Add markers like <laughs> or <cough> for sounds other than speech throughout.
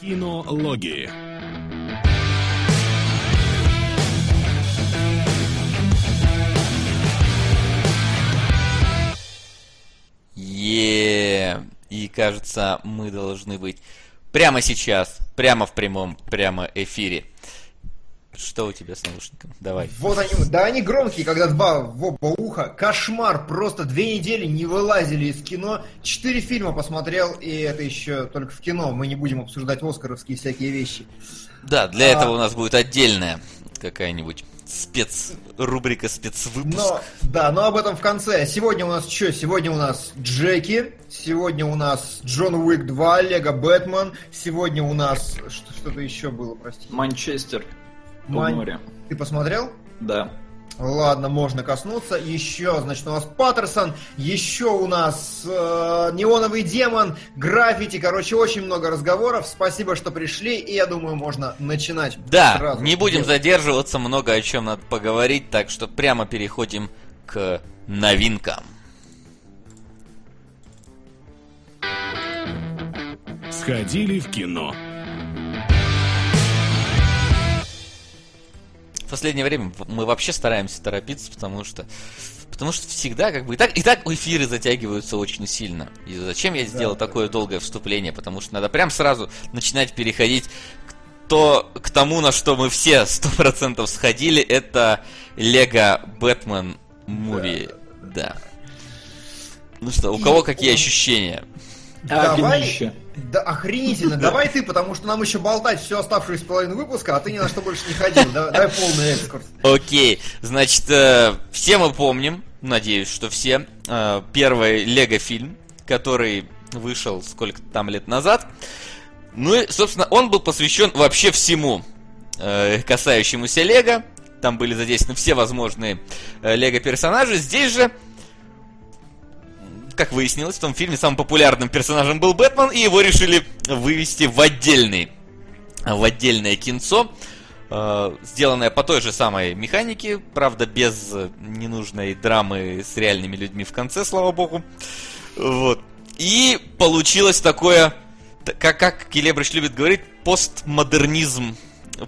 Кинологии. е И кажется, мы должны быть прямо сейчас, прямо в прямом, прямо эфире. Что у тебя с наушником? Давай. Вот они, да они громкие, когда два в оба уха. Кошмар, просто две недели не вылазили из кино. Четыре фильма посмотрел, и это еще только в кино. Мы не будем обсуждать оскаровские всякие вещи. Да, для а... этого у нас будет отдельная какая-нибудь спец рубрика спецвыпуск. Но, да, но об этом в конце. Сегодня у нас что? Сегодня у нас Джеки, сегодня у нас Джон Уик 2, Лего Бэтмен, сегодня у нас что-то еще было, простите. Манчестер. Мань... Ты посмотрел? Да. Ладно, можно коснуться. Еще, значит, у нас Паттерсон, еще у нас э, Неоновый демон, граффити. Короче, очень много разговоров. Спасибо, что пришли, и я думаю, можно начинать. Да, сразу. не будем задерживаться, много о чем надо поговорить, так что прямо переходим к новинкам. Сходили в кино. В последнее время мы вообще стараемся торопиться, потому что Потому что всегда как бы и так, и так эфиры затягиваются очень сильно. И зачем я сделал да, такое да. долгое вступление? Потому что надо прям сразу начинать переходить к, то, к тому, на что мы все сто процентов сходили. Это Лего Бэтмен Муви. Да. да. Ну что, у кого какие ощущения? Давай, да, охренительно. <laughs> Давай ты, потому что нам еще болтать всю оставшуюся половину выпуска, а ты ни на что больше не ходил. Давай полный экскурс. Окей. Значит, э, все мы помним, надеюсь, что все, э, первый Лего-фильм, который вышел сколько там лет назад. Ну и, собственно, он был посвящен вообще всему, э, касающемуся Лего. Там были задействованы все возможные Лего-персонажи. Здесь же как выяснилось, в том фильме самым популярным персонажем был Бэтмен, и его решили вывести в отдельный, в отдельное кинцо, э, сделанное по той же самой механике, правда, без ненужной драмы с реальными людьми в конце, слава богу. Вот. И получилось такое, как, как Келебрич любит говорить, постмодернизм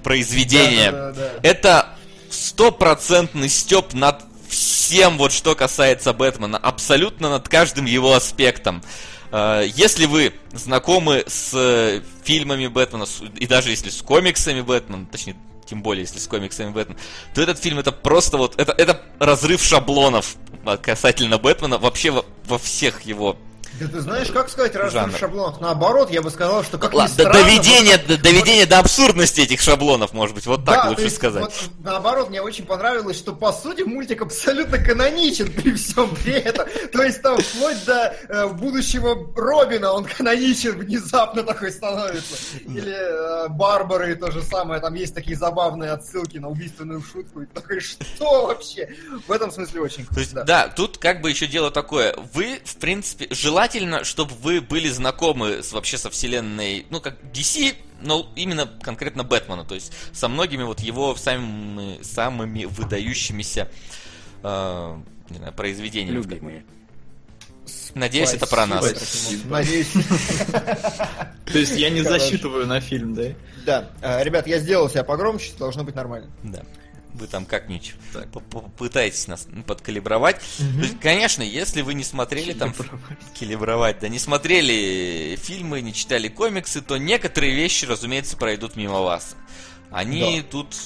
произведения. Да, да, да, да. Это стопроцентный степ над всем, вот что касается Бэтмена, абсолютно над каждым его аспектом. Э, если вы знакомы с э, фильмами Бэтмена, и даже если с комиксами Бэтмена, точнее, тем более, если с комиксами Бэтмена, то этот фильм это просто вот, это, это разрыв шаблонов касательно Бэтмена вообще во, во всех его да ты знаешь, как сказать разных шаблонов? Наоборот, я бы сказал, что как Ладно, странно, доведение, вот, доведение вот, до абсурдности этих шаблонов, может быть, вот так да, лучше есть, сказать. Вот, наоборот, мне очень понравилось, что по сути мультик абсолютно каноничен при всем при этом. То есть там вплоть до э, будущего Робина он каноничен внезапно такой становится. Или э, Барбары то же самое, там есть такие забавные отсылки на убийственную шутку. И такой, что вообще? В этом смысле очень То есть, да. да, тут как бы еще дело такое. Вы, в принципе, желательно желательно, чтобы вы были знакомы с, вообще со вселенной, ну, как DC, но именно конкретно Бэтмена, то есть со многими вот его самыми, самыми выдающимися э, не знаю, произведениями. Любимые. Надеюсь, Спасибо. это про нас. Надеюсь. <laughs> То есть я не засчитываю на фильм, да? Да. Э, ребят, я сделал себя погромче, должно быть нормально. Да вы там как-нибудь попытаетесь нас подкалибровать. Угу. Есть, конечно, если вы не смотрели там... Калибровать, да, не смотрели фильмы, не читали комиксы, то некоторые вещи, разумеется, пройдут мимо вас. Они да. тут...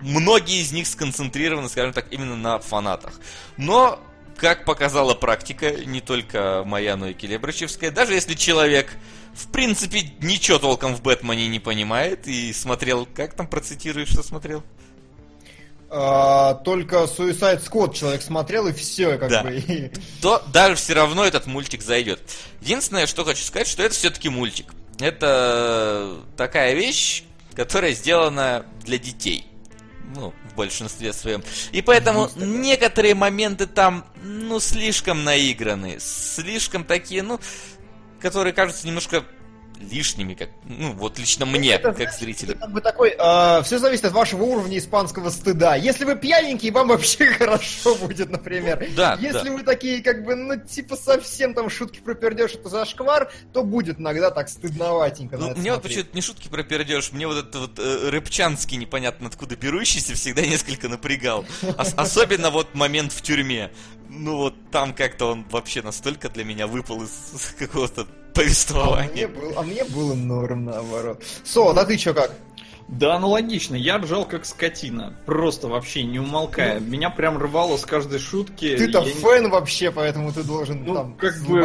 Многие из них сконцентрированы, скажем так, именно на фанатах. Но, как показала практика, не только моя, но и Келебрачевская, даже если человек в принципе, ничего толком в Бэтмене не понимает и смотрел... Как там процитируешь, что смотрел? А, только Suicide Squad человек смотрел и все, как да. бы. <laughs> То даже все равно этот мультик зайдет. Единственное, что хочу сказать, что это все-таки мультик. Это такая вещь, которая сделана для детей. Ну, в большинстве своем. И поэтому Просто, некоторые моменты там, ну, слишком наиграны. Слишком такие, ну, которые кажутся немножко лишними, как, ну, вот лично мне, Это, как зрителю. Как бы такой, э, все зависит от вашего уровня испанского стыда. Если вы пьяненький, вам вообще <laughs> хорошо будет, например. Да, Если да. вы такие, как бы, ну, типа, совсем там шутки про пердеж, это зашквар, то будет иногда так стыдноватенько Ну, мне вот почему-то не шутки про пердеж, мне вот этот вот э, рыбчанский непонятно откуда берущийся всегда несколько напрягал. Ос- <laughs> особенно вот момент в тюрьме. Ну вот там как-то он вообще настолько для меня выпал из какого-то А мне, был- а мне было норм, наоборот. Сот, а ты чё как? Да, аналогично. Я ржал как скотина. Просто вообще не умолкая. Меня прям рвало с каждой шутки. Ты-то Я фэн вообще, поэтому ты должен Ну, там как бы,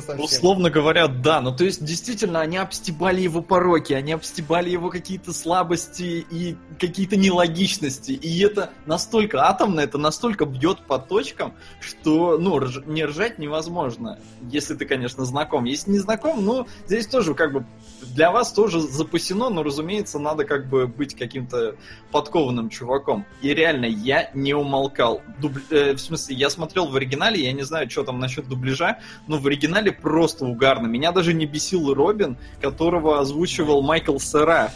совсем. Условно говоря, да. Ну, то есть, действительно, они обстебали его пороки, они обстебали его какие-то слабости и какие-то нелогичности. И это настолько атомно, это настолько бьет по точкам, что, ну, рж- не ржать невозможно. Если ты, конечно, знаком. Если не знаком, ну, здесь тоже, как бы, для вас тоже запасено, но, разумеется, надо как бы быть каким-то подкованным чуваком. И реально, я не умолкал. Дуб- э, в смысле, я смотрел в оригинале, я не знаю, что там насчет дубляжа, но в оригинале просто угарно. Меня даже не бесил Робин, которого озвучивал Майкл Сера.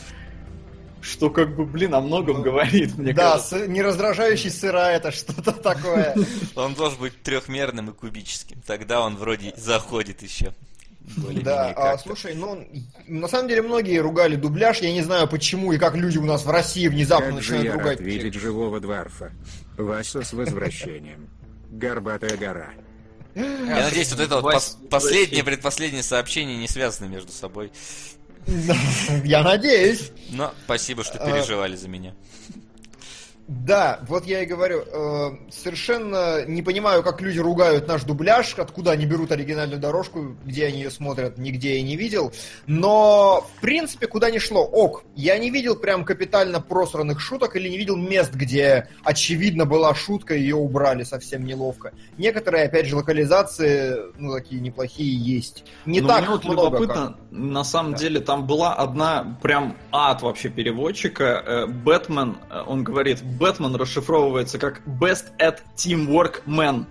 Что как бы, блин, о многом Ну, говорит, мне Да, кажется. с- не раздражающий сыра это что-то такое. Он должен быть трехмерным и кубическим. Тогда он вроде заходит еще. Да, а, слушай, ну, на самом деле многие ругали дубляж, я не знаю почему и как люди у нас в России внезапно Как же начинают я ругать. рад видеть живого дворфа. Вася с возвращением. Горбатая гора. Я надеюсь, вот это вот пос- последнее, предпоследнее сообщение не связаны между собой. <laughs> Я надеюсь. Но спасибо, что А. переживали за меня. Да, вот я и говорю, э, совершенно не понимаю, как люди ругают наш дубляж, откуда они берут оригинальную дорожку, где они ее смотрят, нигде я не видел. Но, в принципе, куда ни шло, ок. Я не видел прям капитально просранных шуток или не видел мест, где очевидно была шутка, ее убрали совсем неловко. Некоторые, опять же, локализации, ну, такие неплохие есть. Не Но так мне вот много, любопытно, на самом Да. деле, там была одна прям ад вообще переводчика. Э, Бэтмен, э, он говорит, Бэтмен расшифровывается как Best at Teamwork Man.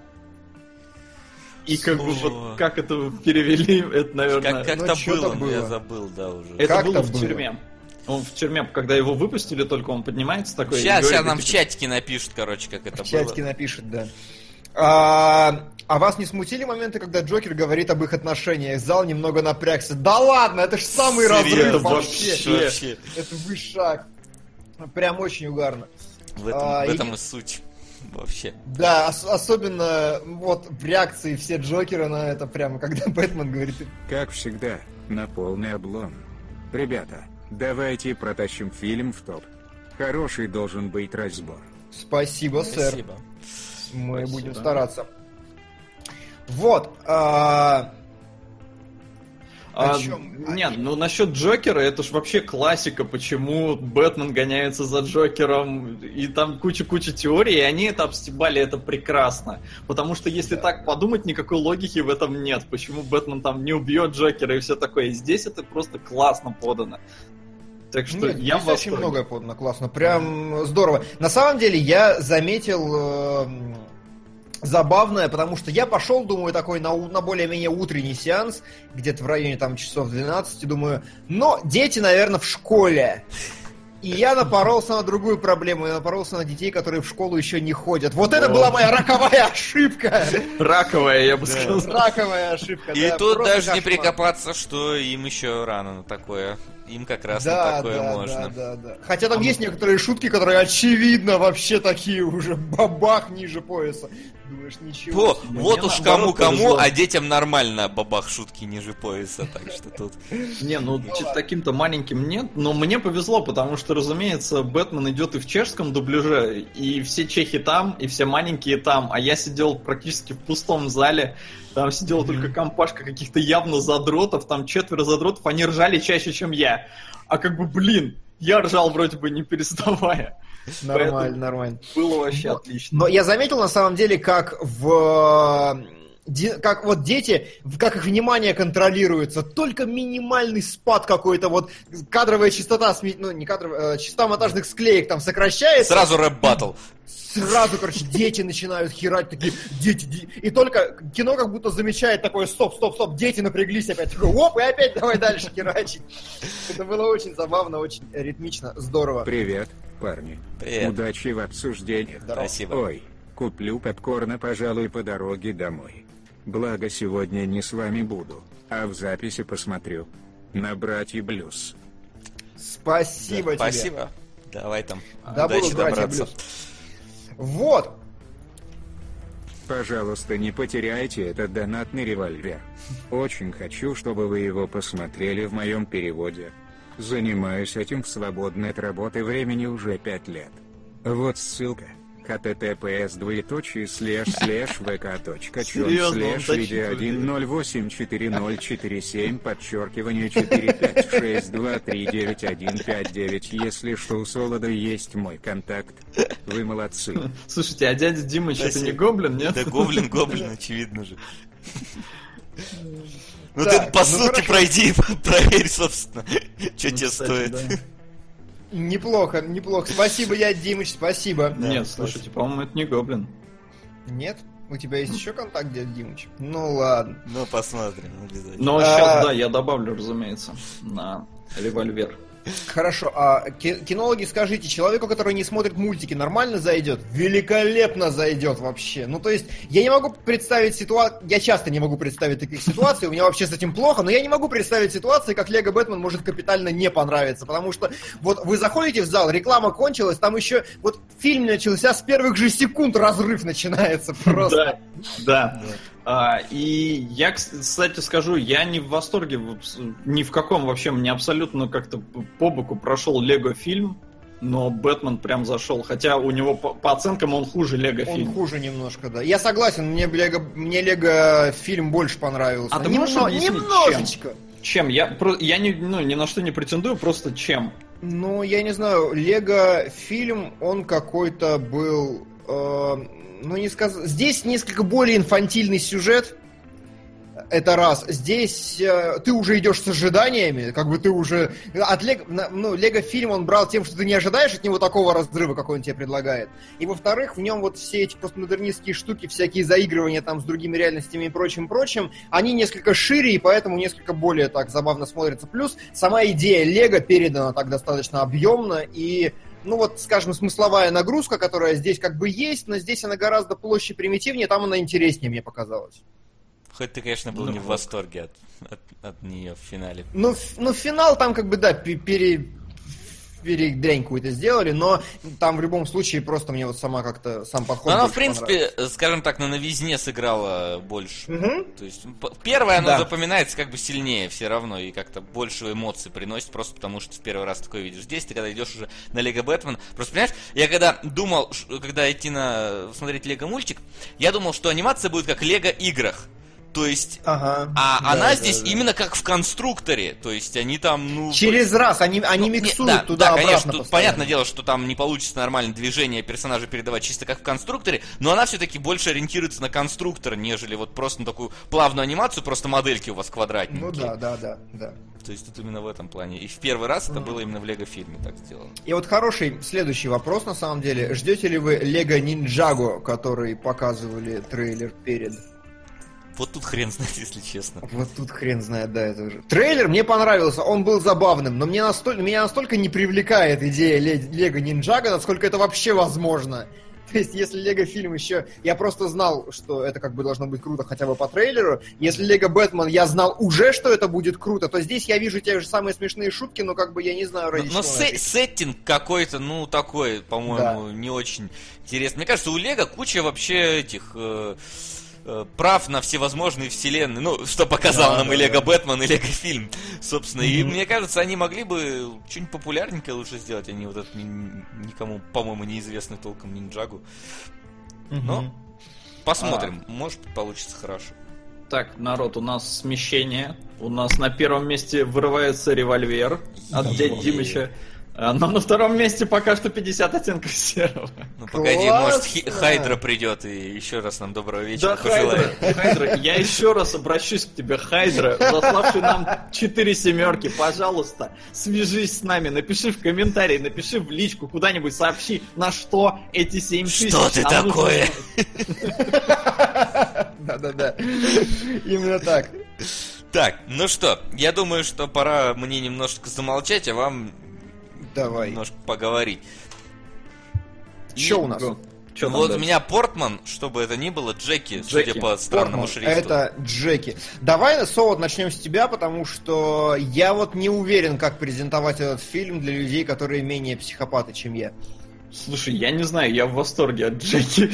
И как бы Слушай. вот как это перевели, это, наверное... Как, как-то ну, чё-то было, но я было. забыл, да, уже. Это Как было в тюрьме. Он в тюрьме, когда его выпустили, только он поднимается такой. Сейчас, говорит, сейчас нам в типа, чатике напишут, короче, как это В чатике было. напишет, да. А, а вас не смутили моменты, когда Джокер говорит об их отношениях? Зал немного напрягся. Да ладно, это ж самый Серьезно, разрыв вообще. вообще. Вообще. Это высший шаг. Прям очень угарно. В этом, А, в этом и- и суть. <laughs> Вообще. Да, ос- особенно вот в реакции все Джокера на это прямо, когда <laughs> Бэтмен говорит, Как всегда, на полный облом. Ребята, давайте протащим фильм в топ. Хороший должен быть разбор. спасибо, сэр. Спасибо. Мы Спасибо. будем стараться. Вот. а, А, О? Нет, ну насчет Джокера, это ж вообще классика, почему Бэтмен гоняется за Джокером, и там куча-куча теорий, и они это обстебали, это прекрасно. Потому что если так подумать, никакой логики в этом нет. Почему Бэтмен там не убьет Джокера и все такое. И здесь это просто классно подано. Так что Нет, я в здесь очень многое подано, классно, прям здорово. На самом деле я заметил эм, забавное, потому что я пошел, думаю, такой на, на более-менее утренний сеанс, где-то в районе там часов 12, думаю, но дети, наверное, в школе. И я напоролся на другую проблему, я напоролся на детей, которые в школу еще не ходят. Вот это О. была моя роковая ошибка. Раковая, я бы сказал. Раковая ошибка. И да, тут даже не кошмар. прикопаться, что им еще рано на такое. Им как раз на Да, такое да, можно. да, да, да. Хотя там есть некоторые шутки, которые очевидно вообще такие уже бабах ниже пояса. Думаешь, ничего. О, себе. вот уж кому-кому, а детям нормально бабах шутки ниже пояса, так что тут... Не, ну таким-то маленьким нет, но мне повезло, потому что, разумеется, Бэтмен идет и в чешском дубляже, и все чехи там, и все маленькие там, а я сидел практически в пустом зале, там сидела только компашка каких-то явно задротов, там четверо задротов, они ржали чаще, чем я. А как бы, блин, я ржал вроде бы не переставая. Нормально, нормально. Было вообще Но- отлично. Но я заметил на самом деле, как в как вот дети, как их внимание контролируется, только минимальный спад какой-то, вот кадровая частота, ну не кадровая, э, частота монтажных склеек там сокращается. Сразу рэп-баттл. Сразу, короче, дети начинают херать, такие, дети, ди- и только кино как будто замечает такое, стоп, стоп, стоп, дети напряглись опять, такой, оп, и опять давай дальше херачить. Это было очень забавно, очень ритмично, здорово. Привет, парни. Привет. Удачи в обсуждениях. Здорово. Спасибо. Ой, куплю попкорна, пожалуй, по дороге домой. Благо сегодня не с вами буду, а в записи посмотрю. На братья Блюз. Спасибо тебе. Спасибо. Давай там. Да удачи добраться. Блюз. Вот, Пожалуйста, не потеряйте этот донатный револьвер. Очень хочу, чтобы вы его посмотрели в моем переводе. Занимаюсь этим в свободное от работы времени уже пять лет. Вот ссылка. Https двоеточие слэш слэш vk.com Серьезно, он слэш были? 1084047 подчеркивание 456239159 если что у Солода есть мой контакт. Вы молодцы. Слушайте, а дядя Димыч это Спасибо. не гоблин, нет? Да гоблин, гоблин, очевидно же. <laughs> Ну Так, ты по ну ссылке хорошо. пройди и <laughs> проверь, собственно, <laughs> что Ну, тебе кстати, стоит. да. Неплохо, неплохо. Спасибо, я Димыч, спасибо. Нет, слушайте, по-моему, это не гоблин. Нет? У тебя есть еще контакт, дядя Димыч? Ну ладно. Ну, посмотрим, обязательно. Но А- сейчас, да, я добавлю, разумеется, на револьвер. Хорошо, а ки- кинологи, скажите, человеку, который не смотрит мультики, нормально зайдет? Великолепно зайдет вообще. Ну, то есть, я не могу представить ситуацию, я часто не могу представить таких ситуаций, у меня вообще с этим плохо, но я не могу представить ситуации, как Лего Бэтмен может капитально не понравиться, потому что вот вы заходите в зал, реклама кончилась, там еще вот фильм начался, с первых же секунд разрыв начинается просто. Да, да. А, и я, кс- кстати, скажу, я не в восторге ни в каком вообще, мне абсолютно как-то по боку прошел Лего фильм, но Бэтмен прям зашел, хотя у него по, по оценкам он хуже Лего Он фильм. хуже немножко, да. Я согласен, мне Лего, мне Лего фильм больше понравился. А ты можешь Немно- объяснить, немножечко. Чем? Я, про- я не, ну, ни на что не претендую, просто чем. Ну, я не знаю, Лего фильм, он какой-то был, ну не сказать, здесь несколько более инфантильный сюжет. Это раз. Здесь э, ты уже идешь с ожиданиями, как бы ты уже от Лего, на- ну Лего фильм он брал тем, что ты не ожидаешь от него такого разрыва, какой он тебе предлагает. И во-вторых, в нем вот все эти постмодернистские штуки, всякие заигрывания там с другими реальностями и прочим, прочим, они несколько шире и поэтому несколько более так забавно смотрятся. Плюс сама идея Лего передана так достаточно объемно и ну вот, скажем, смысловая нагрузка, которая здесь как бы есть, но здесь она гораздо площадь примитивнее, там она интереснее, мне показалось. Хоть ты, конечно, был Ну не в восторге от, от, от нее в финале. Ну, ну, финал там как бы, да, пе- пере... передрянь какую-то сделали, но там в любом случае просто мне вот сама как-то сам подход Но она, в принципе, скажем так, на новизне сыграла больше. Мгм. То есть, первое, оно Да. запоминается как бы сильнее все равно, и как-то больше эмоций приносит, просто потому что в первый раз такое видишь. Здесь ты, когда идешь уже на Лего Бэтмен, просто понимаешь, я когда думал, когда идти на смотреть Лего мультик, я думал, что анимация будет как Лего играх. То есть, Ага. а Да, она да, здесь да. именно как в конструкторе. То есть они там, ну. Через раз, они, они ну, не- миксуют да, туда-обратно Да, конечно, тут понятное дело, что там не получится нормально движение персонажа передавать чисто как в конструкторе, но она все-таки больше ориентируется на конструктор, нежели вот просто на такую плавную анимацию, просто модельки у вас квадратненькие. Ну да, да, да, да. То есть тут именно в этом плане. И в первый раз это было именно в Лего фильме так сделано. И вот хороший следующий вопрос, на самом деле. Ждете ли вы Лего Ниндзяго, который показывали трейлер перед? Вот тут хрен знает, <laughs> если честно. Вот тут хрен знает, да, это уже. Трейлер мне понравился, он был забавным, но мне настолько, меня настолько не привлекает идея Ле- Лего Ниндзяго, насколько это вообще возможно. <laughs> То есть, если Лего фильм еще... Я просто знал, что это как бы должно быть круто хотя бы по трейлеру. Если Лего Бэтмен, я знал уже, что это будет круто, то здесь я вижу те же самые смешные шутки, но как бы я не знаю, ради Но, но се- сеттинг какой-то, ну, такой, по-моему, не очень интересный. Мне кажется, у Лего куча вообще этих э, прав на всевозможные вселенные. Ну, что показал Да, нам да, и Лего да. Бэтмен, и Лего фильм, собственно. И Мгм. мне кажется, они могли бы что-нибудь популярненькое лучше сделать, а не вот этот ни- никому, по-моему, неизвестный толком ниндзягу. Но Мгм. посмотрим, может получится хорошо. Так, народ, у нас смещение. У нас на первом месте вырывается револьвер от дяди Димыча. Но на втором месте пока что 50 оттенков серого. Ну, погоди, может, Хи-. Хайдра придет и еще раз нам доброго вечера Да, пожелает. Хайдра, Хайдра, я еще раз обращусь к тебе, Хайдра, заславший нам 4 семерки, пожалуйста, свяжись с нами, напиши в комментарии, напиши в личку, куда-нибудь сообщи, на что эти 7 тысяч. Что ты такое? <laughs> Да-да-да. Именно так. Так, ну что, я думаю, что пора мне немножко замолчать, а вам Давай. немножко поговорить. Что у нас? Чё там вот у дальше? меня Портман, чтобы это ни было, Джеки, Джеки. судя по странному Портман, шрифту. Это Джеки. Давай, Совод, начнем с тебя, потому что я вот не уверен, как презентовать этот фильм для людей, которые менее психопаты, чем я. Слушай, я не знаю, я в восторге от Джеки.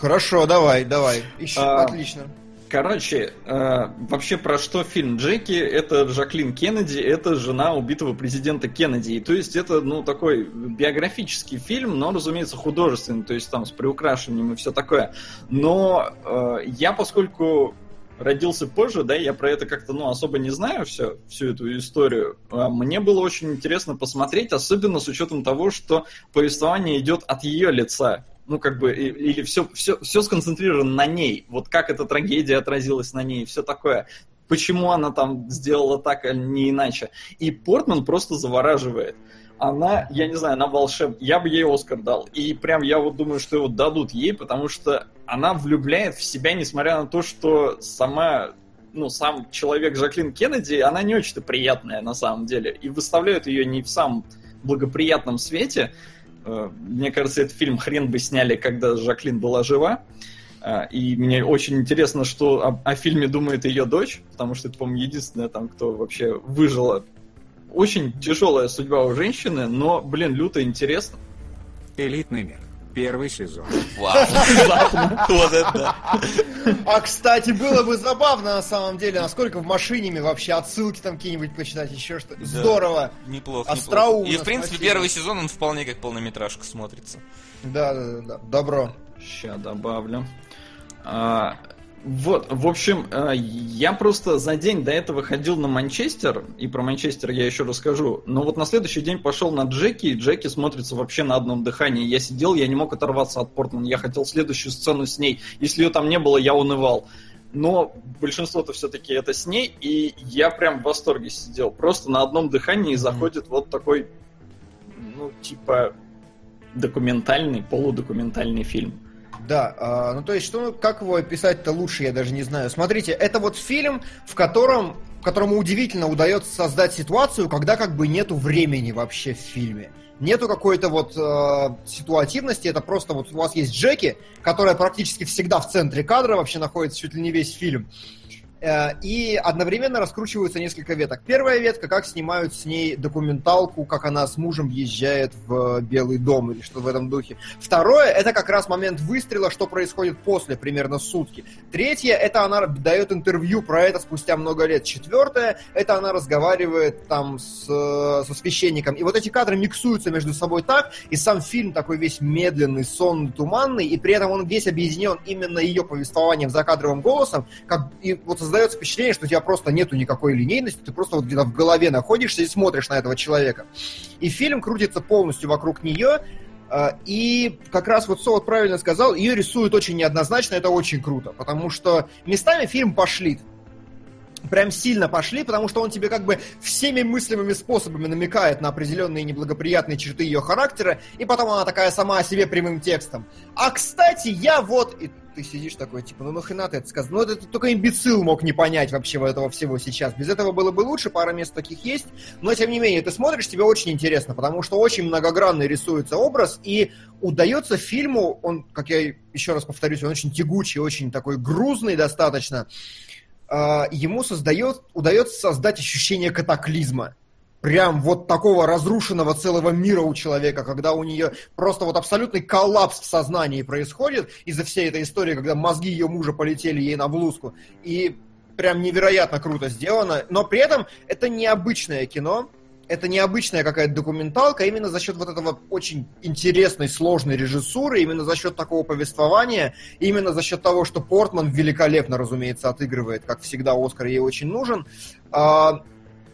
Хорошо, давай, давай. Ищи- А, Отлично. Короче, э, вообще про что фильм Джеки? Это Жаклин Кеннеди, это жена убитого президента Кеннеди. То есть это, ну, такой биографический фильм, но, разумеется, художественный, то есть там с приукрашением и все такое. Но э, я, поскольку родился позже, да, я про это как-то, ну, особо не знаю все, всю эту историю. А Мне было очень интересно посмотреть, особенно с учетом того, что повествование идет от ее лица. Ну, как бы, или все, все, все сконцентрировано на ней. Вот как эта трагедия отразилась на ней, все такое. Почему она там сделала так, а не иначе. И Портман просто завораживает. Она, я не знаю, она волшебная. Я бы ей Оскар дал. И прям я вот думаю, что его дадут ей, потому что она влюбляет в себя, несмотря на то, что сама ну, сам человек Жаклин Кеннеди, она не очень-то приятная на самом деле. И выставляют ее не в самом благоприятном свете. Э, Мне кажется, этот фильм хрен бы сняли, когда Жаклин была жива. А, И мне очень интересно, что о, о фильме думает ее дочь, потому что это, по-моему, единственная там, кто вообще выжила. Очень тяжелая судьба у женщины, но, блин, люто интересно. Элитный мир. Первый сезон. Вау. Вот это да. А, кстати, было бы забавно, на самом деле, насколько в машине вообще отсылки там какие-нибудь почитать, еще что Да. Здорово. Неплохо, Остроумно, неплохо. И, в принципе, спасибо. первый сезон, он вполне как полнометражка смотрится. Да, да, да, да. Добро. Сейчас добавлю. А, вот, в общем, а, я просто за день до этого ходил на Манчестер, и про Манчестер я еще расскажу, но вот на следующий день пошел на Джеки, и Джеки смотрится вообще на одном дыхании. Я сидел, я не мог оторваться от Портмана, я хотел следующую сцену с ней. Если ее там не было, я унывал. Но большинство-то все-таки это с ней, и я прям в восторге сидел. Просто на одном дыхании заходит вот такой, ну, типа, документальный, полудокументальный фильм. Да, а, ну то есть, что, ну, как его описать-то лучше, я даже не знаю. Смотрите, это вот фильм, в котором, которому удивительно удается создать ситуацию, когда как бы нету времени вообще в фильме. Нету какой-то вот э, ситуативности, это просто вот у вас есть Джеки, которая практически всегда в центре кадра вообще находится чуть ли не весь фильм. Э, И одновременно раскручиваются несколько веток. Первая ветка, как снимают с ней документалку, как она с мужем въезжает в Белый дом или что в этом духе. Второе, это как раз момент выстрела, что происходит после, примерно сутки. Третье, это она дает интервью про это спустя много лет. Четвертое, это она разговаривает там с, э, со священником. И вот эти кадры миксуются между собой так, и сам фильм такой весь медленный, сонный, туманный, и при этом он весь объединен именно ее повествованием за кадровым голосом, как, и вот создается впечатление, что у тебя просто нету никакой линейности, ты просто вот где-то в голове находишься и смотришь на этого человека. И фильм крутится полностью вокруг нее, э, и как раз вот Солод правильно сказал, ее рисуют очень неоднозначно, это очень круто, потому что местами фильм пошлит. Прям сильно пошли, потому что он тебе как бы всеми мыслимыми способами намекает на определенные неблагоприятные черты ее характера, и потом она такая сама о себе прямым текстом. А, кстати, я вот... И ты сидишь такой, типа, ну нахрена ты это сказал? Ну это только имбецил мог не понять вообще вот этого всего сейчас. Без этого было бы лучше, пара мест таких есть, но тем не менее, ты смотришь, тебе очень интересно, потому что очень многогранный рисуется образ, и удается фильму, он, как я еще раз повторюсь, он очень тягучий, очень такой грузный достаточно, а, ему создает, удается создать ощущение катаклизма. Прям вот такого разрушенного целого мира у человека, когда у нее просто вот абсолютный коллапс в сознании происходит из-за всей этой истории, когда мозги ее мужа полетели ей на блузку. И прям невероятно круто сделано. Но при этом это необычное кино, это необычная какая-то документалка именно за счет вот этого очень интересной, сложной режиссуры, именно за счет такого повествования, именно за счет того, что Портман великолепно, разумеется, отыгрывает, как всегда, Оскар ей очень нужен. А,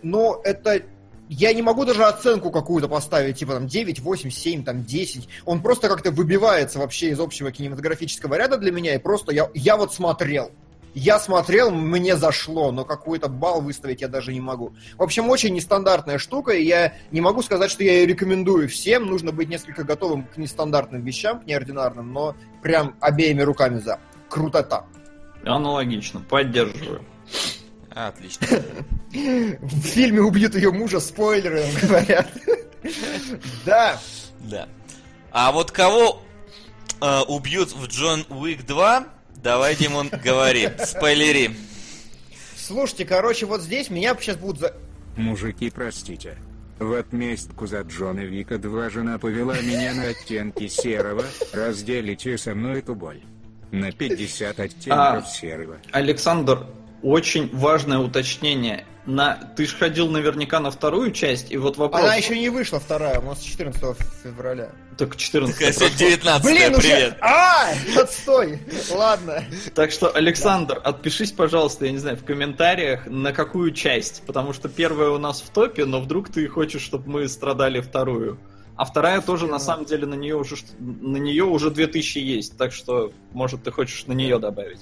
но это я не могу даже оценку какую-то поставить, типа там 9, 8, 7, там 10. Он просто как-то выбивается вообще из общего кинематографического ряда для меня, и просто я, я вот смотрел. Я смотрел, мне зашло, но какой-то балл выставить я даже не могу. В общем, очень нестандартная штука, и я не могу сказать, что я ее рекомендую всем. Нужно быть несколько готовым к нестандартным вещам, к неординарным, но прям обеими руками за. Крутота. Аналогично, поддерживаю. Отлично. В фильме убьют ее мужа, спойлеры нам говорят. Да. Да. А вот кого э, убьют в Джон Уик 2, давай, Димон, говори. Спойлери. Слушайте, короче, вот здесь меня сейчас будут за... Мужики, простите. В отместку за Джона Вика 2 жена повела меня на оттенки серого, разделите со мной эту боль. На 50 оттенков А. серого. Александр, очень важное уточнение. На... Ты же ходил наверняка на вторую часть, и вот вопрос... Она еще не вышла вторая, у нас 14 февраля. Так 14 Такая сегодня 19 Блин, уже... привет. А, отстой. Ладно. Так что, Александр, отпишись, пожалуйста, я не знаю, в комментариях, на какую часть. Потому что первая у нас в топе, но вдруг ты хочешь, чтобы мы страдали вторую. А вторая тоже, на самом деле, на нее уже, на нее уже 2000 есть. Так что, может, ты хочешь на нее добавить.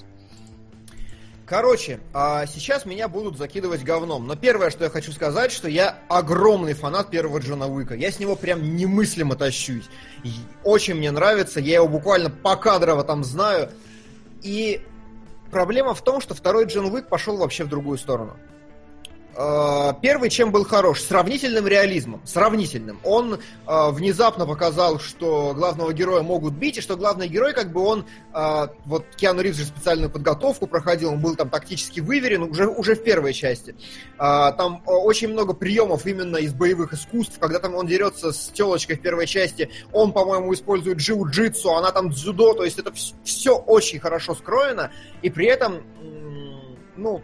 Короче, а сейчас меня будут закидывать говном. Но первое, что я хочу сказать, что я огромный фанат первого Джона Уика. Я с него прям немыслимо тащусь. Очень мне нравится, я его буквально покадрово там знаю. И проблема в том, что второй Джон Уик пошел вообще в другую сторону. А, Первый чем был хорош? Сравнительным реализмом. Сравнительным. Он а, внезапно показал, что главного героя могут бить, и что главный герой, как бы он, а, вот Киану Ривз же специальную подготовку проходил, он был там тактически выверен уже, уже в первой части. А, Там а, очень много приемов именно из боевых искусств, когда там он дерется с телочкой в первой части, он, по-моему, использует джиу-джитсу, она там дзюдо, то есть это все очень хорошо скроено, и при этом, ну,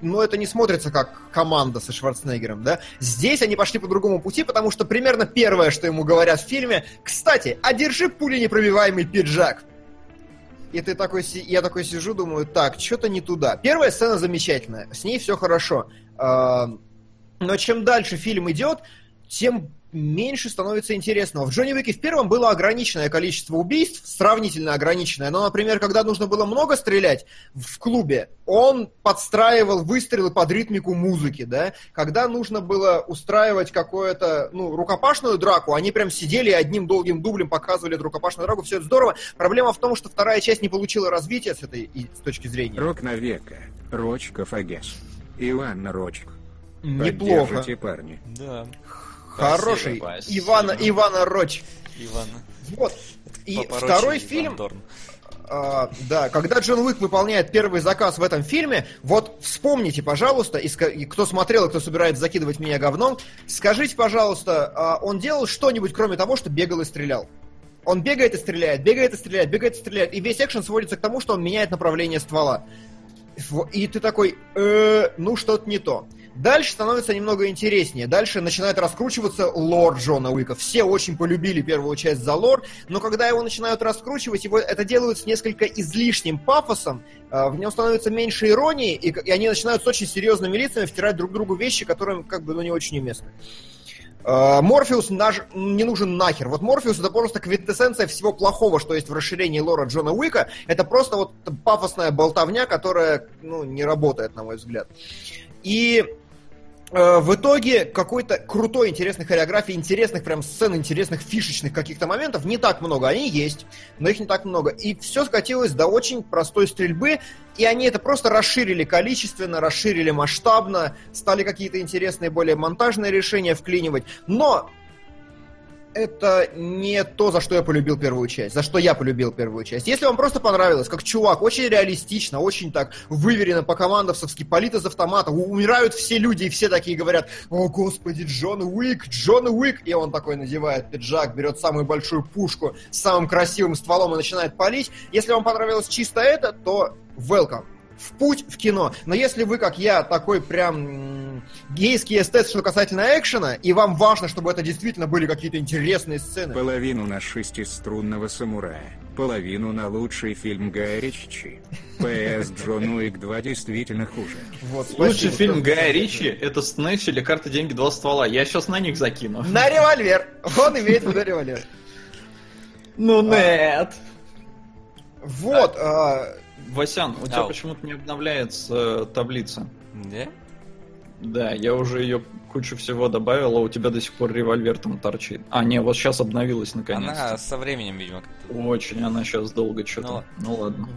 но это не смотрится как команда со Шварценеггером, да? Здесь они пошли по другому пути, потому что примерно первое, что ему говорят в фильме, кстати, одержи пуленепробиваемый пиджак. И ты такой, я такой сижу, думаю, так, что-то не туда. Первая сцена замечательная, с ней все хорошо. А, Но чем дальше фильм идет, тем меньше становится интересного. В Джонни Уике в первом было ограниченное количество убийств, сравнительно ограниченное. Но, например, когда нужно было много стрелять в клубе, он подстраивал выстрелы под ритмику музыки, да. Когда нужно было устраивать какое-то, ну, рукопашную драку, они прям сидели и одним долгим дублем показывали эту рукопашную драку, все это здорово. Проблема в том, что вторая часть не получила развития с этой и- с точки зрения. Рок на века. Рочков Агес. Иван Рочк. Неплохо. Поддержите, парни. Да. Хороший. Спасибо. Ивана, Ивана Роч. Иван. Вот. И Папарочи второй Иван фильм, а, да, когда Джон Уик выполняет первый заказ в этом фильме, вот вспомните, пожалуйста, и, и кто смотрел, и кто собирается закидывать меня говном, скажите, пожалуйста, а, он делал что-нибудь, кроме того, что бегал и стрелял? Он бегает и стреляет, бегает и стреляет, бегает и стреляет, и весь экшен сводится к тому, что он меняет направление ствола. И ты такой, «Э, ну что-то не то. Дальше становится немного интереснее. Дальше начинает раскручиваться лор Джона Уика. Все очень полюбили первую часть за лор, но когда его начинают раскручивать, его это делают с несколько излишним пафосом, э, в нем становится меньше иронии, и, и они начинают с очень серьезными лицами втирать друг другу вещи, которые как бы ну, не очень уместны. Э, Морфеус наш- не нужен нахер. Вот Морфеус это просто квинтэссенция всего плохого, что есть в расширении лора Джона Уика. Это просто вот пафосная болтовня, которая ну, не работает, на мой взгляд. И в итоге какой-то крутой, интересной хореографии, интересных прям сцен, интересных фишечных каких-то моментов не так много. Они есть, но их не так много. И все скатилось до очень простой стрельбы, и они это просто расширили количественно, расширили масштабно, стали какие-то интересные, более монтажные решения вклинивать. Но это не то, за что я полюбил первую часть, за что я полюбил первую часть. Если вам просто понравилось, как чувак, очень реалистично, очень так выверено по-командовски, палит из автомата, умирают все люди, и все такие говорят, о господи, Джон Уик, Джон Уик, и он такой надевает пиджак, берет самую большую пушку с самым красивым стволом и начинает палить. Если вам понравилось чисто это, то welcome. В путь в кино. Но если вы, как я, такой прям гейский эстет, что касательно экшена, и вам важно, чтобы это действительно были какие-то интересные сцены, Половину на шестиструнного самурая, половину на лучший фильм Гая Ричи. П.С. Джон Уик 2 действительно хуже. вот, Лучший фильм Гая Ричи это Снэч или Карта деньги два ствола. Я сейчас на них закину. На револьвер. Он имеет в виду револьвер. Ну нет. Вот, а, Васян, у тебя почему-то не обновляется э, таблица. Да? Да, я уже ее кучу всего добавил, а у тебя до сих пор револьвер там торчит. А, не, вот сейчас обновилась наконец-то. Она со временем, видимо, как-то... Очень, она сейчас долго что-то. Ну, ладно.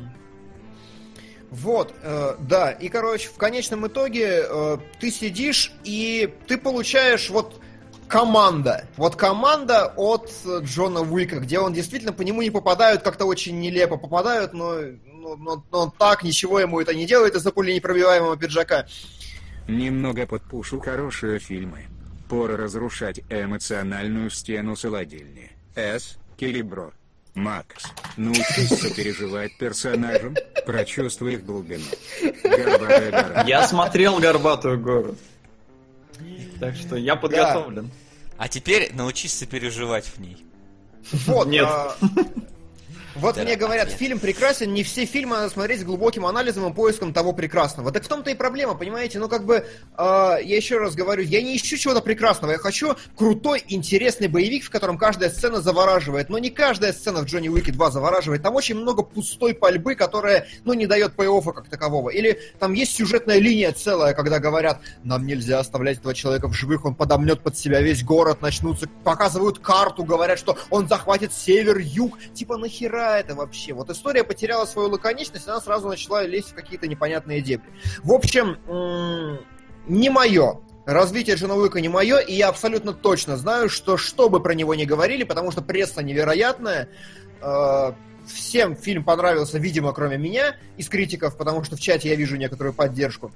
Вот, э, да, и, короче, в конечном итоге э, ты сидишь и ты получаешь вот команда. Вот команда от Джона Уика, где он действительно по нему не попадают, как-то очень нелепо попадают, но, но, но- но так ничего ему это не делает из-за пули непробиваемого пиджака. Немного подпушу хорошие фильмы. Пора разрушать эмоциональную стену солодильни. С. Келебро. Макс. Научись сопереживать персонажам, прочувствуй их глубину. Горбатая гора. Я смотрел «Горбатую гору». Так что я подготовлен. А теперь научись сопереживать в ней. Вот, Нет. а, Вот Да, мне говорят, фильм прекрасен, не все фильмы надо смотреть с глубоким анализом и поиском того прекрасного. Так в том-то и проблема, понимаете? Ну, как бы, э, я еще раз говорю, я не ищу чего-то прекрасного, я хочу крутой, интересный боевик, в котором каждая сцена завораживает. Но не каждая сцена в Джонни Уике 2 завораживает. Там очень много пустой пальбы, которая, ну, не дает пей как такового. Или там есть сюжетная линия целая, когда говорят, нам нельзя оставлять этого человека в живых, он подомнет под себя весь город, начнутся, показывают карту, говорят, что он захватит север, юг. Типа, нахера это вообще? Вот история потеряла свою лаконичность, она сразу начала лезть в какие-то непонятные дебри. В общем, не мое. Развитие Джона не мое, и я абсолютно точно знаю, что что бы про него ни говорили, потому что пресса невероятная, э, всем фильм понравился, видимо, кроме меня, из критиков, потому что в чате я вижу некоторую поддержку.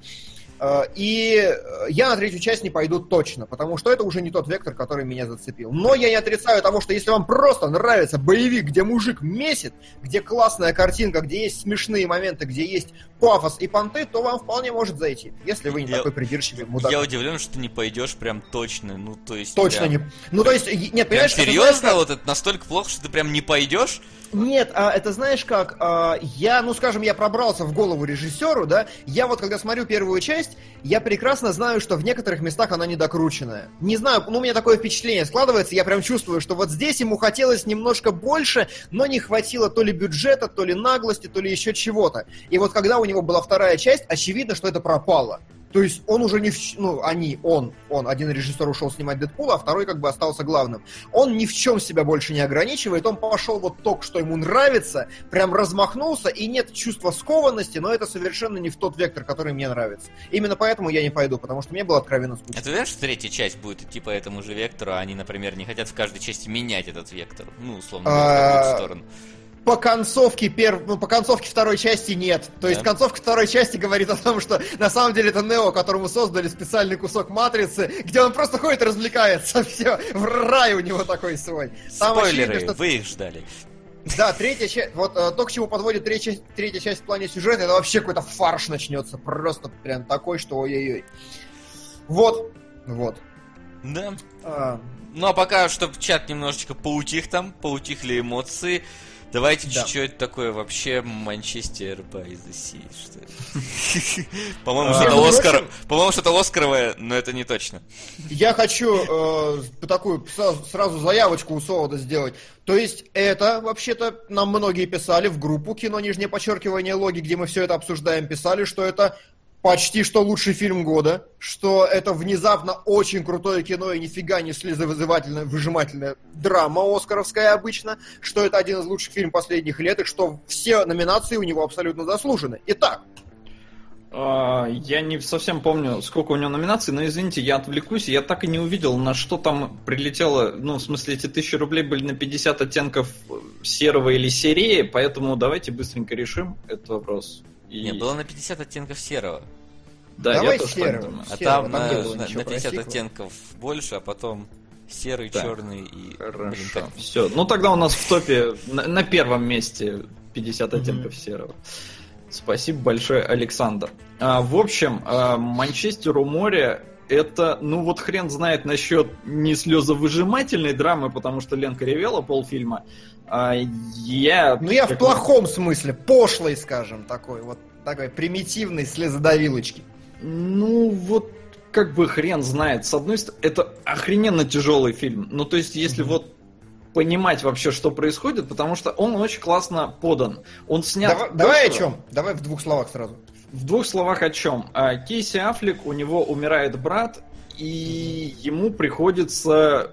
Э, И э, я на третью часть не пойду точно, потому что это уже не тот вектор, который меня зацепил. Но я не отрицаю того, что если вам просто нравится боевик, где мужик месит, где классная картинка, где есть смешные моменты, где есть пафос и понты, то вам вполне может зайти, если вы не Я- такой придирчивый мудак. Я удивлен, что ты не пойдешь прям точно. Ну, то есть. Точно прям- не... Ну, то есть, нет, понимаешь, это знаешь серьезно, как? вот это настолько плохо, что ты прям не пойдешь? Нет, а, это знаешь как, а, я, ну скажем, я пробрался в голову режиссеру, да, я вот когда смотрю первую часть, я прекрасно знаю, что в некоторых местах она недокрученная. Не знаю, ну у меня такое впечатление складывается, я прям чувствую, что вот здесь ему хотелось немножко больше, но не хватило то ли бюджета, то ли наглости, то ли еще чего-то. И вот когда у него была вторая часть, очевидно, что это пропало. То есть он уже не в... Ну, они, он, он, один режиссер ушел снимать Дэдпула, а второй как бы остался главным. Он ни в чем себя больше не ограничивает, он пошел вот только, что ему нравится, прям размахнулся, и нет чувства скованности, но это совершенно не в тот вектор, который мне нравится. Именно поэтому я не пойду, потому что мне было откровенно скучно. А ты уверен, что третья часть будет идти по этому же вектору, а они, например, не хотят в каждой части менять этот вектор? Ну, условно, в А, сторону. По концовке перв... ну, по концовке второй части нет. То есть Да. концовка второй части говорит о том, что на самом деле это Нео, которому создали специальный кусок матрицы, где он просто ходит и развлекается. <laughs> Все, в рай у него такой свой. Там Спойлеры, очевидно, что вы их ждали. Да, третья часть, вот э, то, к чему подводит третья, третья часть в плане сюжета, это вообще какой-то фарш начнется. Просто прям такой, что ой-ой-ой. Вот, вот. Да. А, Ну а пока, чтобы чат немножечко поутих там, поутихли эмоции, давайте Да. чуть-чуть такое вообще Манчестер by the Sea, что ли? <laughs> По-моему, А, что-то между Оскар... По-моему, что-то Оскаровое, но это не точно. я хочу э, такую сразу, сразу заявочку у Солода сделать. То есть это, вообще-то, нам многие писали в группу кино, нижнее подчеркивание логи, где мы все это обсуждаем, писали, что это почти что лучший фильм года, что это внезапно очень крутое кино и нифига не слезовызывательная, выжимательная драма оскаровская обычно, что это один из лучших фильмов последних лет, и что все номинации у него абсолютно заслужены. Итак, А, Я не совсем помню, сколько у него номинаций, но извините, я отвлекусь, я так и не увидел, на что там прилетело, ну, в смысле, эти тысячи рублей были на 50 оттенков серого или серии, поэтому давайте быстренько решим этот вопрос. И- Не, было на 50 оттенков серого. Да, Давай я тоже так серого. думаю. А Серого, там там на, было на- на про 50 сиквел. оттенков больше, а потом серый, Так. черный и... Хорошо. Блин, как- Все. Ну тогда у нас в топе на, на первом месте 50 Мгм. оттенков серого. Спасибо большое, Александр. А, в общем, а, Манчестер у моря это, ну вот хрен знает насчет не слезовыжимательной драмы, потому что Ленка ревела полфильма. А я... Ну я в плохом смысле, пошлый, скажем, такой вот такой примитивной слезодавилочки. Ну вот как бы хрен знает. С одной стороны, это охрененно тяжелый фильм. Ну то есть если вот понимать вообще, что происходит, потому что он очень классно подан. Он снят... Давай, давай о чем? Давай в двух словах сразу. В двух словах о чем? А, Кейси Аффлек, у него умирает брат, и ему приходится,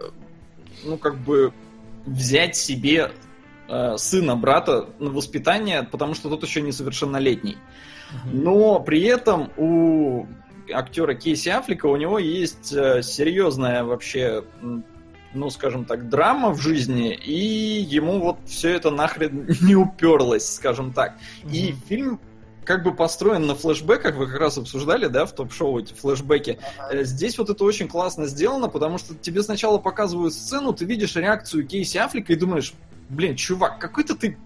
ну, как бы, взять себе э, сына брата на воспитание, потому что тот еще несовершеннолетний. Но при этом у актера Кейси Аффлека у него есть э, серьезная вообще, ну, скажем так, драма в жизни, и ему вот все это нахрен <laughs> не уперлось, скажем так. И фильм как бы построен на флешбеках, вы как раз обсуждали, да, в топ-шоу эти флешбеки. Э, Здесь вот это очень классно сделано, потому что тебе сначала показывают сцену, ты видишь реакцию Кейси Аффлека и думаешь, блин, чувак, какой-то ты...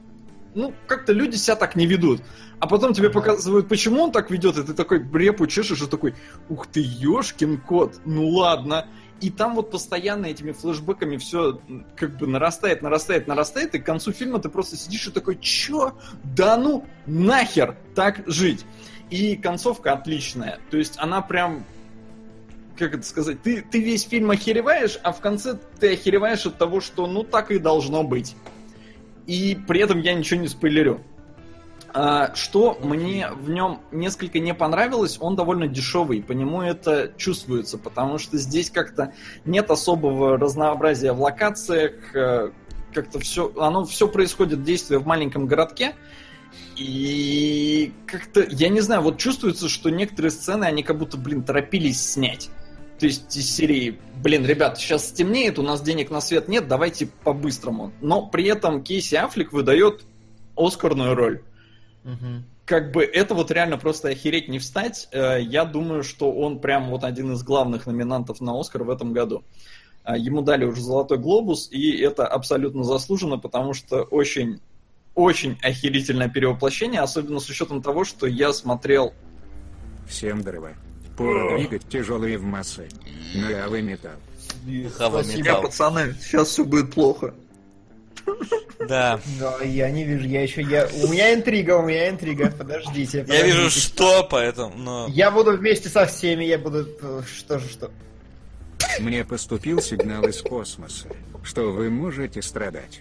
Ну, как-то люди себя так не ведут. А потом тебе показывают, почему он так ведет, и ты такой брепу чешешь, и такой, ух ты, ёшкин кот, ну ладно. И там вот постоянно этими флешбеками все как бы нарастает, нарастает, нарастает, и к концу фильма ты просто сидишь и такой, чё? Да ну нахер так жить. И концовка отличная. То есть она прям как это сказать, ты, ты весь фильм охереваешь, а в конце ты охереваешь от того, что ну так и должно быть. И при этом я ничего не спойлерю. А, что мне в нем несколько не понравилось, он довольно дешевый, по нему это чувствуется, потому что здесь как-то нет особого разнообразия в локациях, э, как-то все, оно все происходит действие в маленьком городке, и как-то, я не знаю, вот чувствуется, что некоторые сцены, они как будто, блин, торопились снять. То есть из серии, блин, ребят, сейчас стемнеет, у нас денег на свет нет, давайте по-быстрому. Но при этом Кейси Аффлек выдает Оскарную роль. Как бы это вот реально просто охереть не встать. Э, Я думаю, что он прям вот один из главных номинантов на Оскар в этом году. А, Ему дали уже Золотой Глобус, и это абсолютно заслуженно, потому что очень, очень охерительное перевоплощение, особенно с учетом того, что я смотрел Всем здорово. Пора двигать тяжелые в массы. Нулявый металл. Спасибо. металл. пацаны, сейчас все будет плохо. Да. Да, я не вижу, я еще, я... У меня интрига, у меня интрига, подождите. Я вижу, подождите. что, поэтому, но... Я буду вместе со всеми, я буду... э, Что же, что? Мне поступил сигнал из космоса, что вы можете страдать.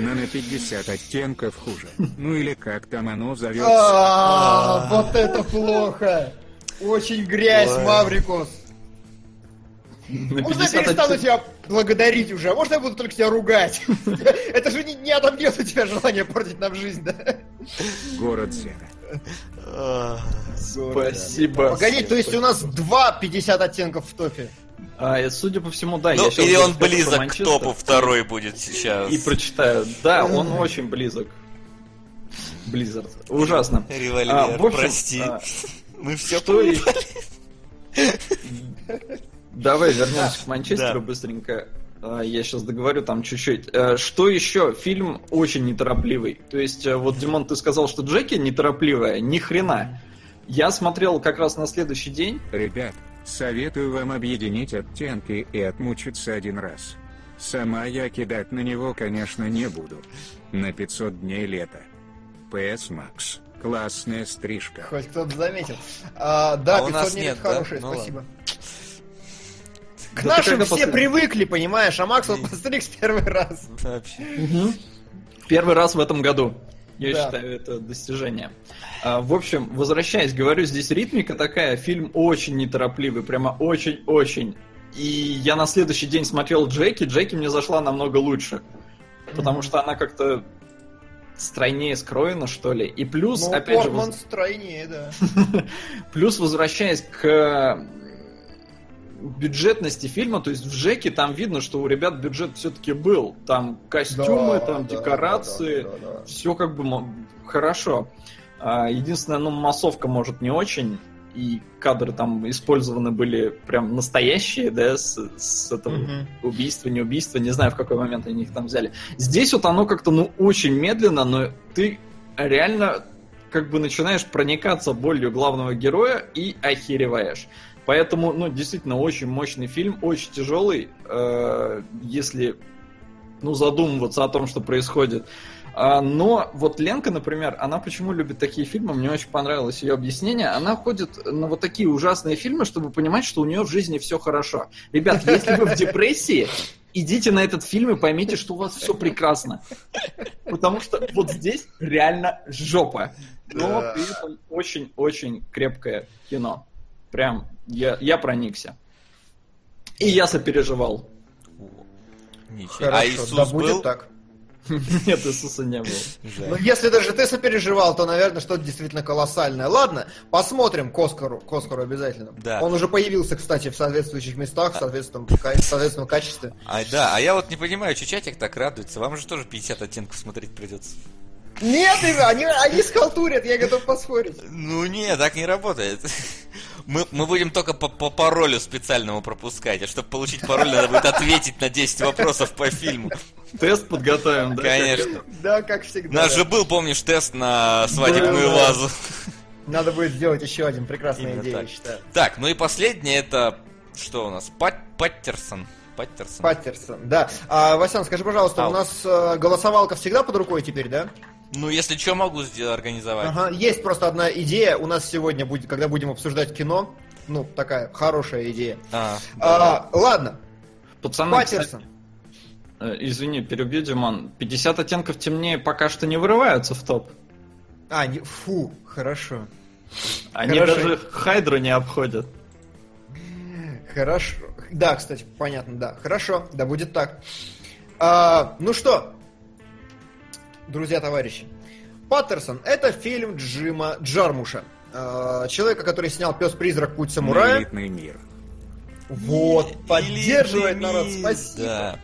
Но на 50 оттенков хуже. Ну или как там оно зовется. А, Вот это плохо! Очень грязь! На Можно я 50 перестану тебя благодарить уже? А можно я буду только тебя ругать? <laughs> Это же не, не отобьет у тебя желание портить нам жизнь, да? Город Зена. Спасибо. Погоди, то есть у нас два 50 оттенков в топе? А, судя по всему, да. Ну, я или он близок к топу второй будет сейчас. И прочитаю. Да, он очень близок. Blizzard. Ужасно. Револьвер, А, в общем, прости. а, Мы все что и- <laughs> Давай <laughs> вернемся к Манчестеру быстренько. А, Я сейчас договорю там чуть-чуть. Э, Что еще? Фильм очень неторопливый. То есть, э, вот, Димон, ты сказал, что Джеки неторопливая. Ни хрена. Я смотрел как раз на следующий день. Ребят, советую вам объединить оттенки и отмучиться один раз. Сама я кидать на него, конечно, не буду. На 500 дней лета. ПС Макс. Классная стрижка. Хоть кто-то заметил. А, да, А у 500 нас дней нет, это да? хорошее, Ну спасибо. К Да нашим все привыкли, понимаешь, а Макс вот постригся первый раз. <laughs> Вообще. Первый раз в этом году. Я Да. считаю, это достижение. А, в общем, возвращаясь, говорю, здесь ритмика такая, фильм очень неторопливый, прямо очень-очень. И я на следующий день смотрел Джеки, Джеки мне зашла намного лучше. Потому что она как-то стройнее скроена, что ли. И плюс, Ну, опять же, Портман воз- стройнее, да. <laughs> плюс возвращаясь к бюджетности фильма, то есть в Джеке там видно, что у ребят бюджет все-таки был. Там костюмы, Да, там да, декорации. да, да, да. все как бы хорошо. А, Единственное, ну, массовка может не очень, и кадры там использованы были прям настоящие, да, с, с этого Мгм. убийства, не убийства, не знаю, в какой момент они их там взяли. Здесь вот оно как-то, ну, очень медленно, но ты реально как бы начинаешь проникаться болью главного героя и охереваешь. Поэтому, ну, действительно, очень мощный фильм, очень тяжелый, э, если, ну, задумываться о том, что происходит. А, но вот Ленка, например, она почему любит такие фильмы, мне очень понравилось ее объяснение. Она ходит на вот такие ужасные фильмы, чтобы понимать, что у нее в жизни все хорошо. Ребят, если вы в депрессии, идите на этот фильм и поймите, что у вас все прекрасно. Потому что вот здесь реально жопа. Но при этом очень-очень крепкое кино. Прям я, я проникся. И я сопереживал. Ничего. Хорошо, а Иисус да был? будет так. <laughs> Нет, Иисуса не было. Ну, если даже ты сопереживал, то, наверное, что-то действительно колоссальное. Ладно, посмотрим к Оскару, к Оскару обязательно. Да. Он уже появился, кстати, в соответствующих местах, в соответственном, ка- в соответственном качестве. А, да, а я вот не понимаю, что чатик так радуется. Вам же тоже 50 оттенков смотреть придется. Нет, они, они схалтурят, я готов поспорить. Ну не, так не работает. Мы, мы будем только по, по паролю специальному пропускать, а чтобы получить пароль, надо будет ответить на 10 вопросов по фильму. Тест подготовим, да? Конечно. Да, как всегда. У нас да. же был, помнишь, тест на свадебную Был. вазу. Надо будет сделать еще один прекрасная Именно идея, так. я считаю. Так, ну и последнее это... Что у нас? Пат- Паттерсон. Паттерсон. Паттерсон, да. А, Васян, скажи, пожалуйста, Ау. у нас э, голосовалка всегда под рукой теперь, да? Ну, если что, могу сделать, организовать. Ага, есть просто одна идея. У нас сегодня будет, когда будем обсуждать кино, ну, такая хорошая идея. А, А, ладно, Пацаны, Паттерсон. кстати, э, извини, перебью, Димон. 50 оттенков темнее пока что не вырываются в топ. А, не, фу, хорошо. Они Хорошо. даже Хайдру не обходят. Хорошо. Да, кстати, понятно, да. Хорошо, да будет так. А, ну что, друзья, товарищи. Паттерсон – это фильм Джима Джармуша. А, человека, который снял «Пес-призрак. Путь самурая». Элитный мир. Вот, Или- поддерживает или народ, спасибо. Да.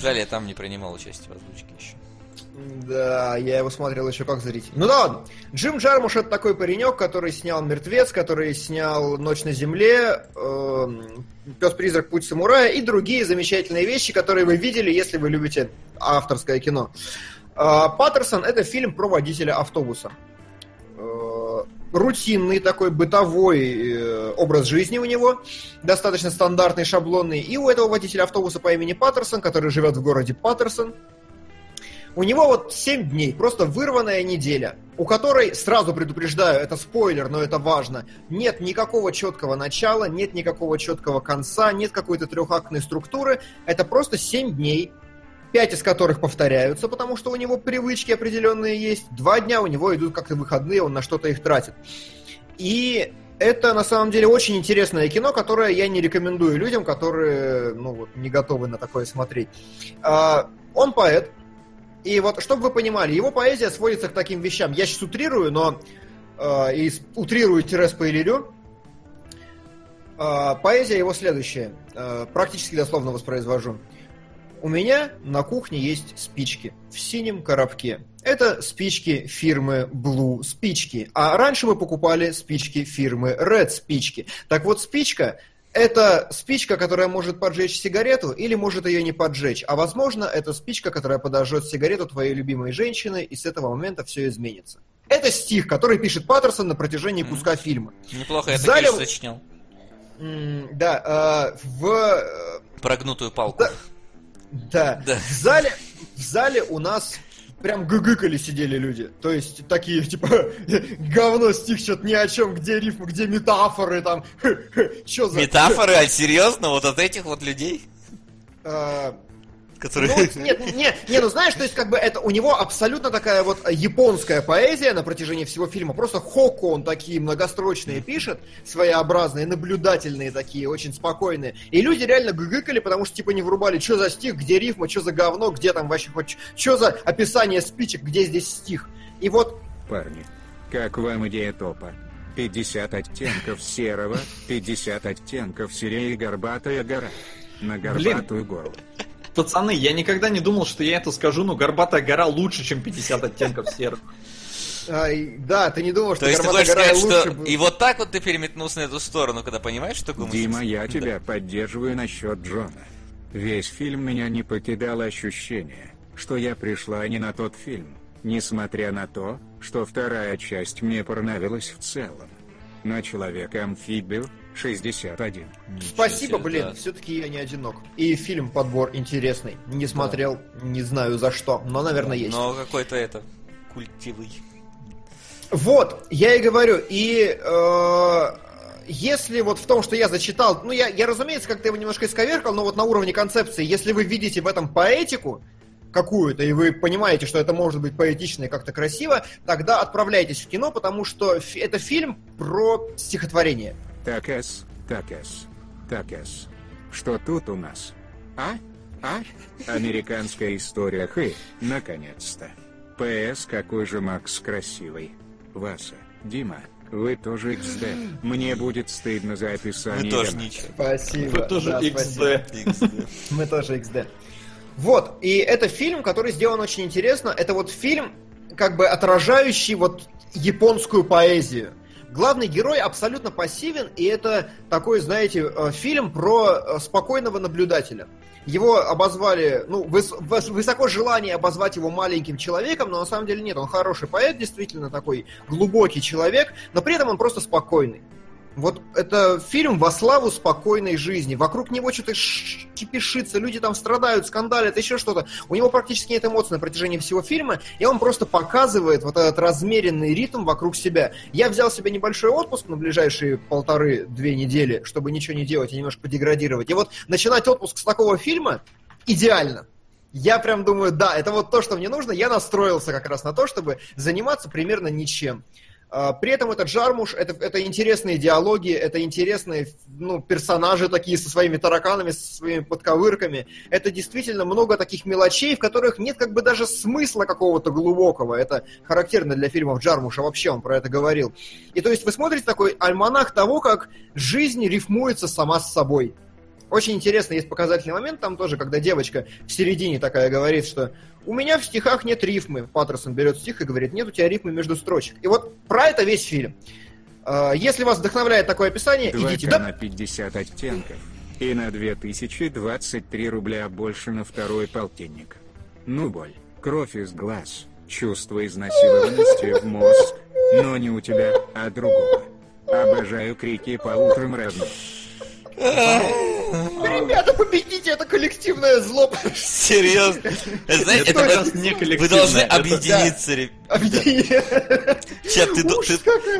Жаль, я там не принимал участие в озвучке еще. Да, я его смотрел еще как зритель. Ну да ладно. Джим Джармуш это такой паренек, который снял «Мертвец», который снял «Ночь на земле», эм, «Пес-призрак. Путь самурая» и другие замечательные вещи, которые вы видели, если вы любите авторское кино. А, Паттерсон это фильм про водителя автобуса. Э, Рутинный такой бытовой э, образ жизни у него, достаточно стандартный, шаблонный. И у этого водителя автобуса по имени Паттерсон, который живет в городе Паттерсон, у него вот 7 дней, просто вырванная неделя, у которой, сразу предупреждаю, это спойлер, но это важно, нет никакого четкого начала, нет никакого четкого конца, нет какой-то трехактной структуры, это просто 7 дней, 5 из которых повторяются, потому что у него привычки определенные есть, 2 дня у него идут как-то выходные, он на что-то их тратит. И это на самом деле очень интересное кино, которое я не рекомендую людям, которые ну, вот, не готовы на такое смотреть. А, Он поэт, и вот, чтобы вы понимали, его поэзия сводится к таким вещам. Я сейчас утрирую, но э, и утрирую тире спойлерю. Э, поэзия его следующая. Э, практически дословно воспроизвожу. У меня на кухне есть спички в синем коробке. Это спички фирмы Blue спички. А раньше мы покупали спички фирмы Red спички. Так вот, спичка это спичка, которая может поджечь сигарету или может ее не поджечь. А возможно, это спичка, которая подожжет сигарету твоей любимой женщины, и с этого момента все изменится. Это стих, который пишет Паттерсон на протяжении куска фильма. Неплохо я В зале- так сочинял. М, Да, э, в э, Прогнутую палку. Да. Да. Да. В зале, в зале у нас прям гыгыкали сидели люди. То есть такие, типа, <laughs> говно, стих, что-то ни о чем, где рифмы, где метафоры, там, <laughs> что за... Метафоры, а серьезно? Вот от этих вот людей? А, Которые... Ну, вот нет, не, не, ну знаешь, то есть как бы это у него абсолютно такая вот японская поэзия на протяжении всего фильма. Просто хоку он такие многострочные пишет, своеобразные, наблюдательные такие, очень спокойные. И люди реально гыгыкали, потому что типа не врубали, что за стих, где рифма, что за говно, где там вообще хоть, что за описание спичек, где здесь стих. И вот Парни, как вам идея топа? 50 оттенков серого, 50 оттенков серее и горбатая гора. На горбатую гору. Пацаны, я никогда не думал, что я это скажу, но Горбатая гора лучше, чем 50 оттенков серых. а, и- да, ты не думал, что То есть ты «Горбатая хочешь гора» сказать, лучше что был. и вот так вот ты переметнулся на эту сторону, когда понимаешь, что такое Дима, я <laughs> Да. тебя поддерживаю насчет Джона. Весь фильм меня не покидало ощущение, что я пришла не на тот фильм. Несмотря на то, что вторая часть мне понравилась в целом. На Человека-амфибию 61. Ничего Спасибо, себе, блин, да. все-таки я не одинок. И фильм подбор интересный. Не смотрел, не знаю за что, но, наверное, есть. Но какой-то это культивый. Вот, я и говорю, и э, если вот в том, что я зачитал, ну я, я разумеется, как-то его немножко исковеркал, но вот на уровне концепции, если вы видите в этом поэтику какую-то, и вы понимаете, что это может быть поэтично и как-то красиво, тогда отправляйтесь в кино, потому что это фильм про стихотворение. Такас, такас, такас. Что тут у нас? А? А? Американская история Хы, наконец-то. ПС, какой же Макс красивый. Васа, Дима, вы тоже XD. Мне будет стыдно за описание. Мы тоже ничего. Спасибо. Вы тоже да, спасибо. XD. <laughs> Мы тоже XD. Вот, и это фильм, который сделан очень интересно. Это вот фильм, как бы отражающий вот японскую поэзию. Главный герой абсолютно пассивен, и это такой, знаете, э, фильм про э, спокойного наблюдателя. Его обозвали, ну, выс- выс- высоко желание обозвать его маленьким человеком, но на самом деле нет, он хороший поэт, действительно такой глубокий человек, но при этом он просто спокойный. Вот это фильм во славу спокойной жизни. Вокруг него что-то кипишится, люди там страдают, скандалят, еще что-то. У него практически нет эмоций на протяжении всего фильма, и он просто показывает вот этот размеренный ритм вокруг себя. Я взял себе небольшой отпуск на ближайшие полторы-две недели, чтобы ничего не делать и немножко подеградировать. И вот начинать отпуск с такого фильма идеально. Я прям думаю, да, это вот то, что мне нужно. Я настроился как раз на то, чтобы заниматься примерно ничем. А, При этом этот Жармуш, это, это интересные диалоги, это интересные ну, персонажи такие со своими тараканами, со своими подковырками. Это действительно много таких мелочей, в которых нет как бы даже смысла какого-то глубокого. Это характерно для фильмов Джармуша, вообще он про это говорил. И то есть вы смотрите такой альманах того, как жизнь рифмуется сама с собой. Очень интересно, есть показательный момент там тоже, когда девочка в середине такая говорит, что у меня в стихах нет рифмы. Паттерсон берет стих и говорит, нет у тебя рифмы между строчек. И вот про это весь фильм. А, Если вас вдохновляет такое описание, 2 идите. на Да, 50 оттенков. И на 2023 рубля больше на второй полтинник. Ну боль, кровь из глаз, чувство изнасилованности в мозг. Но не у тебя, а другого. Обожаю крики по утрам родных. <laughs> ребята, победите, это коллективное зло. Серьезно? Это, знаете, Это это не вы коллективное, должны это- объединиться, ребят. Объединение. Чат,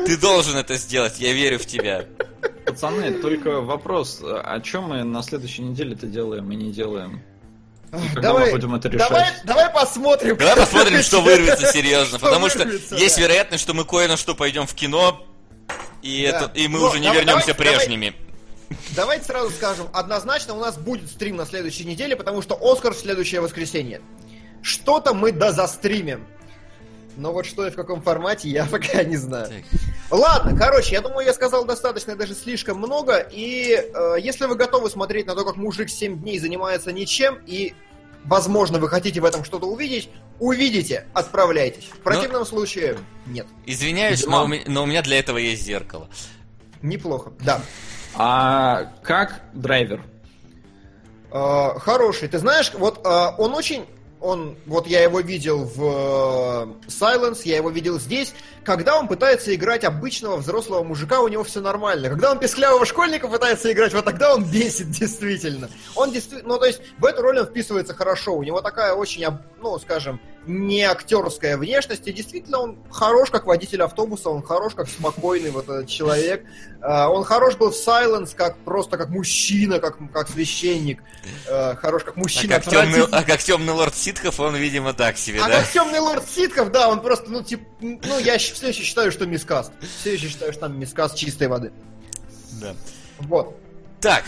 ты, должен это сделать, я верю в тебя. Пацаны, только вопрос, о чем мы на следующей неделе-то делаем и не делаем? Давай, мы будем это решать? давай, давай посмотрим. Давай посмотрим, что вырвется серьезно, потому что есть вероятность, что мы кое на что пойдем в кино, и, Да. это, и мы Ну, уже не давай- вернемся прежними. Давайте сразу скажем, однозначно у нас будет стрим на следующей неделе, потому что Оскар в следующее воскресенье. Что-то мы да застримим. Но вот что и в каком формате, я <laughs> пока не знаю. Так. Ладно, короче, я думаю, я сказал достаточно, даже слишком много. И э, если вы готовы смотреть на то, как мужик 7 дней занимается ничем, и, возможно, вы хотите в этом что-то увидеть, увидите, отправляйтесь. В противном случае, нет. Извиняюсь, но у, меня, но у меня для этого есть зеркало. Неплохо, да. А как драйвер? Э, хороший. Ты знаешь, вот э, он очень... Он, вот я его видел в э, Silence, я его видел здесь. Когда он пытается играть обычного взрослого мужика, у него все нормально. Когда он песклявого школьника пытается играть, вот тогда он бесит <laughs> действительно. Он действительно, ну то есть в эту роль он вписывается хорошо. У него такая очень, ну скажем, не актерская внешность. И действительно он хорош как водитель автобуса, он хорош как спокойный вот этот человек. Э, Он хорош был в Silence как просто как мужчина, как, как священник. Э, Хорош как А мужчина. как, темный, а как темный лорд Ситхов, он, видимо, так себе, А да? как темный лорд Ситков, да, он просто, ну, типа, ну, я все еще считаю, что мискаст. Все еще считаю, что там мискаст чистой воды. Да. Вот. Так,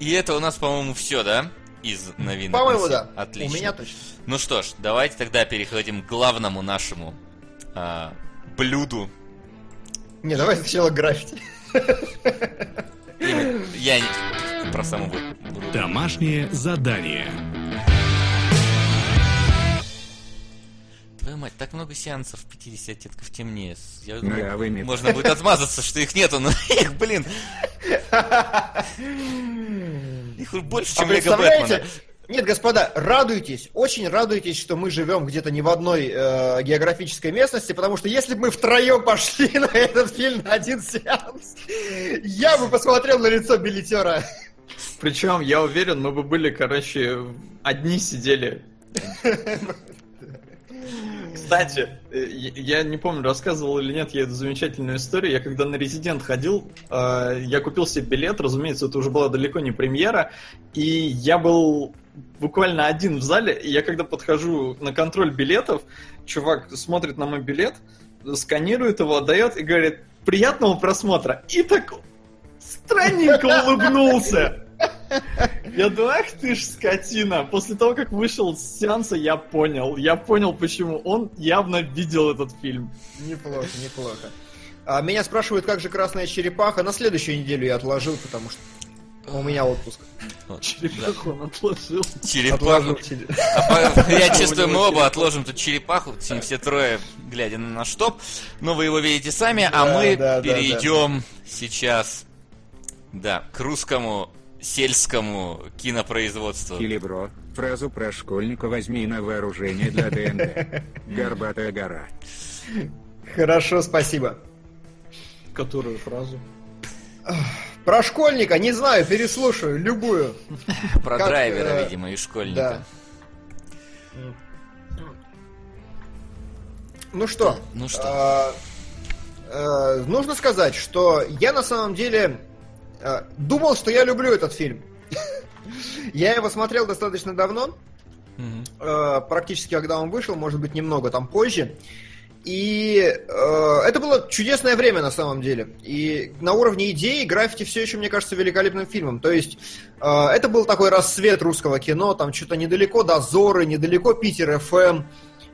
и это у нас, по-моему, все, да? Из новинок. По-моему, да. Отлично. У меня точно. Ну что ж, давайте тогда переходим к главному нашему а, блюду. Не, давай сначала граффити. Я не про саму. Домашнее задание. Твою мать, так много сеансов 50 оттенков темнее. Я Ну, а вы можно будет отмазаться, что их нету, но <laughs> их, блин, их больше, А чем Лего представляете, Бэтмена. Нет, господа, радуйтесь, очень радуйтесь, что мы живем где-то не в одной э, географической местности, потому что если бы мы втроем пошли <laughs> на этот фильм на один сеанс, я бы посмотрел на лицо билетера. Причем, я уверен, мы бы были, короче, одни сидели. <laughs> Кстати, э, я не помню, рассказывал или нет я эту замечательную историю. Я когда на резидент ходил, э, я купил себе билет, разумеется, это уже была далеко не премьера, и я был буквально один в зале, и я когда подхожу на контроль билетов, чувак смотрит на мой билет, сканирует его, отдает и говорит, приятного просмотра. И так странненько <laughs> улыбнулся. Я думаю, ах ты ж скотина. После того, как вышел с сеанса, я понял. Я понял, почему. Он явно видел этот фильм. Неплохо, неплохо. А, меня спрашивают, как же «Красная черепаха». На следующую неделю я отложил, потому что у меня отпуск. Черепаху он отложил. Черепаху. А <laughs> Я чувствую, мы оба отложим тут черепаху, все все трое, глядя на наш топ. Но вы его видите сами, а мы перейдем сейчас, да, к русскому сельскому кинопроизводству. Или бро, фразу про школьника возьми на вооружение для ДНД. <laughs> Горбатая гора. Хорошо, спасибо. Которую фразу? Про школьника, не знаю, переслушаю, любую. <laughs> Про Как, драйвера, э, видимо, и школьника. Ну что? Ну что? а, э, нужно сказать, что я на самом деле э, думал, что я люблю этот фильм. <laughs> Я его смотрел достаточно давно, э, практически когда он вышел, может быть, немного там позже. И э, это было чудесное время на самом деле. И на уровне идеи граффити все еще, мне кажется, великолепным фильмом. То есть э, это был такой рассвет русского кино, там что-то недалеко Дозоры, недалеко Питер ФМ.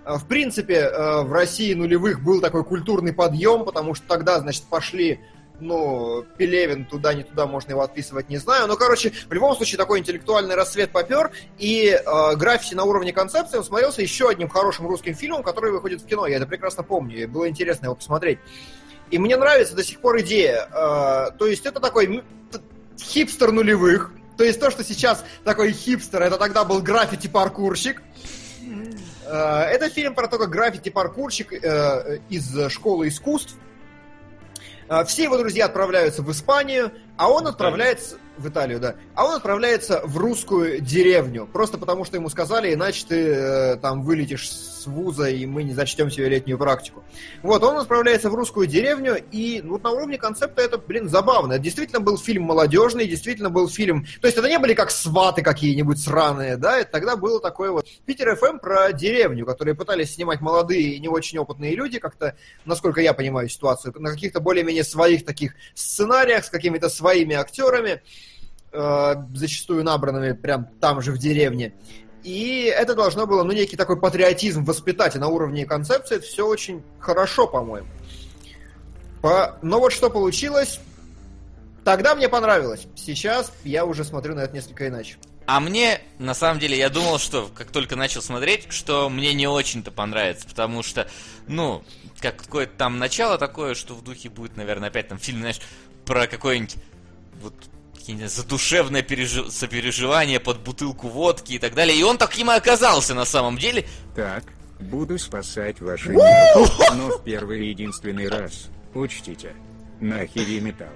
Э, В принципе, э, в России нулевых был такой культурный подъем, потому что тогда, значит, пошли ну, Пелевин туда, не туда, можно его отписывать, не знаю. Но, короче, в любом случае, такой интеллектуальный рассвет попер, и э, граффити на уровне концепции он смотрелся еще одним хорошим русским фильмом, который выходит в кино. Я это прекрасно помню, и было интересно его посмотреть. И мне нравится до сих пор идея. Э, то есть это такой хипстер нулевых. То есть то, что сейчас такой хипстер, это тогда был граффити-паркурщик. Э, это фильм про то, как граффити-паркурщик э, из школы искусств Все его друзья отправляются в Испанию, а он отправляется в Италию, да. А он отправляется в русскую деревню, просто потому что ему сказали, иначе ты э, там вылетишь с вуза и мы не зачтем тебе летнюю практику. Вот, он отправляется в русскую деревню, и вот на уровне концепта это, блин, забавно. Это действительно был фильм молодежный, действительно был фильм... То есть это не были как сваты какие-нибудь сраные, да, это тогда было такое вот... Питер ФМ про деревню, которые пытались снимать молодые и не очень опытные люди, как-то, насколько я понимаю ситуацию, на каких-то более-менее своих таких сценариях, с какими-то своими актерами, э, зачастую набранными прям там же в деревне. И это должно было, ну, некий такой патриотизм воспитать, и на уровне концепции это все очень хорошо, по-моему. По... Но вот что получилось, тогда мне понравилось. Сейчас я уже смотрю на это несколько иначе. А мне, на самом деле, я думал, что, как только начал смотреть, что мне не очень-то понравится, потому что, ну, как какое-то там начало такое, что в духе будет, наверное, опять там фильм, знаешь, про какое-нибудь вот задушевное пережи- сопереживание под бутылку водки и так далее. И он таким и оказался на самом деле. Так, буду спасать ваши нервы, но в первый и единственный раз. Учтите. На хеви металл.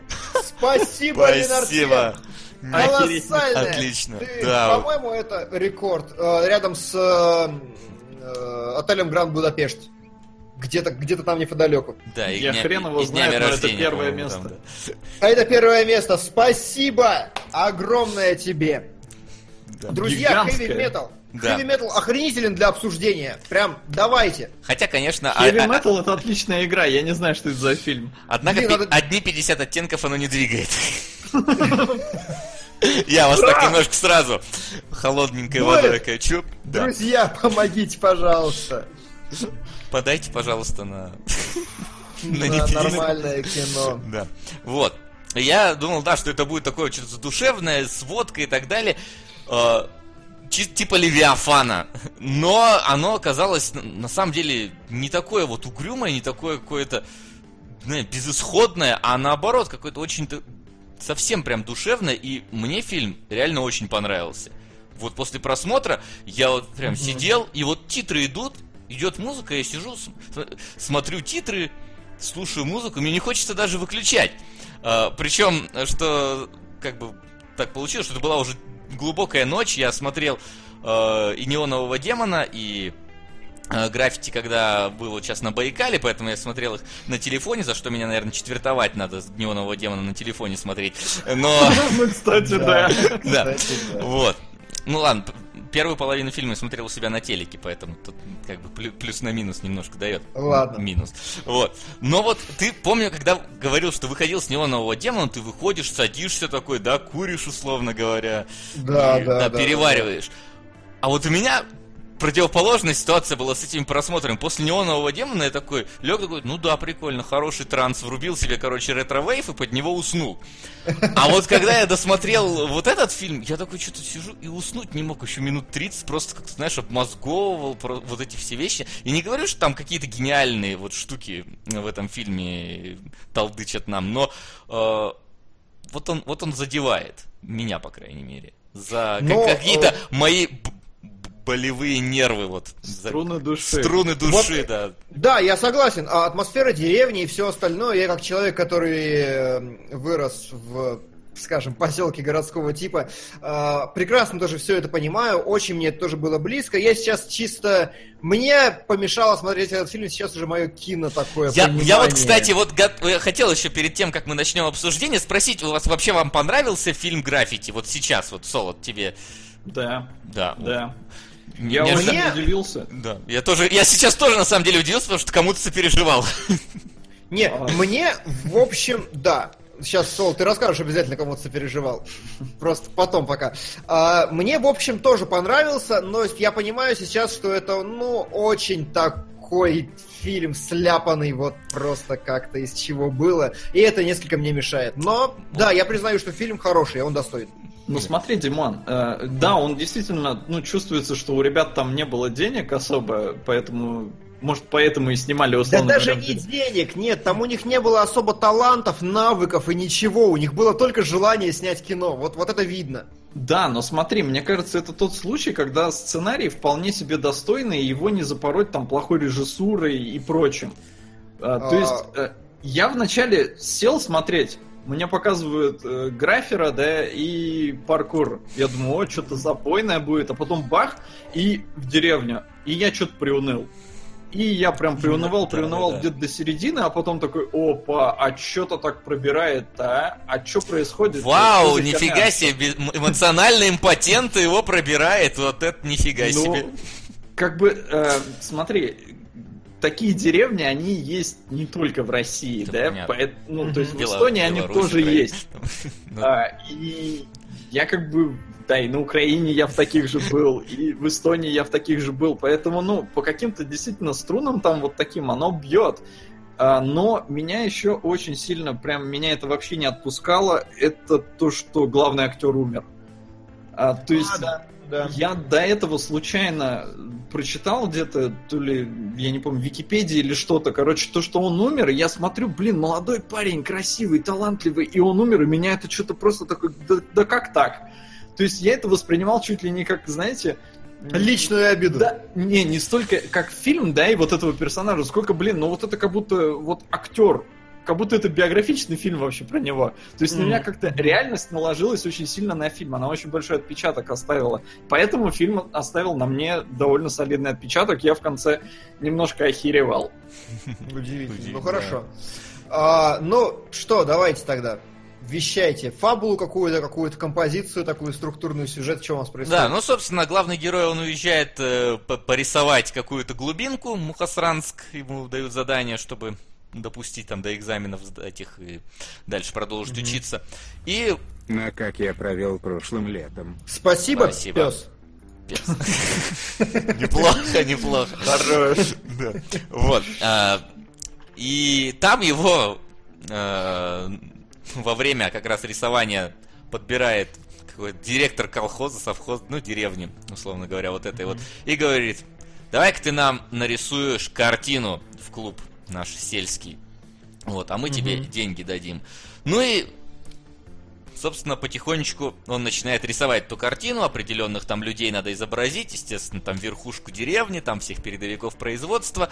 Спасибо, Спасибо. Ленардсен. Колоссальное. Отлично, Ты, да. По-моему, это рекорд. Э, Рядом с э, э, отелем Гранд Будапешт. Где-то где там неподалеку. Да, и Я дня- хрен его и знает, но это первое место. там, да. А это первое место. Спасибо огромное тебе. Друзья, Гигантское. хэви метал. Да. Хэви метал охренителен для обсуждения. Прям давайте. Хотя, конечно, а- Heavy а- Metal это отличная игра, я не знаю, что это за фильм. Однако Блин, пи- надо- одни 50 оттенков оно не двигает. <laughs> Я вас так немножко сразу холодненькой водой. Да. Друзья, помогите, пожалуйста. Подайте, пожалуйста, на... <laughs> на нормальное кино. Да. Вот. Я думал, да, что это будет такое что-то задушевное, с водкой и так далее. Чи- типа Левиафана. Но оно оказалось на- самом деле не такое вот угрюмое, не такое какое-то не, безысходное, а наоборот, какое-то очень совсем прям душевное. И мне фильм реально очень понравился. вот после просмотра я вот прям сидел, и вот титры идут, идет музыка, я сижу, см- смотрю титры, слушаю музыку, мне не хочется даже выключать. А, причем, что как бы так получилось, что это была уже глубокая ночь, я смотрел э, и неонового демона, и э, граффити, когда было сейчас на Байкале, поэтому я смотрел их на телефоне, за что меня, наверное, четвертовать надо с неонового демона на телефоне смотреть. Но... <laughs> Ну, кстати, да. Да. <laughs> вот. Ну ладно, первую половину фильма я смотрел у себя на телеке, поэтому тут как бы плю- плюс на минус немножко дает. Ладно. Минус. Вот. Но вот ты, помню, когда говорил, что выходил с неонового демона, ты выходишь, садишься такой, да, куришь, условно говоря. Да, и, да, да, перевариваешь. А вот у меня противоположная ситуация была с этими просмотрами. После неонового демона я такой, лег такой, ну да, прикольно, хороший транс, врубил себе, короче, retrowave и под него уснул. А вот когда я досмотрел вот этот фильм, я такой что-то сижу и уснуть не мог еще минут 30, просто, как знаешь, обмозговывал про вот эти все вещи. И не говорю, что там какие-то гениальные вот штуки в этом фильме толдычат нам, но э, вот он, вот он задевает меня, по крайней мере, за Но, какие-то э, мои болевые нервы, вот Струны души. струны души, Вот, да. Да, я согласен. А атмосфера деревни и все остальное, я как человек, который э, вырос в скажем, поселке городского типа. э, прекрасно тоже все это понимаю, очень мне это тоже было близко. Я сейчас чисто... Мне помешало смотреть этот фильм, сейчас уже мое кино такое Я, я вот, кстати, вот го- я хотел еще перед тем, как мы начнем обсуждение, спросить, у вас вообще вам понравился фильм «Граффити»? Вот сейчас, вот, Солод, тебе... Да, Да. да. Я Мне- очень удивился. Да, я тоже, я сейчас тоже на самом деле удивился, потому что кому-то сопереживал. <laughs> Не, А. мне, в общем, да. Сейчас, Сол, ты расскажешь обязательно, кому ты сопереживал. Просто потом пока. А, мне, в общем, тоже понравился, но я понимаю сейчас, что это, ну, очень такой фильм сляпанный вот просто как-то из чего было. И это несколько мне мешает. Но, да, я признаю, что фильм хороший, он достоин. Ну смотри, Димон, э, да, он действительно, ну, чувствуется, что у ребят там не было денег особо, поэтому, может, поэтому и снимали Да условно даже говоря, не денег, нет, там у них не было особо талантов, навыков и ничего. У них было только желание снять кино. Вот, вот это видно. Да, но смотри, мне кажется, это тот случай, когда сценарий вполне себе достойный, и его не запороть там плохой режиссурой и прочим. А, то есть, э, я вначале сел смотреть, мне показывают э, графера, да, и паркур. Я думаю, о, что-то запойное будет, а потом бах, и в деревню. И я что-то приуныл. И я прям приунывал, Да, приунывал да. где-то до середины, а потом такой, опа, а что-то так пробирает, а? А что происходит? Вау, Что нифига херня?» себе, эмоциональный импотент его пробирает, вот это нифига Ну, себе. как бы, э, смотри, такие деревни, они есть не только в России, Это да? понятно. Поэт- ну, то есть в Бела- Эстонии они Беларусь, тоже Украина. есть. <laughs> Ну, А, и я как бы, да, и на Украине я в таких же был, и в Эстонии я в таких же был, поэтому, ну, по каким-то действительно струнам там вот таким оно бьет. А, но меня еще очень сильно, прям меня это вообще не отпускало, это то, что главный актер умер. А, то есть да, да. я до этого случайно прочитал где-то, то ли, я не помню, в Википедии или что-то, короче, то, что он умер, и я смотрю, блин, молодой парень, красивый, талантливый, и он умер, и меня это что-то просто такое, да, да как так? То есть я это воспринимал чуть ли не как, знаете... Личную обиду. Да, не, не столько как фильм, да, и вот этого персонажа, сколько, блин, ну вот это как будто вот актер, как будто это биографичный фильм вообще про него. То есть на Мгм. меня как-то реальность наложилась очень сильно на фильм, она очень большой отпечаток оставила. Поэтому фильм оставил на мне довольно солидный отпечаток, я в конце немножко охеревал. <laughs> Удивительно. Ну хорошо. А, ну что, давайте тогда. Вещайте фабулу какую-то, какую-то композицию, такую структурную сюжет, что у нас происходит. Да, ну, собственно, главный герой, он уезжает э, по- порисовать какую-то глубинку, Мухосранск, ему дают задание, чтобы допустить там до экзаменов этих и дальше продолжить учиться. И На как я провел прошлым летом. Спасибо, Спасибо. пес. <laughs> Неплохо, неплохо. Хорош. Вот. а, И там его э, во время как раз рисования подбирает какой-то директор колхоза, совхоз, ну, деревни, условно говоря, вот этой вот, и говорит, давай-ка ты нам нарисуешь картину в клуб наш сельский. Вот, а мы тебе деньги дадим. Ну и собственно, потихонечку он начинает рисовать ту картину, определенных там людей надо изобразить, естественно, там верхушку деревни, там всех передовиков производства.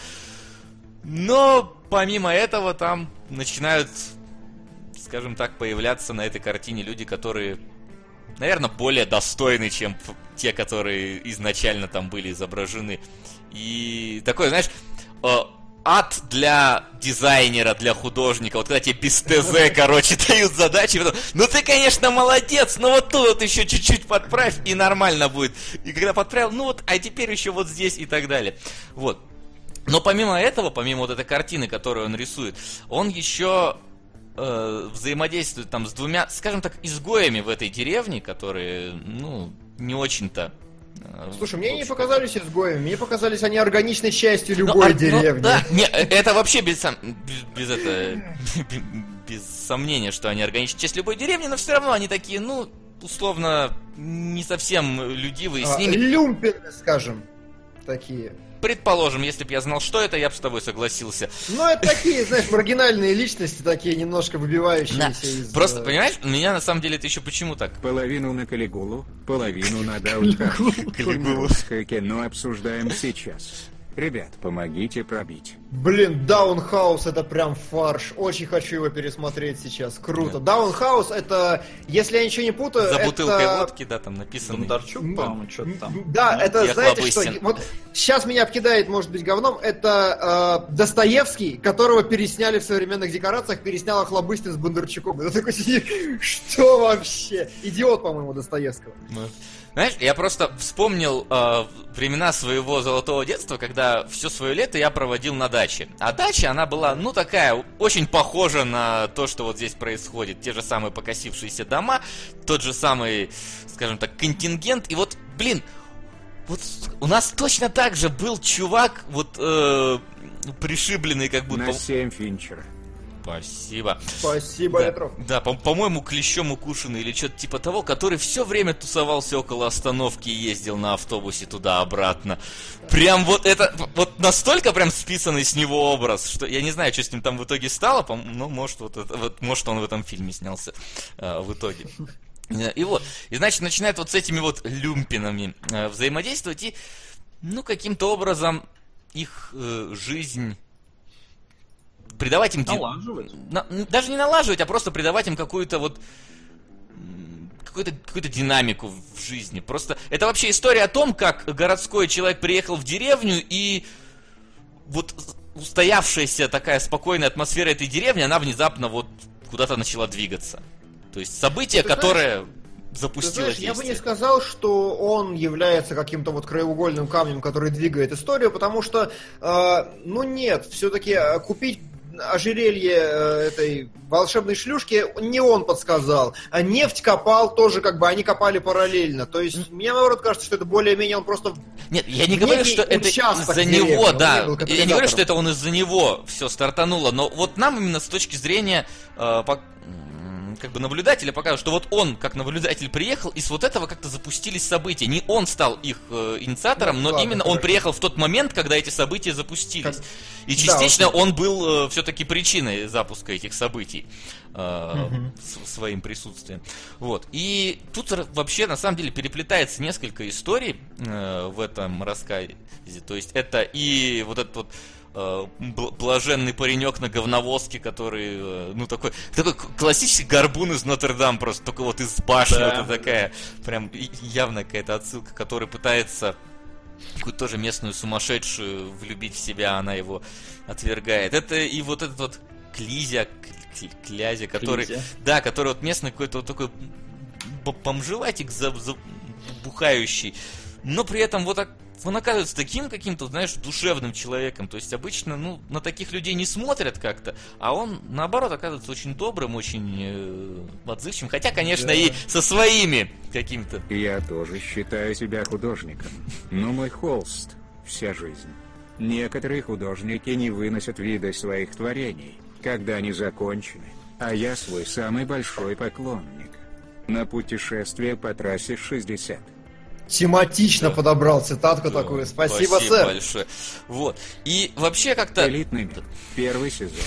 Но помимо этого там начинают, скажем так, появляться на этой картине люди, которые, наверное, более достойны, чем те, которые изначально там были изображены. И такой, знаешь, э, ад для дизайнера, для художника. Вот когда тебе без ТЗ, <laughs> короче, дают задачи, потом, ну ты, конечно, молодец, но вот тут вот еще чуть-чуть подправь, и нормально будет. И когда подправил, ну вот, а теперь еще вот здесь и так далее. Вот. Но помимо этого, помимо вот этой картины, которую он рисует, он еще э, взаимодействует там с двумя, скажем так, изгоями в этой деревне, которые, ну, не очень-то Слушай, мне не показались изгоями, мне показались они органичной частью ну, любой ну, деревни. Ну, да, не, э, это вообще без, сам, без, без, это, <laughs> без сомнения, что они органичной частью любой деревни, но все равно они такие, ну, условно, не совсем людивые а, с ними. Люмпины, скажем, такие. Предположим, если бы я знал, что это, я бы с тобой согласился. Ну, это такие, знаешь, маргинальные личности, такие немножко выбивающиеся да. из... Просто, э, понимаешь, меня на самом деле это еще почему так? Половину на Калигулу, половину на Даунтаун. Калигулу. кино обсуждаем сейчас. Ребят, помогите пробить. Блин, Даунхаус это прям фарш. Очень хочу его пересмотреть сейчас. Круто. Даунхаус это, если я ничего не путаю, За это... бутылкой водки, да, там написано. Бондарчук, по-моему, что-то там. Да, это, Я знаете что, вот сейчас меня обкидает, может быть, говном, это э, Достоевский, которого пересняли в современных декорациях, переснял Охлобыстин с Бондарчуком. Это такой <laughs> что вообще? Идиот, по-моему, Достоевского. Ну, знаешь, я просто вспомнил э, времена своего золотого детства, когда все свое лето я проводил на даче. А дача, она была, ну, такая, очень похожа на то, что вот здесь происходит. Те же самые покосившиеся дома, тот же самый, скажем так, контингент. И вот, блин, вот у нас точно так же был чувак, вот, э, пришибленный как будто... На 7 Финчера. Спасибо. Спасибо, да. Да, по- по-моему, клещом укушенный или что-то типа того, который все время тусовался около остановки и ездил на автобусе туда-обратно. Прям вот это, вот настолько прям списанный с него образ, что я не знаю, что с ним там в итоге стало, ну, может, вот, это, вот, может он в этом фильме снялся э, в итоге. И вот, и значит, начинает вот с этими вот люмпинами э, взаимодействовать и, ну, каким-то образом их э, жизнь придавать им... Налаживать. На, даже не налаживать, а просто придавать им какую-то вот какую-то какую динамику в жизни. Просто это вообще история о том, как городской человек приехал в деревню и вот устоявшаяся такая спокойная атмосфера этой деревни, она внезапно вот куда-то начала двигаться. То есть событие, которое запустило знаешь, Я бы не сказал, что он является каким-то вот краеугольным камнем, который двигает историю, потому что, э, ну нет, все-таки э, купить ожерелье э, этой волшебной шлюшки не он подсказал. А нефть копал тоже, как бы они копали параллельно. То есть мне наоборот кажется, что это более-менее он просто. Нет, я не говорю, что это из-за него, да. Я не говорю, что это он из-за него все стартануло, но вот нам именно с точки зрения э, как бы наблюдателя показывают, что вот он, как наблюдатель, приехал, и с вот этого как-то запустились события. Не он стал их э, инициатором, ну, но ладно, именно хорошо. он приехал в тот момент, когда эти события запустились. Как... И частично да, он был э, все-таки причиной запуска этих событий э, угу. своим присутствием. Вот. И тут вообще на самом деле переплетается несколько историй э, в этом рассказе. То есть это и вот этот вот блаженный паренек на говновозке, который, э, ну, такой, такой классический горбун из Нотр-Дам, просто только вот из башни, да. вот такая, прям явно какая-то отсылка, который пытается какую-то тоже местную сумасшедшую влюбить в себя, она его отвергает. Это и вот этот вот Клизя, Клязя, который, Клизя. да, который вот местный какой-то вот такой бомжеватик забухающий, но при этом вот так он оказывается таким каким-то, знаешь, душевным человеком. То есть обычно, ну, на таких людей не смотрят как-то, а он, наоборот, оказывается очень добрым, очень э, отзывчивым. Хотя, конечно, да. и со своими какими-то. Я тоже считаю себя художником. Но мой холст — вся жизнь. Некоторые художники не выносят вида своих творений, когда они закончены, а я свой самый большой поклонник. На путешествие по трассе 60 тематично да. подобрал цитатку да. такую. Спасибо, Спасибо сэр. большое. Вот. И вообще как-то... Элитный. Первый сезон.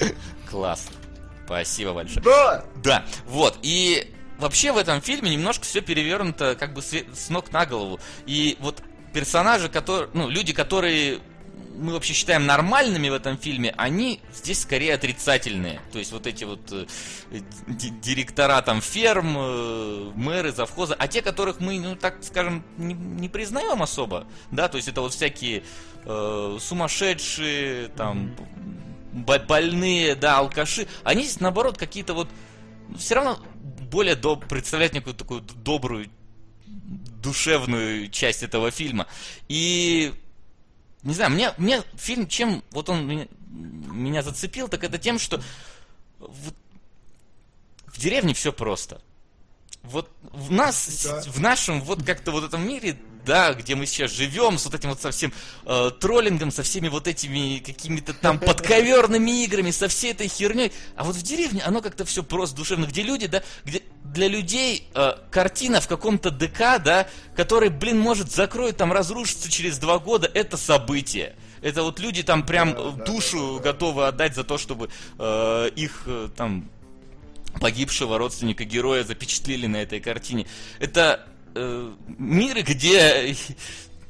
<laughs> Классно. Спасибо большое. Да! Да, вот. И вообще в этом фильме немножко все перевернуто как бы с ног на голову. И вот персонажи, которые, ну, люди, которые мы вообще считаем нормальными в этом фильме, они здесь скорее отрицательные. То есть вот эти вот э, ди- директора там ферм, э, мэры, завхоза, а те, которых мы, ну так скажем, не, не признаем особо, да, то есть это вот всякие э, сумасшедшие, там, б- больные, да, алкаши, они здесь наоборот какие-то вот все равно более доб... представляют некую такую добрую душевную часть этого фильма. И не знаю, мне, мне фильм, чем вот он меня, меня зацепил, так это тем, что вот в деревне все просто. Вот в нас, Да. в нашем вот как-то вот этом мире, да, где мы сейчас живем, с вот этим вот совсем э, троллингом, со всеми вот этими какими-то там <laughs> подковерными играми, со всей этой херней. А вот в деревне оно как-то все просто душевно, где люди, да, где для людей э, картина в каком-то ДК, да, который, блин, может закроет там, разрушиться через два года, это событие. Это вот люди там прям Да, э, да, душу готовы отдать за то, чтобы э, их э, там погибшего родственника героя запечатлели на этой картине. Это э, миры, где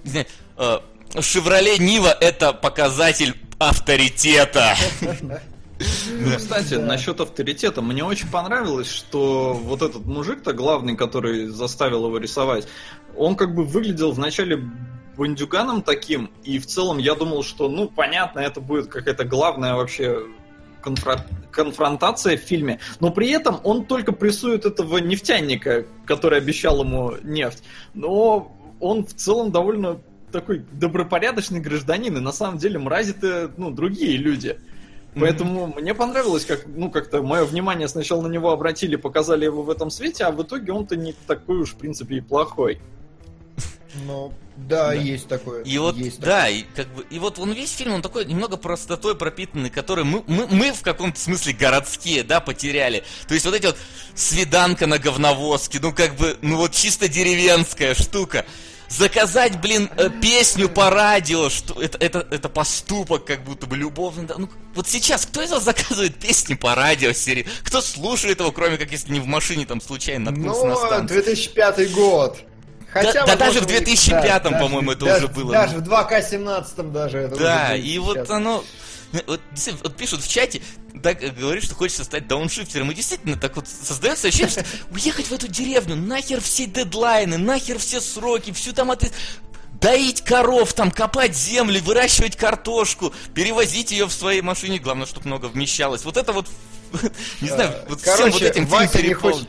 знаю, э, Шевроле Нива это показатель авторитета. <laughs> Ну, Кстати, насчет авторитета, мне очень понравилось, что вот этот мужик-то главный, который заставил его рисовать, он как бы выглядел вначале бандюганом таким, и в целом я думал, что, ну, понятно, это будет какая-то главная вообще конфронтация в фильме, но при этом он только прессует этого нефтяника, который обещал ему нефть. Но он в целом довольно такой добропорядочный гражданин, и на самом деле мрази-то, ну, другие люди. Поэтому мне понравилось, как, ну, как-то мое внимание сначала на него обратили, показали его в этом свете, а в итоге он-то не такой уж, в принципе, и плохой. Ну, да, Да. есть такое. И вот, есть да, и как бы, и вот он весь фильм, он такой немного простотой пропитанный, который мы, мы, мы в каком-то смысле городские, да, потеряли. То есть вот эти вот свиданка на говновозке, ну как бы, ну вот чисто деревенская штука. Заказать, блин, э, песню по радио, что это, это, это поступок, как будто бы любовный. да. Ну, вот сейчас кто из вас заказывает песни по радио, сери? Кто слушает его, кроме как если не в машине там случайно наткнулся на Ну, станцию? 2005 год. Хотя, да даже возможно, в у них- 2005, да, по-моему, даже- это даже- уже было. Даже в 2К17 даже это Да, и вот сейчас. оно... Вот, вот пишут в чате, так э, говорит, что хочется стать дауншифтером. И действительно, так вот создается ощущение, что уехать в эту деревню, нахер все дедлайны, нахер все сроки, всю там от... Доить коров, там, копать земли, выращивать картошку, перевозить ее в своей машине, главное, чтобы много вмещалось. Вот это вот, <laughs> не знаю, вот всем Короче, вот этим Вася не хочет...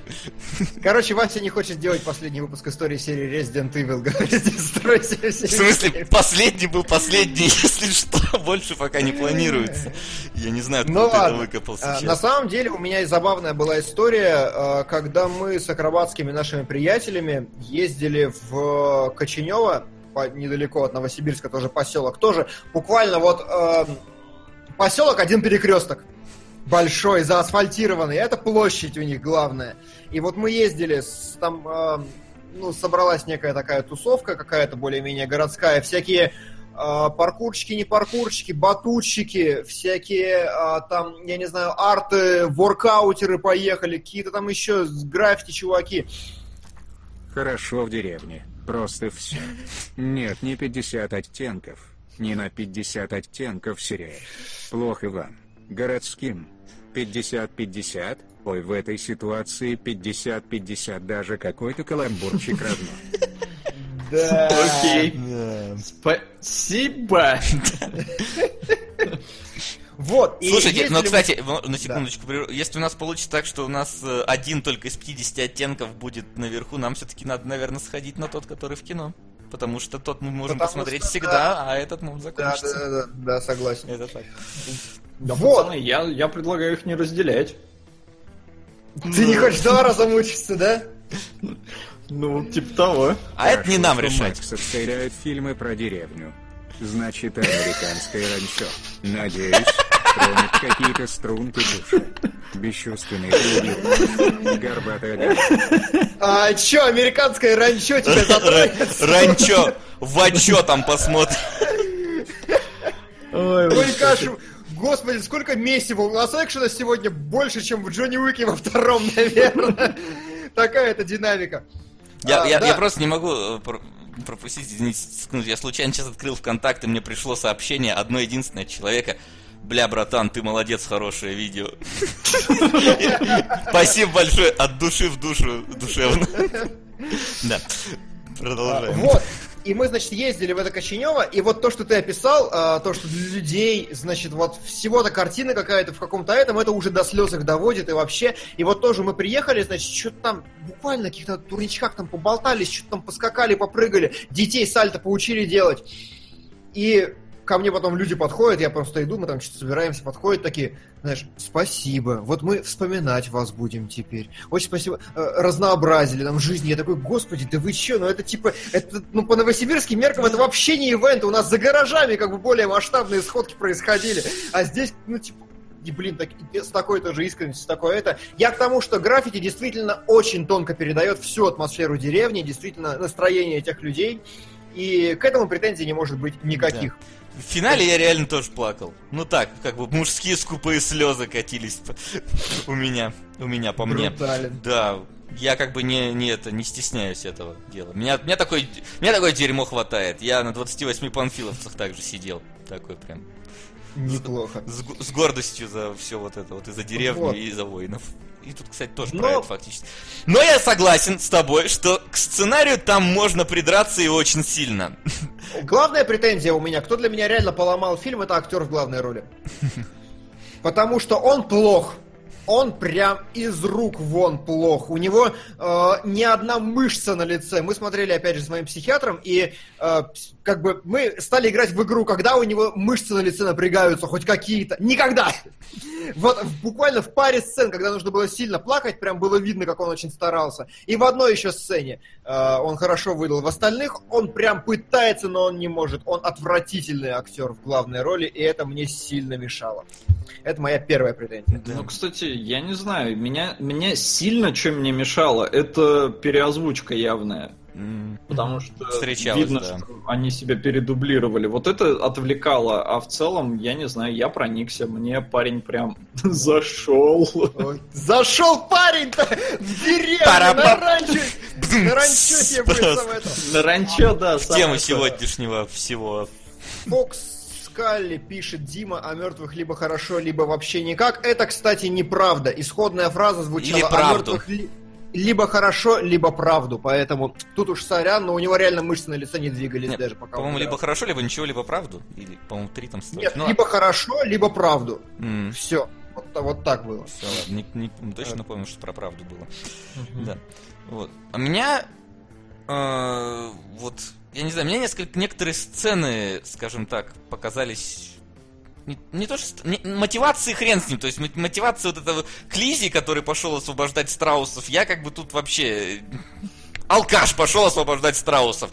Короче, Вася не хочет сделать последний выпуск истории серии Resident Evil. <laughs> Говорит, В смысле, последний был последний, <laughs> если что, больше пока не планируется. Я не знаю, Ну откуда ты это ладно. выкопал А, На сейчас. самом деле у меня и забавная была история, а, когда мы с акробатскими нашими приятелями ездили в Коченево, по- недалеко от Новосибирска, тоже поселок, тоже буквально вот эм, поселок один перекресток большой, заасфальтированный, это площадь у них главная. И вот мы ездили, с, там эм, ну, собралась некая такая тусовка, какая-то более-менее городская, всякие а, паркурщики, не паркурщики, батутчики, всякие а, там, я не знаю, арты, воркаутеры поехали, какие-то там еще граффити чуваки. Хорошо в деревне. Просто все. Нет, не 50 оттенков. Не на 50 оттенков серия. Плохо вам. Городским. 50-50. Ой, в этой ситуации 50-50 даже какой-то каламбурчик равно. Да. Окей. Спасибо. <laughs> Вот. и Слушайте, мы- кстати, на секундочку, прерву. если у нас получится так, что у нас э, один только из 50 оттенков будет наверху, нам все-таки надо, наверное, сходить на тот, который в кино. Потому что тот мы можем Потому посмотреть что, всегда, да. а этот может Да, закончиться. да, да, да, согласен. Это так. Да, Вот. пацаны, я, я предлагаю их не разделять. Ты не хочешь два раза мучиться, да? Ну, типа того. А это не нам решать. Макс фильмы про деревню. Значит, американское ранчо. Надеюсь, тронет какие-то струнки души. Бесчувственный придурок. Горбатая. А чё, американское ранчо тебя <laughs> затронет? Ранчо, в чё там посмотрим. Ой, аж, господи, сколько месива у нас экшена сегодня больше, чем в Джонни Уике во втором, наверное. Такая это динамика. Я, А, я, да. я просто не могу э, про- пропустить, извините. Я случайно сейчас открыл ВКонтакте, мне пришло сообщение одно единственное человека. Бля, братан, ты молодец, хорошее видео. Спасибо большое, от души в душу, душевно. Да, А, продолжаем. Вот. И мы, значит, ездили в это Коченево, и вот то, что ты описал, а, то, что для людей, значит, вот всего-то картина какая-то в каком-то этом, это уже до слез их доводит, и вообще, и вот тоже мы приехали, значит, что-то там, буквально каких-то турничках там поболтались, что-то там поскакали, попрыгали, детей сальто поучили делать. И ко мне потом люди подходят, я просто иду, мы там что-то собираемся, подходят такие, знаешь, спасибо, вот мы вспоминать вас будем теперь. Очень спасибо, э, разнообразили нам жизнь. Я такой, господи, да вы че, ну это типа, это, ну по новосибирским меркам это вообще не ивент, у нас за гаражами как бы более масштабные сходки происходили, а здесь, ну типа, и, блин, так, с такой тоже искренностью, с такой это. Я к тому, что граффити действительно очень тонко передает всю атмосферу деревни, действительно настроение этих людей, и к этому претензий не может быть никаких. В финале я реально тоже плакал. Ну так, как бы мужские скупые слезы катились у меня, у меня по мне. Брутален. Да, я как бы не, не это, не стесняюсь этого дела. Меня, меня, такой, меня такое дерьмо хватает. Я на 28 панфиловцах также сидел. Такой прям. Неплохо. С, г- с гордостью за все вот это, вот и за деревню, Вот. и за воинов. И тут, кстати, тоже Но- про это фактически. Но я согласен с тобой, что к сценарию там можно придраться и очень сильно. Главная претензия у меня, кто для меня реально поломал фильм, это актер в главной роли. Потому что он плох. Он прям из рук вон плох. У него э, ни одна мышца на лице. Мы смотрели, опять же, с моим психиатром, и э, как бы мы стали играть в игру, когда у него мышцы на лице напрягаются, хоть какие-то. Никогда! Вот буквально в паре сцен, когда нужно было сильно плакать, прям было видно, как он очень старался. И в одной еще сцене э, он хорошо выдал. В остальных он прям пытается, но он не может. Он отвратительный актер в главной роли, и это мне сильно мешало. Это моя первая претензия. Ну, кстати, я не знаю, меня, меня сильно что мне мешало, это переозвучка явная. Потому что Встречалось, видно, да. что они себя передублировали. Вот это отвлекало, а в целом, я не знаю, я проникся, мне парень прям <laughs> зашел. Зашел парень-то в деревню, на ранчо. На ранчо будет то. На ранчо, да, то. сегодняшнего всего. Фокс Скалли пишет Дима о мертвых либо хорошо, либо вообще никак. Это, кстати, неправда. Исходная фраза звучала Или о мертвых ли- либо хорошо, либо правду. Поэтому тут уж сорян, но у него реально мышцы на лице не двигались Нет, даже пока. По-моему, либо хорошо, либо ничего, либо правду. Или, по-моему, три там стоит. Нет, Ну, либо хорошо, либо правду. м, Все. Вот, вот так было. всё, ладно, не- не- точно помню, что про правду было. Да. Вот. А меня э, вот я не знаю, мне несколько некоторые сцены, скажем так, показались не, не то что не- мотивации хрен с ним, то есть мо- мотивация вот этого Клизи, который пошел освобождать страусов, я как бы тут вообще э, алкаш пошел освобождать страусов.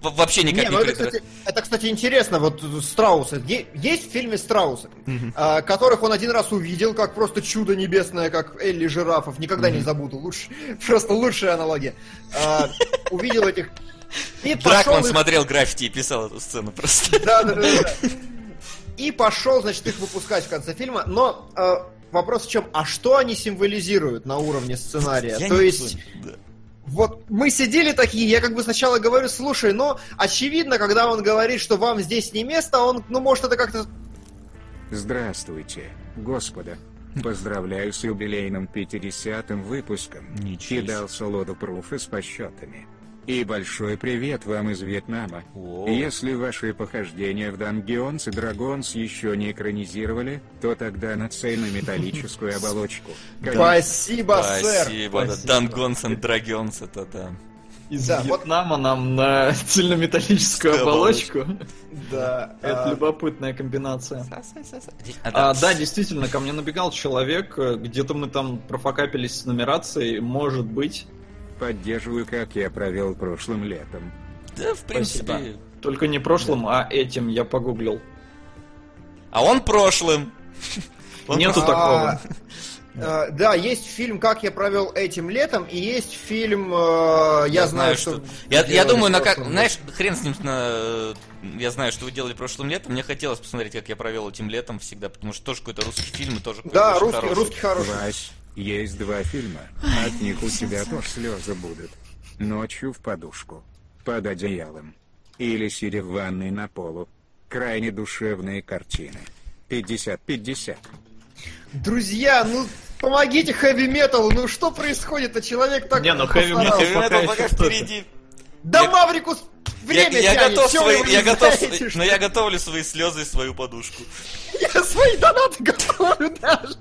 Во- Вообще никак Не, не, ну это, кстати, это, кстати, интересно, вот страусы. Есть в фильме страусы, а, которых он один раз увидел, как просто чудо небесное, как Элли Жирафов. Никогда не забуду. Лучше, просто лучшая аналогия. А, увидел этих... И Дракман пошел их- смотрел граффити и писал эту сцену просто. Да, да, да, да. И пошел, значит, их выпускать в конце фильма. Но э, вопрос в чем? А что они символизируют на уровне сценария? Я То не есть... понял. Вот мы сидели такие, я как бы сначала говорю, слушай, ну, очевидно, когда он говорит, что вам здесь не место, он, ну, может, это как-то... Здравствуйте, господа. Поздравляю с юбилейным 50-м выпуском. Ничего. Кидал солоду пруфы с посчетами. И большой привет вам из Вьетнама. Если ваши похождения в Dungeons и Dragons еще не экранизировали, то тогда нацель на металлическую <laughs> оболочку. Спасибо, сэр! Спасибо, да. Спасибо. Дангонс and Dragons, это да. Из Да, вот- Вьетнама нам на <laughs> цельнометаллическую Оболочку. Да. Это а, любопытная комбинация. А, А, да, действительно, ко мне набегал человек, э, где-то мы там профокапились с нумерацией, может быть. Поддерживаю, как я провел прошлым летом. Да, в принципе. Спасибо. Только не прошлым, а этим я погуглил. А он прошлым. <laughs> Он Нету такого. а, Да, есть фильм «Как я провел этим летом», и есть фильм э, «Я, знаю, что...» Я, думаю, на как, знаешь, хрен с ним на, я знаю, что вы делали прошлым летом. Мне хотелось посмотреть, как я провел этим летом всегда, потому что тоже какой-то русский фильм и тоже какой-то Да, русский, хороший. русский хороший. Есть два фильма. От них у тебя тоже слезы будут. Ночью в подушку. Под одеялом. Или сидя в ванной на полу. Крайне душевные картины. 50-50. Друзья, ну помогите хэви металу, ну что происходит-то? Человек так Не, ну хэви метал пока пока впереди. Да Маврикус время я, я готов свои, я готов, знаете, но я готовлю свои слезы и свою подушку. Я свои донаты готовлю даже.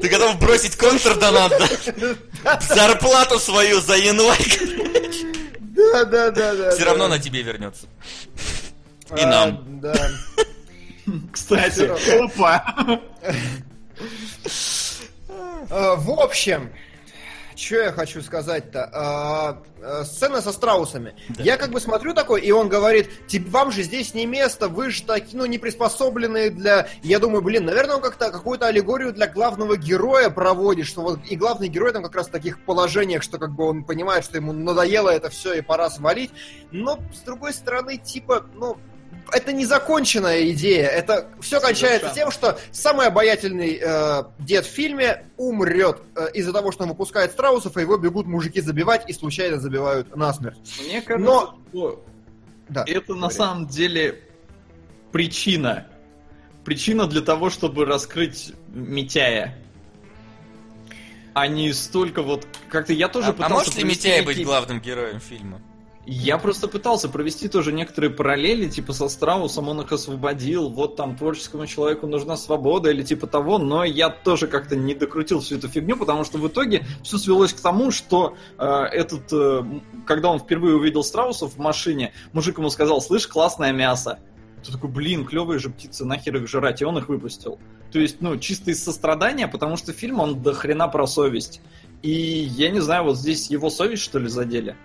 Ты готов бросить контрдонат, да? Зарплату свою за январь. Да, да, да, да. Все равно на тебе вернется. И А, нам. Да. Кстати, опа. <laughs> А, В общем, что я хочу сказать-то? А, а, Сцена со страусами. Я как бы смотрю такой, и он говорит, «Тип- вам же здесь не место, вы же так, ну, не приспособленные для... Я думаю, блин, наверное, он как-то какую-то аллегорию для главного героя проводит, что вот и главный герой там как раз в таких положениях, что как бы он понимает, что ему надоело это все и пора свалить. Но, с другой стороны, типа, ну, это незаконченная идея. Это все кончается Совершенно. тем, что самый обаятельный э, дед в фильме умрет э, из-за того, что он выпускает страусов, и его бегут мужики забивать и случайно забивают насмерть. Мне кажется, Но- что Да. это на говори. самом деле причина. Причина для того, чтобы раскрыть Митяя. А не столько вот... Как-то я тоже А, а пытался... может ли Митяй быть главным героем фильма? Я просто пытался провести тоже некоторые параллели, типа со Страусом он их освободил, вот там творческому человеку нужна свобода или типа того, но я тоже как-то не докрутил всю эту фигню, потому что в итоге все свелось к тому, что э, этот, э, когда он впервые увидел страусов в машине, мужик ему сказал, слышь, классное мясо. Ты такой, блин, клевые же птицы, нахер их жрать, и он их выпустил. То есть, ну, чисто из сострадания, потому что фильм, он до хрена про совесть. И я не знаю, вот здесь его совесть, что ли, задели?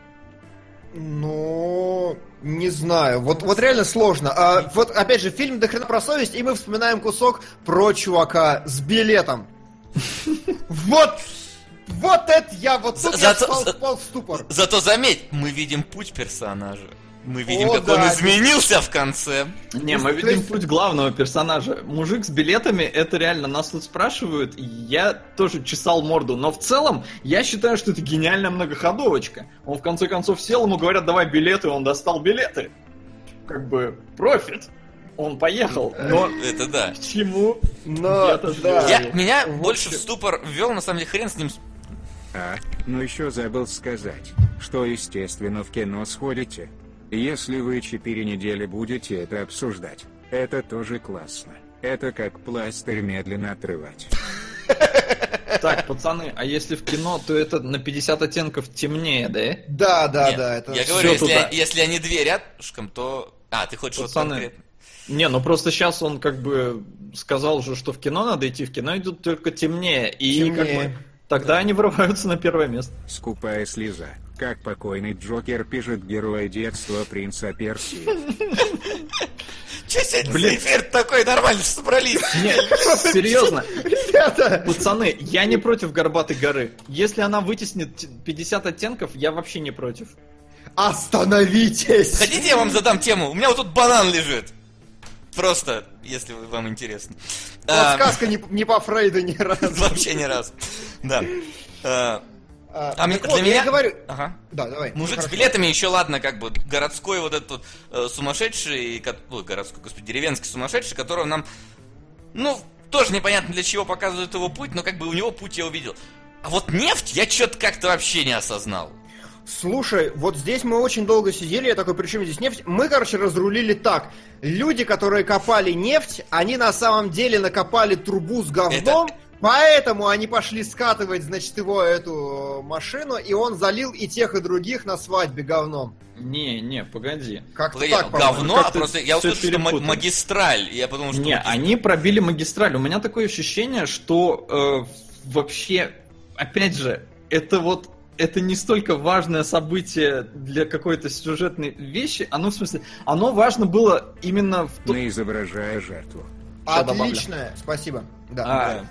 Ну, не знаю. Вот, вот реально сложно. А, вот, опять же, фильм «До хрена про совесть», и мы вспоминаем кусок про чувака с билетом. <laughs> Вот! Вот это я, вот тут За- я зато- впал, впал в ступор. Зато заметь, мы видим путь персонажа. Мы видим, О, как да, он изменился в конце. Не, мы видим путь главного персонажа. Мужик с билетами, это реально нас тут спрашивают. Я тоже чесал морду. Но в целом, я считаю, что это гениальная многоходовочка. Он в конце концов сел, ему говорят, давай билеты, он достал билеты. Как бы профит. Он поехал. Но Это да. к чему? Но, Я да. Я, меня В больше в ступор ввел, на самом деле, хрен с ним. А, ну еще забыл сказать, что естественно в кино сходите. Если вы четыре недели будете это обсуждать, это тоже классно. Это как пластырь медленно отрывать. Так, пацаны, а если в кино, то это на 50 оттенков темнее, да? Да, да, Нет, да. Это... Я говорю, если, туда. если они две рядышком, то... А, ты хочешь вот Пацаны, конкретно. Не, ну просто сейчас он как бы сказал же, что в кино надо идти, в кино идут только темнее. И как Темнее. бы тогда они вырываются на первое место. Скупая слеза. Как покойный Джокер пишет герой детства принца Персии. <laughs> Че сегодня Блин. эфир такой нормально что собрались? Нет, <laughs> серьезно, <laughs> Ребята, пацаны, я не против горбатой горы. Если она вытеснит т- 50 оттенков, я вообще не против. остановитесь! Хотите, я вам задам тему? У меня вот тут банан лежит. Просто, если вам интересно. Вот А, сказка не, не по Фрейду ни <laughs> разу. Вообще ни разу. Да. А, А, А мне- для вот, меня... Я говорю... Ага. Да, давай. Мужик с Хорошо. билетами еще ладно, как бы городской вот этот э, сумасшедший, ко- ой, городской, господи, деревенский сумасшедший, которого нам, ну, тоже непонятно для чего показывают его путь, но как бы у него путь я увидел. А вот нефть я что-то как-то вообще не осознал. Слушай, вот здесь мы очень долго сидели, я такой, при чем здесь нефть? Мы, короче, разрулили так. Люди, которые копали нефть, они на самом деле накопали трубу с говном, поэтому они пошли скатывать, значит, его эту машину, и он залил и тех, и других на свадьбе говном. Не, не, погоди. Как-то Погоди, так, говно, а как-то просто я услышал, что перепутал. магистраль, и я подумал, что... Не, они пробили магистраль. У меня такое ощущение, что э, вообще, опять же, это вот это не столько важное событие для какой-то сюжетной вещи, оно в смысле, оно важно было именно в том... Но изображая жертву. Отличное, спасибо. Да. А,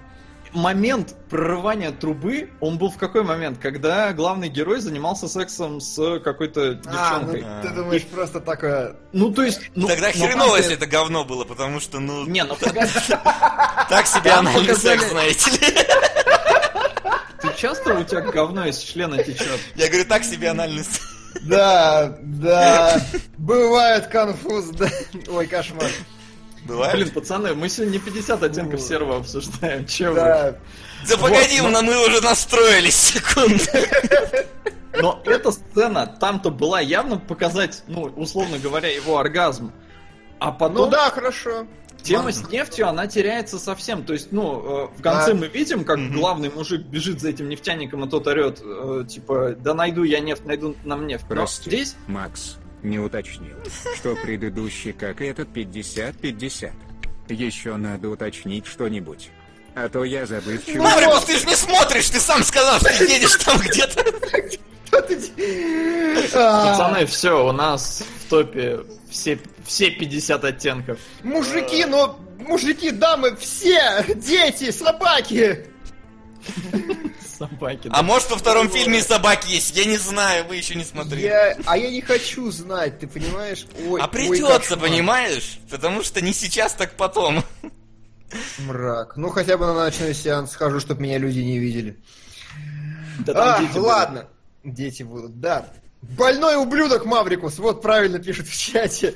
момент прорывания трубы, он был в какой момент? Когда главный герой занимался сексом с какой-то А, ну девчонкой. ты думаешь просто такое... Ну, то есть... ну, Тогда но хреново, там- если это говно было, потому что, ну, Не, ну <laughs> так себе секс, знаете ли. Часто у тебя говно из члена течет? Я говорю, так себе анальный секс. Да, да, бывает конфуз, да. Ой, кошмар. Бывает? Блин, пацаны, мы сегодня не 50 оттенков серого обсуждаем. Че вы? Да. Да погоди, Вот, но мы уже настроились, секунду. Но эта сцена там-то была явно показать, ну, условно говоря, его оргазм. А Ну потом да, хорошо. Тема с нефтью, она теряется совсем. То есть, ну, э, в конце Да. мы видим, как главный мужик бежит за этим нефтяником, и тот орет, э, типа, да найду я нефть, найду нам нефть. Но Прости, здесь Макс, не уточнил, что предыдущий, как и этот, 50-50. Еще надо уточнить что-нибудь. А то я забывчивый. Маврикус, ты же не смотришь, ты сам сказал, что ты едешь там где-то. А, <laughs> Пацаны, все, у нас в топе все, все 50 оттенков. Мужики, ну, мужики, дамы, все, дети, собаки. Собаки. А может во втором фильме и собаки есть, я не знаю, вы еще не смотрели. Я, а я не хочу знать, ты понимаешь? Ой, А придется, понимаешь? Потому что не сейчас, так потом. Мрак. Ну, хотя бы на ночной сеанс схожу, чтобы меня люди не видели. Да А, дети ладно. Дети будут, да. Больной ублюдок Маврикус, вот правильно пишет в чате.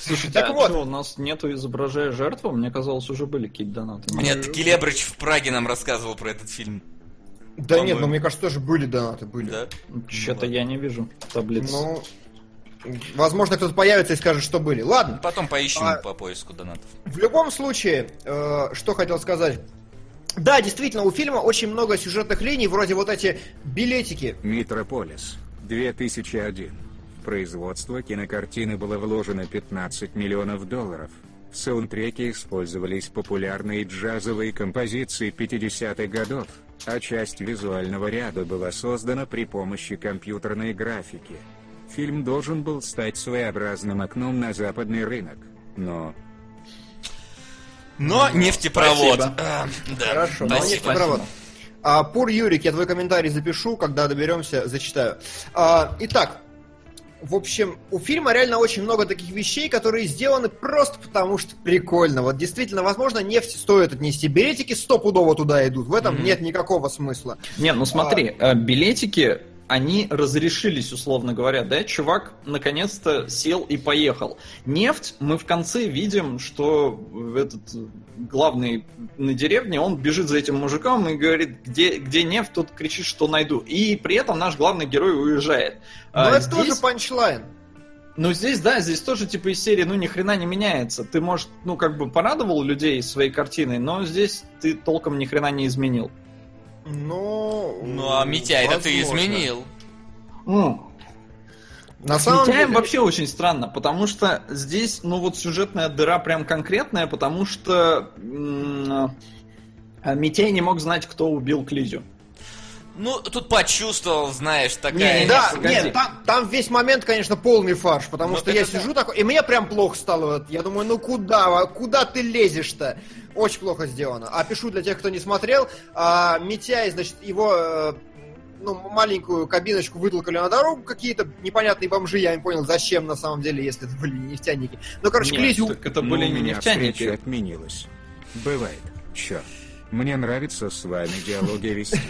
Слушайте, Так а вот. чё, у нас нету изображая жертву? Мне казалось, уже были какие-то донаты. Нет, Келебрыч в Праге нам рассказывал про этот фильм. Да нет, ну мне кажется, тоже были донаты, были. Да? Что-то я не вижу в таблице. Ну, возможно, кто-то появится и скажет, что были. Ладно, Потом поищем А- по поиску донатов. в любом случае, э, что хотел сказать. Да, действительно, у фильма очень много сюжетных линий, вроде вот эти билетики. Метрополис, 2001. В производство кинокартины было вложено 15 миллионов долларов. В саундтреке использовались популярные джазовые композиции 50-х годов, а часть визуального ряда была создана при помощи компьютерной графики. Фильм должен был стать своеобразным окном на западный рынок, но Но нефтепровод. Спасибо. А, да. Хорошо, но Спасибо. нефтепровод. А, Пур Юрик, я твой комментарий запишу, когда доберемся, зачитаю. А, итак, в общем, у фильма реально очень много таких вещей, которые сделаны просто потому, что прикольно. Вот действительно, возможно, нефть стоит отнести. Билетики стопудово туда идут. В этом нет никакого смысла. Не, ну смотри, э, билетики, они разрешились, условно говоря, да? Чувак наконец-то сел и поехал. Нефть, мы в конце видим, что этот главный на деревне, он бежит за этим мужиком и говорит, где, где нефть, тот кричит, что найду. И при этом наш главный герой уезжает. Но А это тоже здесь- панчлайн. Ну, здесь, да, здесь тоже, типа, из серии, ну, ни хрена не меняется. Ты, может, ну, как бы порадовал людей своей картиной, но здесь ты толком ни хрена не изменил. Ну, Ну а Митя, это ты изменил. На С самом Митяем деле... вообще очень странно, потому что здесь, ну вот сюжетная дыра прям конкретная, потому что м, Митяй не мог знать, кто убил Клизю. Ну, тут почувствовал, знаешь, такая... Не, Да, погоди. нет, там, там весь момент, конечно, полный фарш, потому Ну, что я сижу такой, и мне прям плохо стало. Вот, Я думаю, ну куда, куда ты лезешь-то? Очень плохо сделано. А пишу для тех, кто не смотрел, а, Митяй, значит, его э, ну, маленькую кабиночку вытолкали на дорогу какие-то непонятные бомжи, я не понял, зачем на самом деле, если это были не нефтяники. Ну, короче, Нет, Клизю... так это Ну, были у не нефтяники. отменилась. Бывает. Черт. Мне нравится с вами диалоги вести.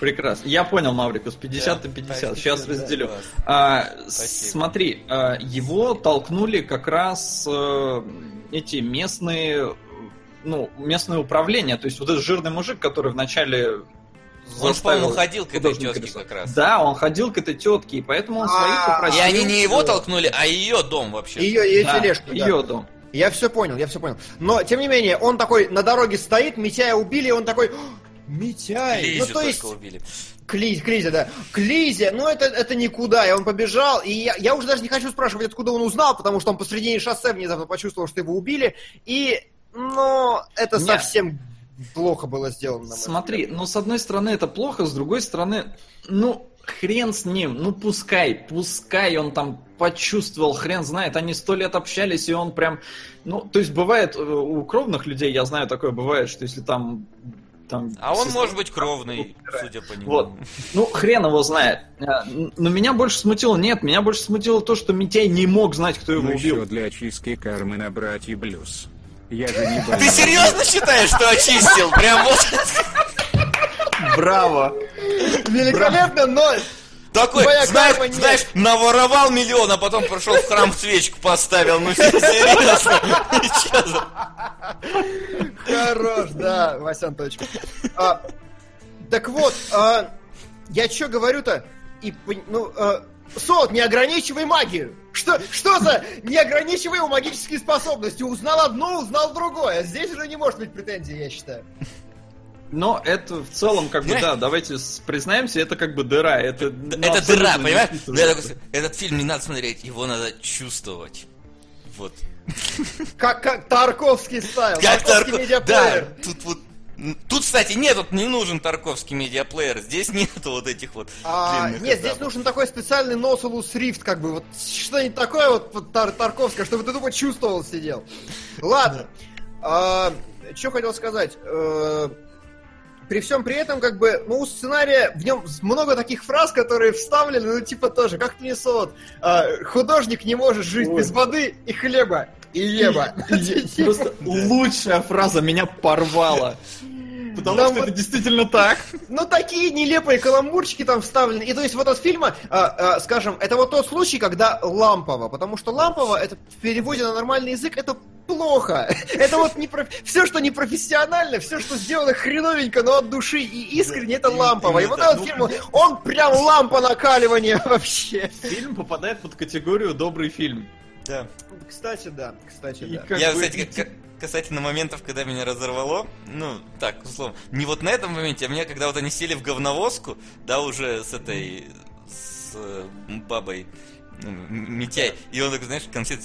Прекрасно. Я понял, Маврикус, 50 Да, на 50. спасибо, Сейчас разделю. А, Спасибо. смотри, а, его толкнули как раз э, эти местные, ну, местное управление. То есть вот этот жирный мужик, который вначале Он, по-моему, ходил к этой тетке рисовать. как раз. Да, он ходил к этой тетке, и поэтому он своих А, попросил. И они не его толкнули, а ее дом вообще. Ее, ее Да, тележку, да. ее дом. Я все понял, я все понял. Но, тем не менее, он такой на дороге стоит, Митяя убили, и он такой... «О, Митяй! Лизю ну, то есть, убили. Кли, Клизя, да. Клизя, ну это, это никуда. И он побежал, и я, я уже даже не хочу спрашивать, откуда он узнал, потому что он посредине шоссе внезапно почувствовал, что его убили. И, ну, это Не. совсем плохо было сделано. Смотри, взгляд. ну с одной стороны это плохо, с другой стороны, ну хрен с ним, ну пускай, пускай он там почувствовал, хрен знает, они сто лет общались, и он прям, ну, то есть бывает, э, у кровных людей, я знаю, такое бывает, что если там там... А он может быть кровный, судя по нему. Вот. Ну, хрен его знает. Н- Но меня больше смутило, нет, меня больше смутило то, что Митяй не мог знать, кто его Ну еще убил. для очистки кармы набрать и блюз. Я же не Ты серьезно считаешь, что очистил? Прям вот Браво! Великолепно, но такой, Твоя знаешь, карма нет. знаешь, наворовал миллион, а потом пошел в храм свечку поставил. Ну серьезно? Чё за- Хорош, да, Васян, точка. А, так вот, а, я что говорю-то? И, ну, а, Солод, не ограничивай магию. Что, что за не ограничивай его магические способности? Узнал одно, узнал другое. Здесь уже не может быть претензий, я считаю. Но это в целом, как бы, да, давайте признаемся, это как бы дыра. Это, ну, Это дыра, понимаешь? такой, Этот фильм не надо смотреть, его надо чувствовать. Вот. Как, как Тарковский стайл. Как Тарковский Тарко- медиаплеер. Да, тут вот... Тут, кстати, нет, тут не нужен тарковский медиаплеер. Здесь <laughs> нету вот этих вот А, нет, здесь этапов. нужен такой специальный Носулус Рифт, как бы, вот что-нибудь такое вот, вот Тар- Тарковское, чтобы ты тупо чувствовал, сидел. Ладно. что хотел сказать? Э, при всем при этом, как бы, ну, у сценария в нем много таких фраз, которые вставлены, ну, типа тоже, как мне солод. А, художник не может жить Ой. без воды и хлеба. И еба. <laughs> И- Просто лучшая фраза меня порвала. Потому Да что вот- это действительно так. Ну, такие нелепые каламбурчики там вставлены. И то есть вот от фильма, а, а, скажем, это вот тот случай, когда лампово. Потому что лампово, это в переводе на нормальный язык, это плохо. <laughs> Это вот не про... все, что не профессионально, все, что сделано хреновенько, но от души и искренне, это лампово. И вот этот ну, фильм, он прям лампа накаливания <laughs> вообще. Фильм попадает под категорию добрый фильм. Да. Кстати, да, кстати, И да. Я, бы- кстати, касательно моментов, когда меня разорвало, ну, так, условно, не вот на этом моменте, а мне, когда вот они сели в говновозку, да, уже с этой, с э, бабой, ну, Митяй, и он такой, знаешь, в конце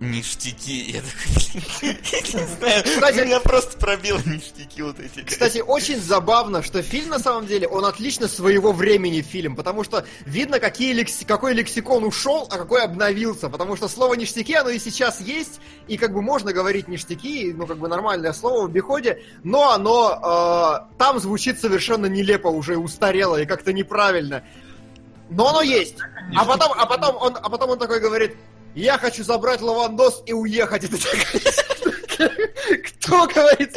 ништяки, я такой, <laughs> не знаю, Кстати- меня просто пробило ништяки вот эти. Кстати, очень забавно, что фильм на самом деле, он отлично своего времени фильм, потому что видно, какие лекси- какой лексикон ушел, а какой обновился, потому что слово ништяки, оно и сейчас есть, и как бы можно говорить ништяки, ну как бы нормальное слово в обиходе, но оно э, там звучит совершенно нелепо, уже устарело и как-то неправильно. Но оно есть. А потом, а потом он, а потом он такой говорит, я хочу забрать лавандос и уехать. Это Кто говорит?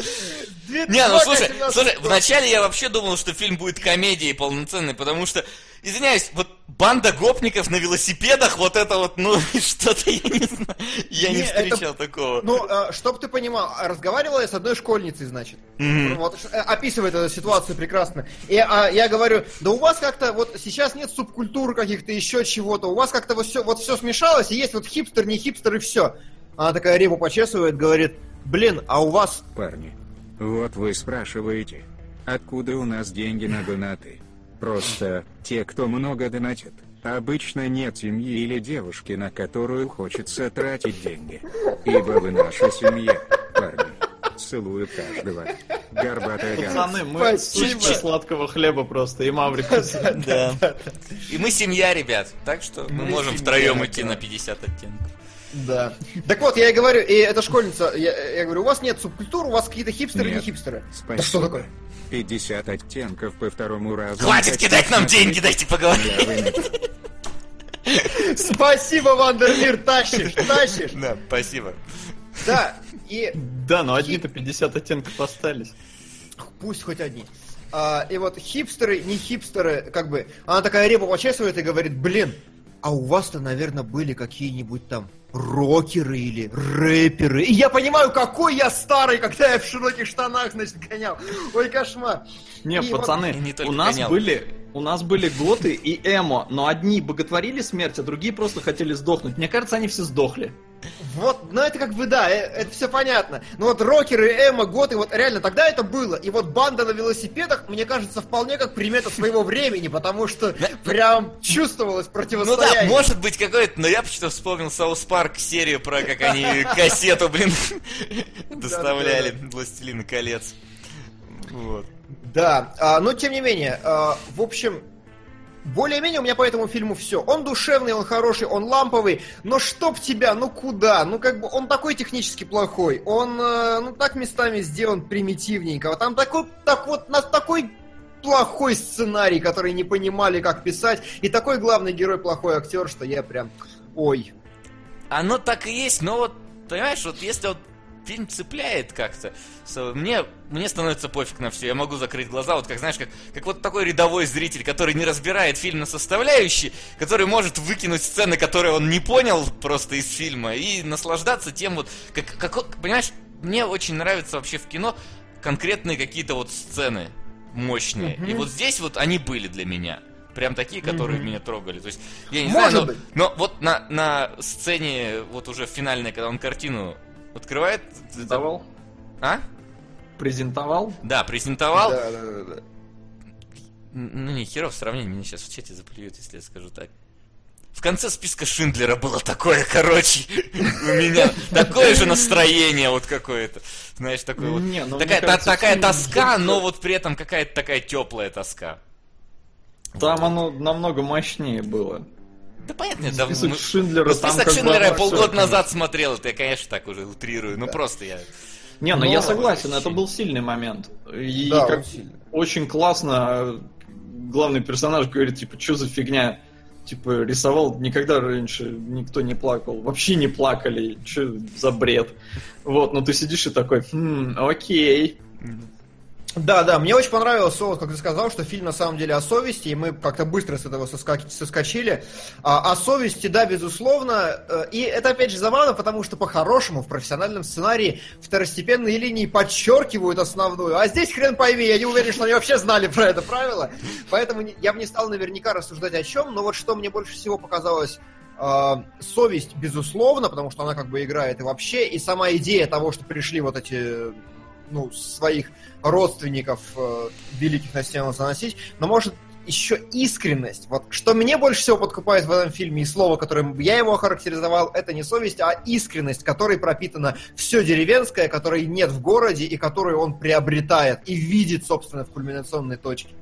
Не, ну слушай, 18 слушай, вначале я вообще думал, что фильм будет комедией полноценной, потому что, извиняюсь, вот банда гопников на велосипедах, вот это вот, ну, <laughs> что-то я не знаю, я не Не, это- встречал такого. Ну, э, чтоб ты понимал, разговаривала я с одной школьницей, значит. Мгм. Вот, э, описывает эту ситуацию прекрасно. И а, я говорю, да у вас как-то вот сейчас нет субкультур каких-то, еще чего-то. У вас как-то вот все, вот все смешалось, и есть вот хипстер, не хипстер, и все. Она такая репу почесывает, говорит, блин, а у вас... Парни, вот вы спрашиваете, откуда у нас деньги на донаты? Просто, те, кто много донатит, обычно нет семьи или девушки, на которую хочется тратить деньги. Ибо вы наша семья, парни. Целую каждого. Горбатая. Пацаны, мы Спасибо. сучки сладкого хлеба просто, и Маврика. <laughs> Да. И мы семья, ребят, так что мы Мы можем семья, втроем идти на 50 оттенков. Да. Так вот, я и говорю, и эта школьница, я, я говорю, у вас нет субкультур, у вас какие-то хипстеры, не Нет. хипстеры. Спасибо. Да что такое? 50 оттенков по второму разу. Хватит кидать нам деньги, дайте поговорить. Вынужден. Спасибо, Вандермир, тащишь, тащишь. Да, спасибо. Да, и Да, но одни-то 50 оттенков остались. Пусть хоть одни. А, и вот хипстеры, не хипстеры, как бы, она такая репу почесывает и говорит, блин, а у вас-то, наверное, были какие-нибудь там рокеры или рэперы. И я понимаю, какой я старый, когда я в широких штанах, значит, гонял. Ой, кошмар. Не, И вот- пацаны, только у нас гонял. были, у нас были готы и эмо, но одни боготворили смерть, а другие просто хотели сдохнуть. Мне кажется, они все сдохли. Вот, ну это как бы да, э- это все понятно. Ну вот рокеры, эмо, готы, вот реально тогда это было. И вот банда на велосипедах, мне кажется, вполне как примета своего времени, потому что прям чувствовалось Ну противостояние. да, может быть какой-то, но я почему-то вспомнил South Park серию про как они <laughs> кассету, блин, доставляли Властелин колец. Вот. Да, а, но тем не менее, а, в общем, более-менее у меня по этому фильму все. Он душевный, он хороший, он ламповый, но чтоб тебя, ну куда? Ну как бы он такой технически плохой, он э, ну так местами сделан примитивненько. Там такой, так вот, на такой плохой сценарий, который не понимали, как писать, и такой главный герой плохой актер, что я прям, ой. Оно так и есть, но вот, понимаешь, вот если вот фильм цепляет как-то. So, мне, мне становится пофиг на все. Я могу закрыть глаза, вот как, знаешь, как, как вот такой рядовой зритель, который не разбирает фильм на составляющие, который может выкинуть сцены, которые он не понял просто из фильма, и наслаждаться тем вот, как, как понимаешь, мне очень нравится вообще в кино конкретные какие-то вот сцены мощные. Mm-hmm. И вот здесь вот они были для меня. Прям такие, которые mm-hmm. меня трогали. То есть, я не Может знаю, но, но вот на, на сцене, вот уже финальной, когда он картину Открывает... Презентовал? А? Презентовал? Да, презентовал. Да, да, да, да. Ну не, херов сравнение, меня сейчас в чате заплюют, если я скажу так. В конце списка Шиндлера было такое, короче, у меня такое же настроение вот какое-то. Знаешь, такое вот. Не, ну, такая, кажется, такая тоска, но вот при этом какая-то такая теплая тоска. Там вот. оно намного мощнее было. Да понятно, да, список мы... Шиндлера. Ну, список Шиндлера я полгода назад смотрел, это я, конечно, так уже утрирую. Ну, да. Ну просто я. Не, ну Но... я согласен, это был сильный момент. И да, как очень классно э, главный персонаж говорит, типа, что за фигня? Типа, рисовал, никогда раньше никто не плакал. Вообще не плакали. Что за бред? Вот, но ты сидишь и такой, хм, окей. Да, да, мне очень понравилось, вот, как ты сказал, что фильм на самом деле о совести, и мы как-то быстро с этого соска- соскочили. А, о совести, да, безусловно. Э, и это опять же забавно, потому что по-хорошему в профессиональном сценарии второстепенные линии подчеркивают основную. А здесь хрен пойми, я не уверен, что они вообще знали про это правило. Поэтому я бы не стал наверняка рассуждать о чем, но вот что мне больше всего показалось э, совесть, безусловно, потому что она как бы играет и вообще, и сама идея того, что пришли вот эти ну, своих родственников э, великих на стену заносить, но может еще искренность. Вот что мне больше всего подкупает в этом фильме, и слово, которым я его охарактеризовал, это не совесть, а искренность, которой пропитано все деревенское, которой нет в городе, и которую он приобретает и видит, собственно, в кульминационной точке.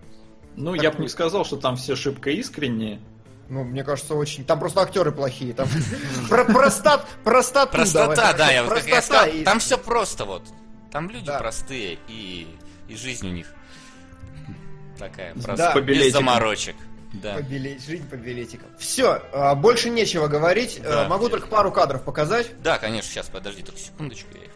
Ну, так я бы не сказал, что там все шибко искренние. Ну, мне кажется, очень... Там просто актеры плохие. Там <laughs> простат, простоту. Простота, да, сказал. Там все просто вот. Там люди да. простые, и, и жизнь у них такая простая, да. без заморочек. Да. По билет... Жизнь по билетикам. Все, а, больше нечего говорить. Да, Могу только пару кадров показать. Да, конечно, сейчас подожди только секундочку. Я их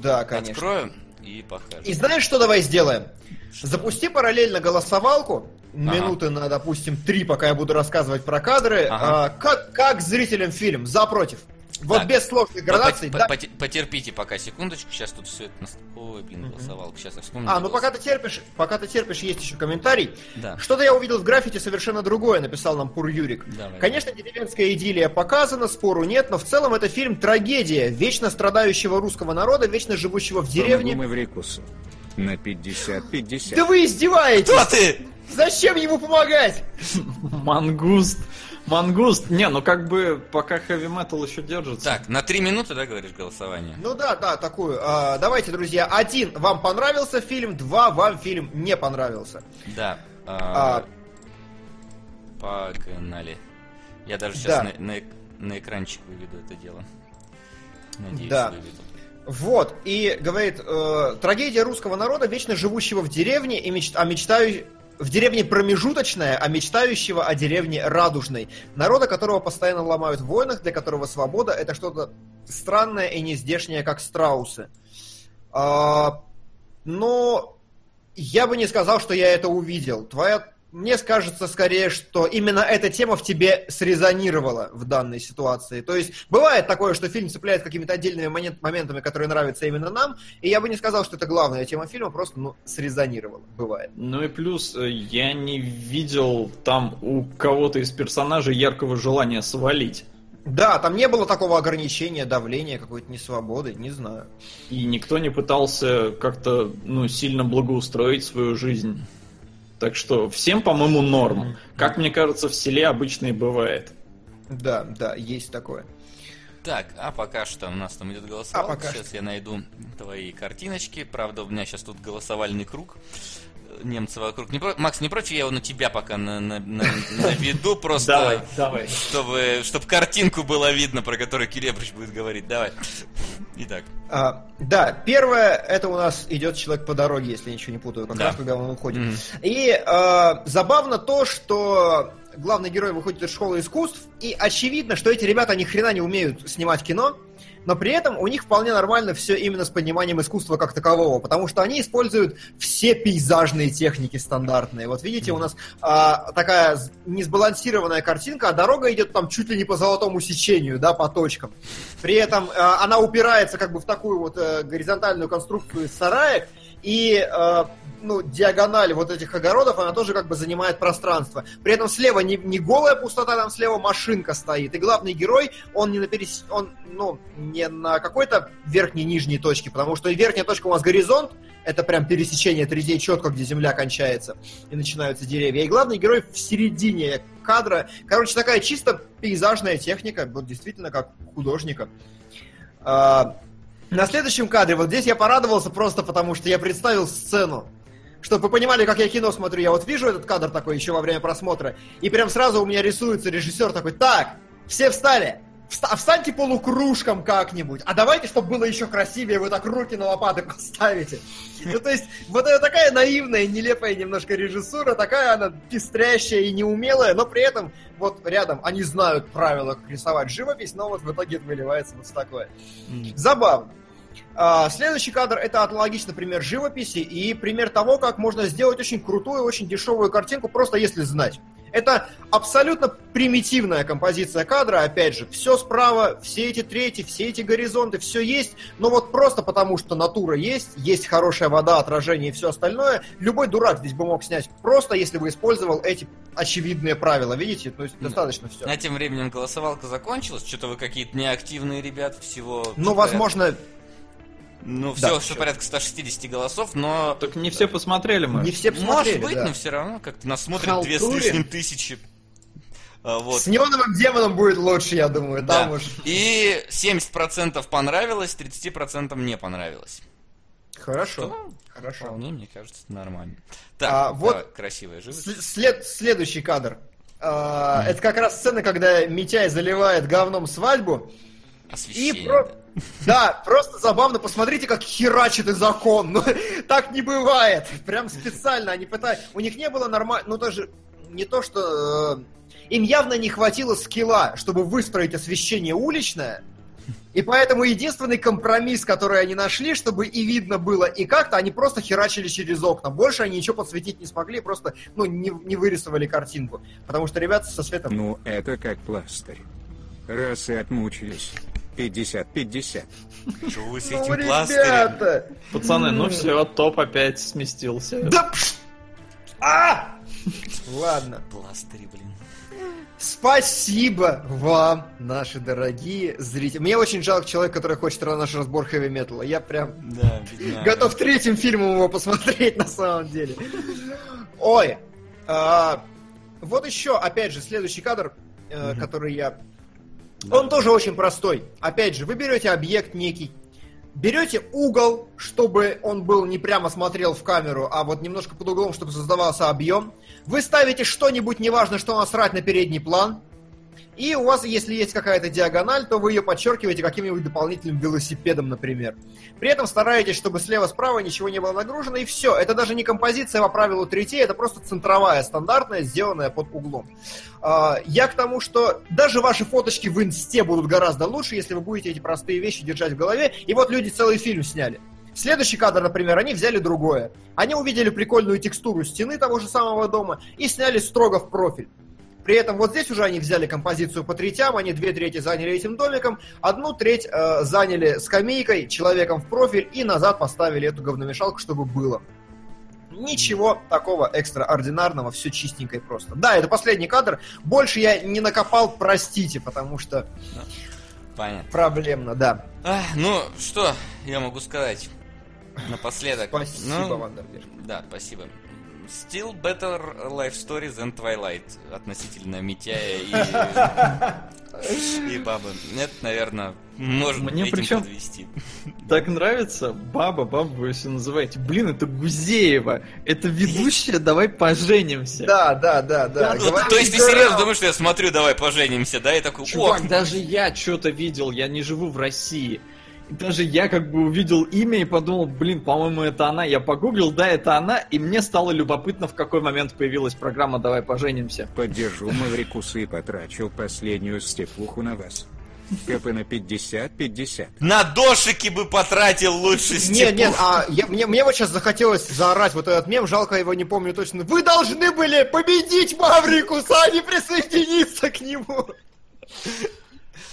да, конечно. Открою и покажу. И знаешь, что давай сделаем? Что? Запусти параллельно голосовалку. Ага. Минуты на, допустим, три, пока я буду рассказывать про кадры. Ага. А, как, как зрителям фильм? За против? Вот так, без сложных градаций. По, да? Потерпите пока секундочку, сейчас тут все это... Ой, блин, голосовалка, сейчас я вспомню. А, ну пока ты терпишь, пока ты терпишь, есть еще комментарий. Да. Что-то я увидел в граффити совершенно другое, написал нам Пур Юрик. Давай, Конечно, деревенская идиллия показана, спору нет, но в целом это фильм трагедия вечно страдающего русского народа, вечно живущего в деревне. Мы в Рикусу. На 50-50. Да вы издеваетесь! Кто ты? Зачем ему помогать? Мангуст. Мангуст, не, ну как бы пока хэви метал еще держится. Так, на три минуты, да, говоришь, голосование? Ну да, да, такую. А, давайте, друзья, один, вам понравился фильм, два, вам фильм не понравился. Да. А... А... Погнали. Я даже сейчас да. на, на, на экранчик выведу это дело. Надеюсь, да. выведу. Вот, и говорит, э, трагедия русского народа, вечно живущего в деревне и меч... а мечтаю в деревне промежуточная, а мечтающего о деревне радужной. Народа, которого постоянно ломают в войнах, для которого свобода это что-то странное и нездешнее, как страусы. А, но я бы не сказал, что я это увидел. Твоя мне кажется скорее, что именно эта тема в тебе срезонировала в данной ситуации. То есть бывает такое, что фильм цепляет какими-то отдельными момент, моментами, которые нравятся именно нам, и я бы не сказал, что это главная тема фильма, просто ну, срезонировала. Бывает. Ну и плюс э, я не видел там у кого-то из персонажей яркого желания свалить. Да, там не было такого ограничения, давления, какой-то несвободы, не знаю. И никто не пытался как-то ну, сильно благоустроить свою жизнь. Так что всем, по-моему, норм. Как мне кажется, в селе обычно и бывает. Да, да, есть такое. Так, а пока что у нас там идет голосовалка. А пока сейчас что. я найду твои картиночки. Правда, у меня сейчас тут голосовальный круг немца вокруг. Не про- Макс, не против, я его на тебя пока на, на- на- наведу, <laughs> просто Давай, давай. чтобы, чтобы картинку было видно, про которую Келебрич будет говорить. Давай. Итак. А, да, первое, это у нас идет человек по дороге, если я ничего не путаю, как Да. раз когда он уходит. Мгм. И а, забавно то, что главный герой выходит из школы искусств, и очевидно, что эти ребята ни хрена не умеют снимать кино, но при этом у них вполне нормально все именно с пониманием искусства как такового, потому что они используют все пейзажные техники стандартные. Вот видите, у нас а, такая несбалансированная картинка, а дорога идет там чуть ли не по золотому сечению, да, по точкам. При этом а, она упирается как бы в такую вот э, горизонтальную конструкцию из сараек, и э, ну, диагональ вот этих огородов, она тоже как бы занимает пространство. При этом слева не, не голая пустота, там слева машинка стоит. И главный герой, он не на перес... он, ну, не на какой-то верхней нижней точке, потому что верхняя точка у нас горизонт, это прям пересечение третей четко, где земля кончается, и начинаются деревья. И главный герой в середине кадра. Короче, такая чисто пейзажная техника, вот действительно как художника. А, на следующем кадре, вот здесь я порадовался просто потому, что я представил сцену. Чтобы вы понимали, как я кино смотрю, я вот вижу этот кадр такой еще во время просмотра, и прям сразу у меня рисуется режиссер такой, так, все встали, Вста- встаньте полукружком как-нибудь, а давайте, чтобы было еще красивее, вы так руки на лопаты поставите. Ну, то есть, вот это такая наивная, нелепая немножко режиссура, такая она пестрящая и неумелая, но при этом вот рядом они знают правила, как рисовать живопись, но вот в итоге это выливается вот в такое. Забавно. А, следующий кадр это аналогично пример живописи и пример того, как можно сделать очень крутую, очень дешевую картинку, просто если знать. Это абсолютно примитивная композиция кадра, опять же, все справа, все эти трети, все эти горизонты, все есть, но вот просто потому, что натура есть, есть хорошая вода, отражение и все остальное, любой дурак здесь бы мог снять просто, если бы использовал эти очевидные правила, видите? То есть достаточно все. А тем временем голосовалка закончилась, что-то вы какие-то неактивные ребята, всего... Ну, возможно, Ну, Да, все, всё. все порядка 160 голосов, но... Так не все посмотрели мы. не все посмотрели, Может быть, да. но все равно как-то нас смотрят две с лишним тысячи. А, Вот. С неоновым демоном будет лучше, я думаю, Да. там уж. И 70% понравилось, 30% не понравилось. Хорошо. Что Хорошо. Вполне, мне кажется, нормально. Так, А, вот- давай, красивая живость. С- след- следующий кадр. А, Это как раз сцена, когда Митяй заливает говном свадьбу. И Освещение. про- да. Да, просто забавно, посмотрите, как херачит и закон. Ну, <laughs> так не бывает. Прям специально они пытаются. У них не было нормально. Ну, даже не то, что. э, Им явно не хватило скилла, чтобы выстроить освещение уличное. И поэтому единственный компромисс, который они нашли, чтобы и видно было, и как-то, они просто херачили через окна. Больше они ничего подсветить не смогли, просто ну, не, не вырисовали картинку. Потому что ребята со светом... Ну, это как пластырь. Раз и отмучились. 50-50. Чё вы с Ну, этим пластырем? ребята! Пацаны, ну все, топ опять сместился. Да пш! А! Ладно. Пластыри, блин. Спасибо вам, наши дорогие зрители. Мне очень жалко человека, который хочет наш разбор хэви металла. Я прям Да, бедняга. готов третьим фильмом его посмотреть <laughs> на самом деле. Ой, а, вот еще, опять же, следующий кадр, э, который я... Он тоже очень простой. Опять же, вы берете объект некий, берете угол, чтобы он был не прямо смотрел в камеру, а вот немножко под углом, чтобы создавался объем. Вы ставите что-нибудь, неважно, что насрать на передний план. И у вас, если есть какая-то диагональ, то вы ее подчеркиваете каким-нибудь дополнительным велосипедом, например. При этом стараетесь, чтобы слева-справа ничего не было нагружено, и все. Это даже не композиция по правилу третей, это просто центровая, стандартная, сделанная под углом. А, Я к тому, что даже ваши фоточки в инсте будут гораздо лучше, если вы будете эти простые вещи держать в голове. И вот люди целый фильм сняли. Следующий кадр, например, они взяли другое. Они увидели прикольную текстуру стены того же самого дома и сняли строго в профиль. При этом вот здесь уже они взяли композицию по третям, они две трети заняли этим домиком, одну треть э, заняли скамейкой, человеком в профиль и назад поставили эту говномешалку, чтобы было. Ничего такого экстраординарного, все чистенько и просто. Да, это последний кадр. Больше я не накопал, простите, потому что Понятно. проблемно, да. Ах, ну, что я могу сказать напоследок? Спасибо, Ну, Вандерберг. Да, спасибо. Still better life story than Twilight относительно Митяя и и бабы. Это, наверное, можно Мне этим причем- подвести. Так нравится? Баба, баба, вы все называете. Блин, это Гузеева. Это ведущая, давай поженимся. Да, да, да, да. Ну, то есть ты серьезно думаешь, что я смотрю, давай поженимся, да? И такой, Чувак, даже я что-то видел, я не живу в России. Даже я как бы увидел имя и подумал, блин, по-моему, это она. Я погуглил, да, это она, и мне стало любопытно, в какой момент появилась программа «Давай поженимся». Поддержу Маврикуса и потрачу последнюю степуху на вас. КП на 50-50. на дошики бы потратил лучше Нет, степу. нет, а я- мне, мне вот сейчас захотелось заорать вот этот мем, жалко его не помню точно. Вы должны были победить Маврикуса, а не присоединиться к нему.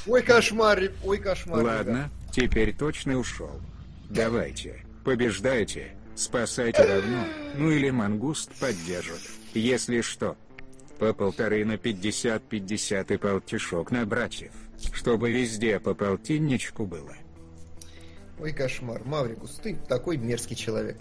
Ой, кошмар, ой, кошмар. ребят. Ладно, теперь точно ушел. Давайте, побеждайте, спасайте равно, ну или мангуст поддержит. Если что, по полторы на 50-50 и полтишок на братьев, чтобы везде по полтинничку было. Ой, кошмар. Маврикус, ты такой мерзкий человек.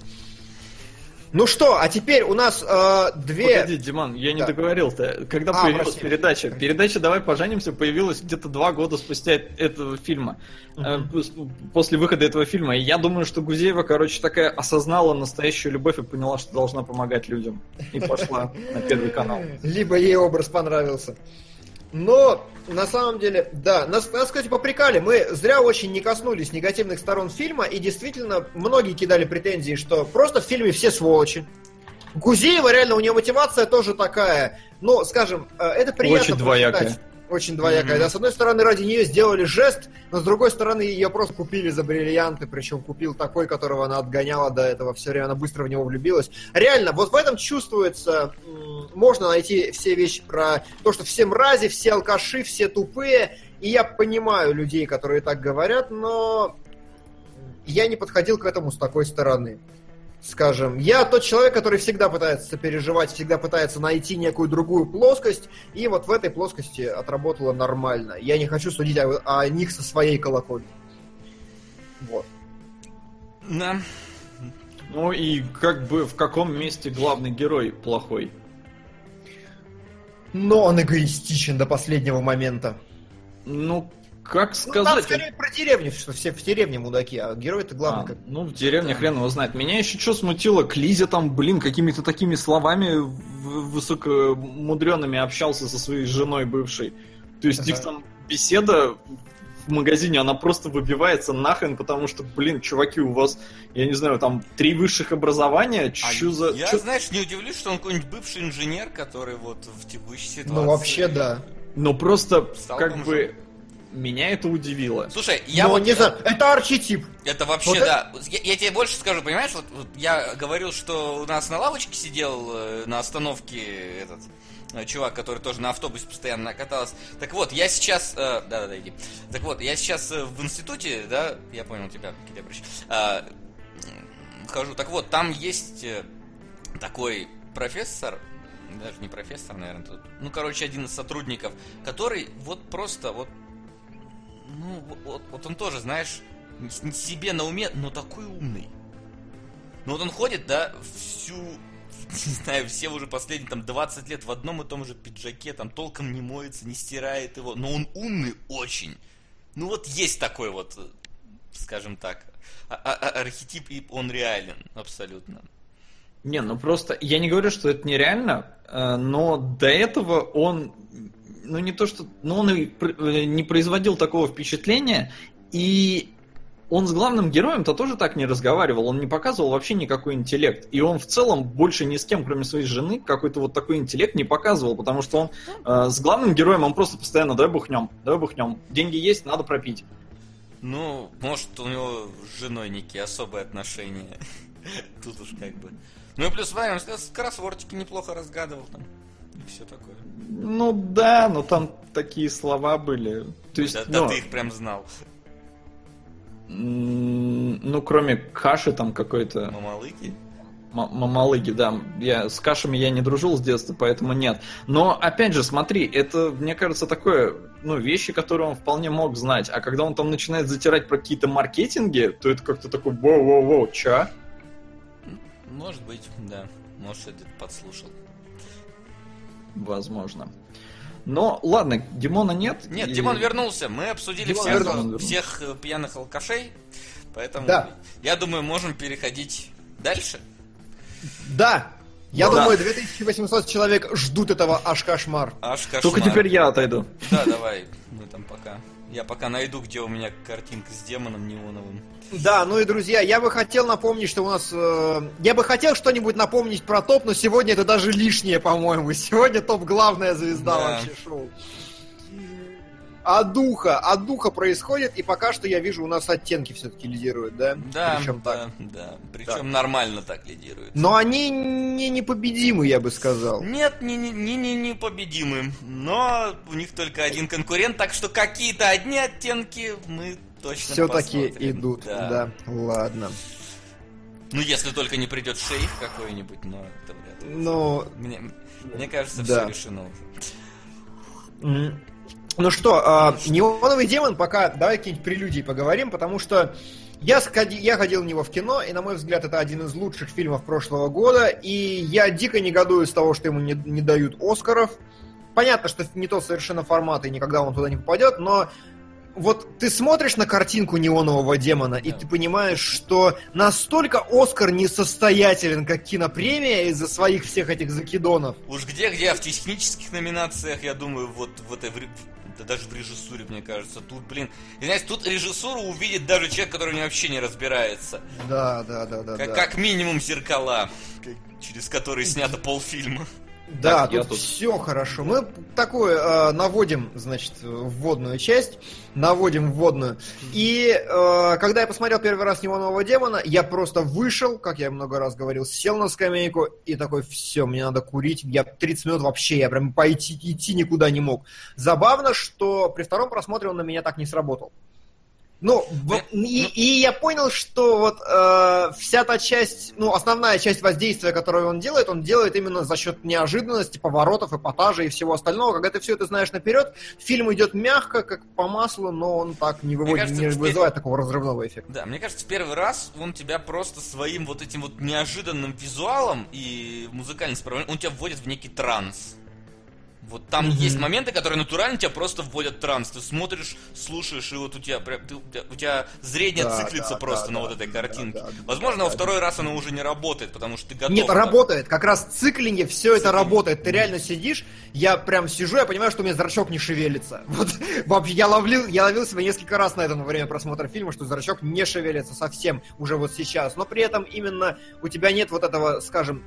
Ну что, а теперь у нас э, две... Погоди, Диман, я не Да. договорил-то. Когда А, появилась прости. передача? Передача «Давай поженимся» появилась где-то два года спустя этого фильма. Пос- После выхода этого фильма. И я думаю, что Гузеева, короче, такая осознала настоящую любовь и поняла, что должна помогать людям. И пошла на Первый канал. Либо ей образ понравился. Но, на самом деле, да, нас, нас, кстати, попрекали. Мы зря очень не коснулись негативных сторон фильма, и действительно, многие кидали претензии, что просто в фильме все сволочи. Гузеева, реально, у нее мотивация тоже такая, ну, скажем, э, это приятно Очень двоякая. Очень двоякая, Мгм. да. С одной стороны, ради нее сделали жест, но с другой стороны, ее просто купили за бриллианты, причем купил такой, которого она отгоняла до этого все время, она быстро в него влюбилась. Реально, вот в этом чувствуется, можно найти все вещи про то, что все мрази, все алкаши, все тупые, и я понимаю людей, которые так говорят, но я не подходил к этому с такой стороны. Скажем, я тот человек, который всегда пытается переживать, всегда пытается найти некую другую плоскость, и вот в этой плоскости отработала нормально. Я не хочу судить о, о них со своей колокольни. Вот. Да. Ну и как бы в каком месте главный герой плохой? Но он эгоистичен до последнего момента. Ну, как Ну, там сказать? скорее про деревню, что все в деревне мудаки, а герой-то главный А, как... ну, в деревне хрен его знает. Меня еще что смутило, Клизя там, блин, какими-то такими словами высокомудренными общался со своей женой бывшей. То есть Ага. их там беседа в магазине, она просто выбивается нахрен, потому что, блин, чуваки, у вас, я не знаю, там три высших образования, А чё за... Я, чё- знаешь, не удивлюсь, что он какой-нибудь бывший инженер, который вот в текущей ситуации... Ну, вообще, да. Но просто, Стал как бы, меня это удивило. Слушай, я Я вот... не знаю, это арчетип. Это вообще, Вот да. Я, я тебе больше скажу, понимаешь, вот, вот я говорил, что у нас на лавочке сидел э, на остановке этот э, чувак, который тоже на автобусе постоянно катался. Так вот, я сейчас... э, Да-да-да, иди. Так вот, я сейчас э, в институте, да, я понял тебя, Борисович, э, хожу. Так вот, там есть э, такой профессор, даже не профессор, наверное, тут, ну, короче, один из сотрудников, который вот просто вот ну, вот- вот, он тоже, знаешь, себе на уме, но такой умный. Ну вот он ходит, да, всю, <laughs> не знаю, все уже последние там 20 лет в одном и том же пиджаке, там толком не моется, не стирает его, но он умный очень. Ну вот есть такой вот, скажем так, а- а- а- архетип, и он реален, абсолютно. Не, ну просто, я не говорю, что это нереально, э, но до этого он, ну не то что, ну он и э, не производил такого впечатления, и он с главным героем-то тоже так не разговаривал, он не показывал вообще никакой интеллект, и он в целом больше ни с кем, кроме своей жены, какой-то вот такой интеллект не показывал, потому что он э, с главным героем, он просто постоянно, давай бухнем, давай бухнем, деньги есть, надо пропить. Ну, может, у него с женой некие особые отношения. Тут уж как бы. Ну и плюс, смотри, он кроссвордики неплохо разгадывал там. И все такое. Ну да, но там такие слова были. То есть, да, да ну, ты их прям знал. Ну, кроме каши там какой-то Мамалыки. мамалыги, да. Я с кашами я не дружил с детства, поэтому нет. Но опять же, смотри, это, мне кажется, такое, ну, вещи, которые он вполне мог знать. А когда он там начинает затирать про какие-то маркетинги, то это как-то такой, воу-воу-воу, ча? Может быть, да. Может, я подслушал. Возможно. Но ладно, Димона нет. Нет, и- Димон вернулся. Мы обсудили Димон всех, вернулся. всех э, пьяных алкашей. Поэтому Да. я думаю, можем переходить дальше. Да, я Ну да. думаю, 2800 человек ждут этого аж кошмар. Аж кошмар. Только теперь я отойду. Да, давай. Мы там пока. Я пока найду, где у меня картинка с демоном неоновым. Да, ну и друзья, я бы хотел напомнить, что у нас... э, я бы хотел что-нибудь напомнить про топ, но сегодня это даже лишнее, по-моему. Сегодня топ главная звезда Да. вообще шоу. От духа, от духа происходит, и пока что я вижу, у нас оттенки все-таки лидируют, да? Да, Причем да, так. да. Причем Так. нормально так лидирует. Но они не непобедимы, я бы сказал. Нет, не, не, не, не непобедимы. Но у них только один конкурент, так что какие-то одни оттенки мы точно Все-таки идут, да. Ладно. Ну, если только не придет шейх какой-нибудь, но это вряд ли. Ну, Мне, мне кажется, Да. все решено уже. Ну что, а, неоновый демон, пока давай какие-нибудь прелюдии поговорим, потому что я, сходи- я ходил в него в кино, и, на мой взгляд, это один из лучших фильмов прошлого года, и я дико негодую с того, что ему не, не дают Оскаров. Понятно, что не тот совершенно формат, и никогда он туда не попадет, но вот ты смотришь на картинку неонового демона, и ты понимаешь, что настолько Оскар несостоятелен, как кинопремия из-за своих всех этих закидонов. Уж где-где, а в технических номинациях, я думаю, вот в этой... в ре- да даже в режиссуре, мне кажется. Тут, блин... Знаете, тут режиссуру увидит даже человек, который в ней вообще не разбирается. Да, да, да, да. Как, да. как минимум зеркала, как- через которые снято полфильма. Да, Так, тут, тут- все хорошо. Мы такое э, наводим, значит, вводную часть, наводим вводную. И э, когда я посмотрел первый раз «Неонового демона», я просто вышел, как я много раз говорил, сел на скамейку и такой, все, мне надо курить. Я 30 минут вообще, я прям пойти, идти никуда не мог. Забавно, что при втором просмотре он на меня так не сработал. Ну, в- и, и я понял, что вот э, вся та часть, ну, основная часть воздействия, которую он делает, он делает именно за счет неожиданности, поворотов, эпатажа и всего остального. Когда ты все это знаешь наперед, фильм идет мягко, как по маслу, но он так не, выводит, кажется, не теперь- вызывает такого разрывного эффекта. Да, мне кажется, в первый раз он тебя просто своим вот этим вот неожиданным визуалом и музыкальным сопровождением, он тебя вводит в некий транс. Вот там Мгм. есть моменты, которые натурально тебя просто вводят в транс. Ты смотришь, слушаешь, и вот у тебя прям ты- у, тебя, зрение Да, циклится да, просто да, на да, вот этой да, картинке. да, да, Возможно, да, во да. второй раз оно уже не работает, потому что ты готов. Нет, да. работает. Как раз циклинге все это Циклинг. работает. Ты реально сидишь, я прям сижу, я понимаю, что у меня зрачок не шевелится. <laughs> Вот вообще я ловил, я ловил себя несколько раз на этом во время просмотра фильма, что зрачок не шевелится совсем уже вот сейчас. Но при этом именно у тебя нет вот этого, скажем,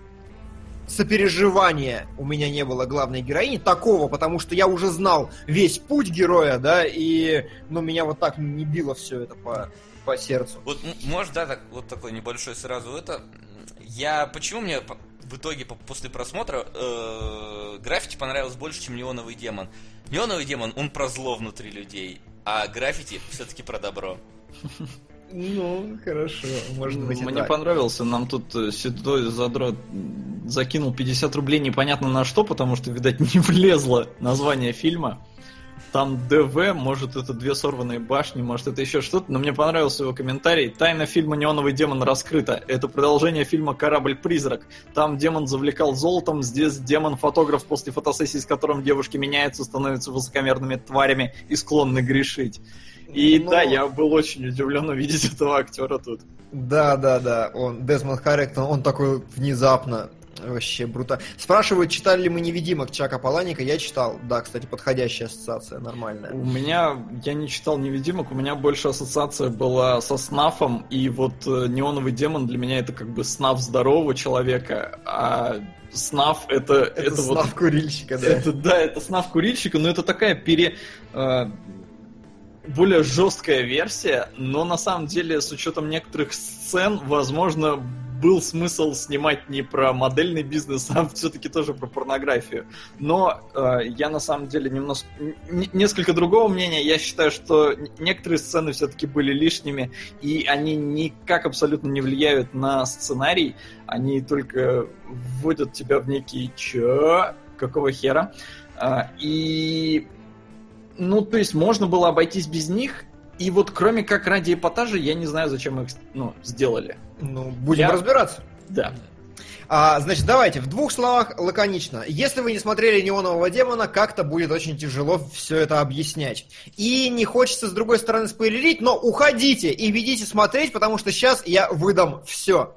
сопереживания у меня не было главной героини такого, потому что я уже знал весь путь героя, да, и ну меня вот так не било все это по, по сердцу. Вот, может, да, так, вот такой небольшой сразу это. Я почему мне в итоге по- после просмотра э, граффити понравилось больше, чем неоновый демон. Неоновый демон, он про зло внутри людей, а граффити все-таки про добро. Ну, хорошо, может быть и Мне так. понравился, нам тут э, седой задрот закинул 50 рублей непонятно на что, потому что, видать, <laughs> не влезло название фильма. Там ДВ, может это две сорванные башни, может это еще что-то, но мне понравился его комментарий. Тайна фильма «Неоновый демон» раскрыта. Это продолжение фильма «Корабль-призрак». Там демон завлекал золотом, здесь демон-фотограф, после фотосессии с которым девушки меняются, становятся высокомерными тварями и склонны грешить. И Ну, да, я был очень удивлен увидеть этого актера тут. Да, да, да, он, Десмонд Харриктон, он такой внезапно, вообще брута. Спрашивают, читали ли мы «Невидимок» Чака Паланика, я читал. Да, кстати, подходящая ассоциация, нормальная. У меня, я не читал «Невидимок», у меня больше ассоциация была со снафом, и вот э, «Неоновый демон» для меня это как бы снаф здорового человека, а снаф это, это, Это, вот... снав курильщика, да. Это, да, это снаф курильщика, но это такая пере... э, более жесткая версия, но на самом деле, с учетом некоторых сцен, возможно, был смысл снимать не про модельный бизнес, <laughs> а все-таки тоже про порнографию. Но э, я на самом деле немножко несколько другого мнения. Я считаю, что некоторые сцены все-таки были лишними, и они никак абсолютно не влияют на сценарий. Они только вводят тебя в некий чё? Какого хера? А, и ну, то есть можно было обойтись без них, и вот кроме как ради эпатажа, я не знаю, зачем их ну, сделали. Ну, будем Я- разбираться. Да. А, значит, давайте в двух словах лаконично. Если вы не смотрели «Неонового демона», как-то будет очень тяжело все это объяснять. И не хочется, с другой стороны, спойлерить, но уходите и ведите смотреть, потому что сейчас я выдам все.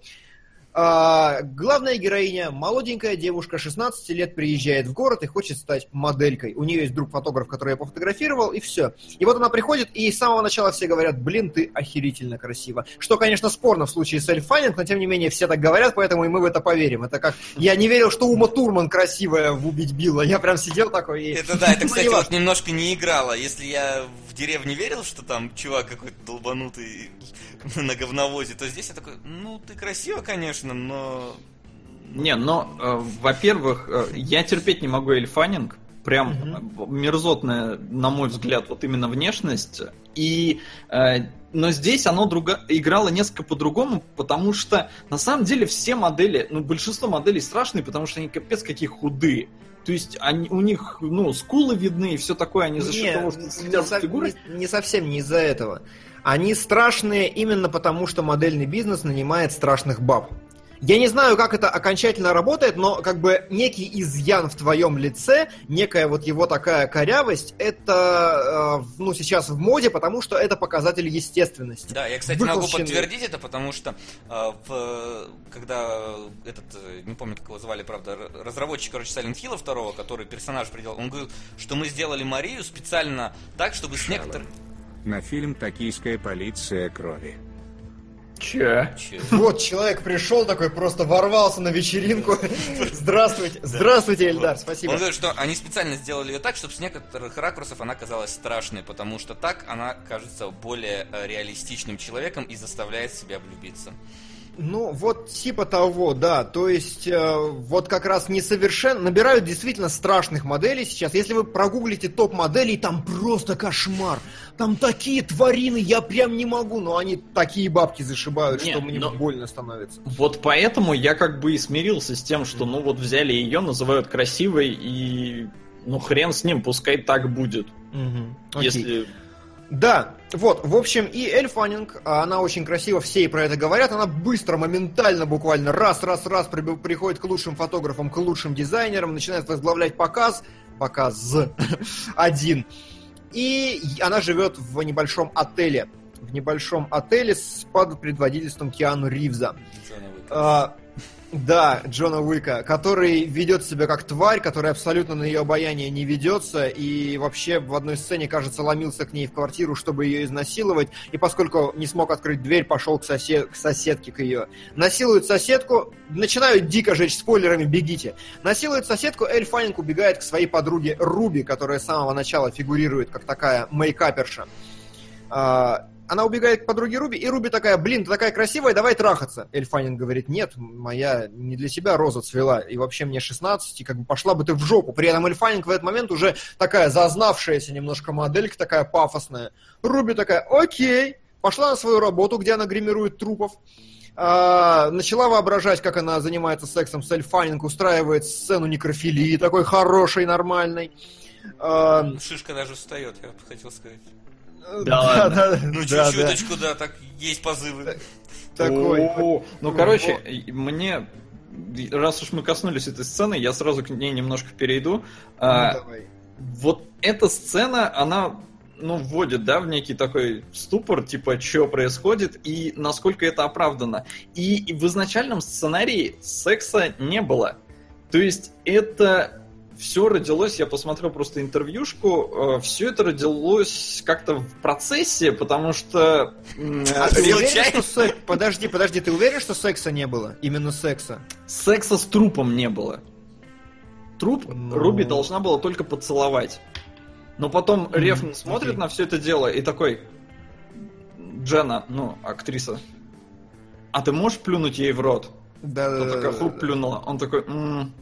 А, главная героиня, молоденькая девушка, 16 лет, приезжает в город и хочет стать моделькой. У нее есть друг-фотограф, который я пофотографировал, и все. И вот она приходит, и с самого начала все говорят, блин, ты охерительно красиво. Что, конечно, спорно в случае с Эльфанинг, но тем не менее все так говорят, поэтому и мы в это поверим. Это как... Я не верил, что Ума Турман красивая в «Убить Билла». Я прям сидел такой и... Это да, это, кстати, вот немножко не играло. Если я в деревне верил, что там чувак какой-то долбанутый <laughs> на говновозе, то здесь я такой, ну, ты красиво, конечно, но... Не, но, э, во-первых, э, я терпеть не могу Эльфанинг. Прям угу. мерзотная, на мой взгляд, вот именно внешность. И, э, но здесь оно друго... играло несколько по-другому, потому что на самом деле все модели, ну, большинство моделей страшные, потому что они капец какие худые. То есть они, у них, ну, скулы видны и все такое, они за счет того, что следят за фигурой. Не, не совсем не из-за этого. Они страшные именно потому, что модельный бизнес нанимает страшных баб. Я не знаю, как это окончательно работает, но как бы некий изъян в твоем лице, некая вот его такая корявость, это э, ну сейчас в моде, потому что это показатель естественности. Да, я, кстати, Выхолщенный. могу подтвердить это, потому что э, в, когда этот, э, не помню, как его звали, правда, разработчик, короче, Silent Hill 2, который персонаж приделал, он говорил, что мы сделали Марию специально так, чтобы с некоторых... На фильм «Токийская полиция крови». Че? Че? Вот человек пришел такой, просто ворвался на вечеринку. <laughs> Здравствуйте, здравствуйте, Эльдар, спасибо. Он говорит, что они специально сделали ее так, чтобы с некоторых ракурсов она казалась страшной, потому что так она кажется более э, реалистичным человеком и заставляет себя влюбиться. Ну, вот типа того, да. То есть, э, вот как раз несовершенно... Набирают действительно страшных моделей сейчас. Если вы прогуглите топ моделей, там просто кошмар. Там такие тварины, я прям не могу. Но они такие бабки зашибают, Нет, что мне но... больно становится. Вот поэтому я как бы и смирился с тем, что, ну, вот взяли ее, называют красивой, и... Ну, хрен с ним, пускай так будет. Угу. Если... Да, вот, в общем, и Эль Фаннинг, она очень красиво, все и про это говорят, она быстро, моментально, буквально раз-раз-раз приходит к лучшим фотографам, к лучшим дизайнерам, начинает возглавлять показ, показ <laughs> один, и она живет в небольшом отеле, в небольшом отеле с под предводительством Киану Ривза. Да, Джона Уика, который ведет себя как тварь, который абсолютно на ее обаяние не ведется, и вообще в одной сцене, кажется, ломился к ней в квартиру, чтобы ее изнасиловать, и поскольку не смог открыть дверь, пошел к, сосед... к соседке к ее. Насилует соседку, начинают дико жечь спойлерами, бегите. Насилует соседку, Эль Фаннинг убегает к своей подруге Руби, которая с самого начала фигурирует как такая мейкаперша. Она убегает к подруге Руби, и Руби такая, блин, ты такая красивая, давай трахаться. Эльфанин говорит, нет, моя не для себя роза цвела, и вообще мне 16, и как бы пошла бы ты в жопу. При этом Эльфанинг в этот момент уже такая зазнавшаяся немножко моделька, такая пафосная. Руби такая, окей, пошла на свою работу, где она гримирует трупов. А, начала воображать, как она занимается сексом с Эльфанинг, устраивает сцену некрофилии, такой хорошей, нормальной. А, Шишка даже встает, я хотел сказать. Да, да, Ну, чуть-чуточку, да, так есть позывы. Такой. Ну, короче, мне раз уж мы коснулись этой сцены, я сразу к ней немножко перейду. Ну, а, вот эта сцена, она ну, вводит, да, в некий такой ступор, типа, что происходит и насколько это оправдано. И в изначальном сценарии секса не было. То есть это все родилось, я посмотрел просто интервьюшку, э, все это родилось как-то в процессе, потому что... А ты уверен, что секс... Подожди, подожди, ты уверен, что секса не было? Именно секса? Секса с трупом не было. Труп Но... Руби должна была только поцеловать. Но потом mm, Рефн смотрит okay. на все это дело и такой... Джена, ну, актриса, а ты можешь плюнуть ей в рот? Да, да, да. такая хуп плюнула. Он такой, м-м,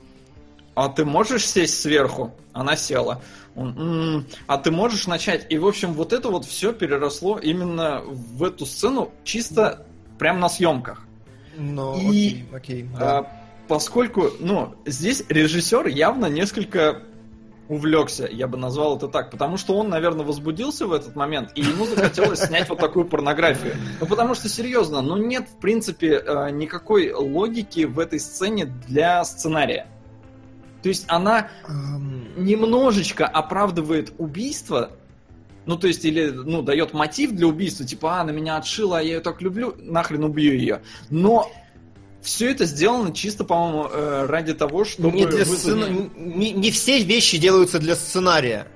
а ты можешь сесть сверху? Она села. Он, м-м, а ты можешь начать? И, в общем, вот это вот все переросло именно в эту сцену чисто прямо на съемках. Ну, И, окей, окей, да. а, поскольку, ну, здесь режиссер явно несколько увлекся, я бы назвал это так, потому что он, наверное, возбудился в этот момент, и ему захотелось снять вот такую порнографию. Ну, потому что, серьезно, ну нет, в принципе, э, никакой логики в этой сцене для сценария. То есть она немножечко оправдывает убийство, ну, то есть, или, ну, дает мотив для убийства, типа, а, на меня отшила, а я ее так люблю, нахрен убью ее. Но все это сделано чисто, по-моему, э, ради того, чтобы... Не, для вызвать- сцена- не, не все вещи делаются для сценария.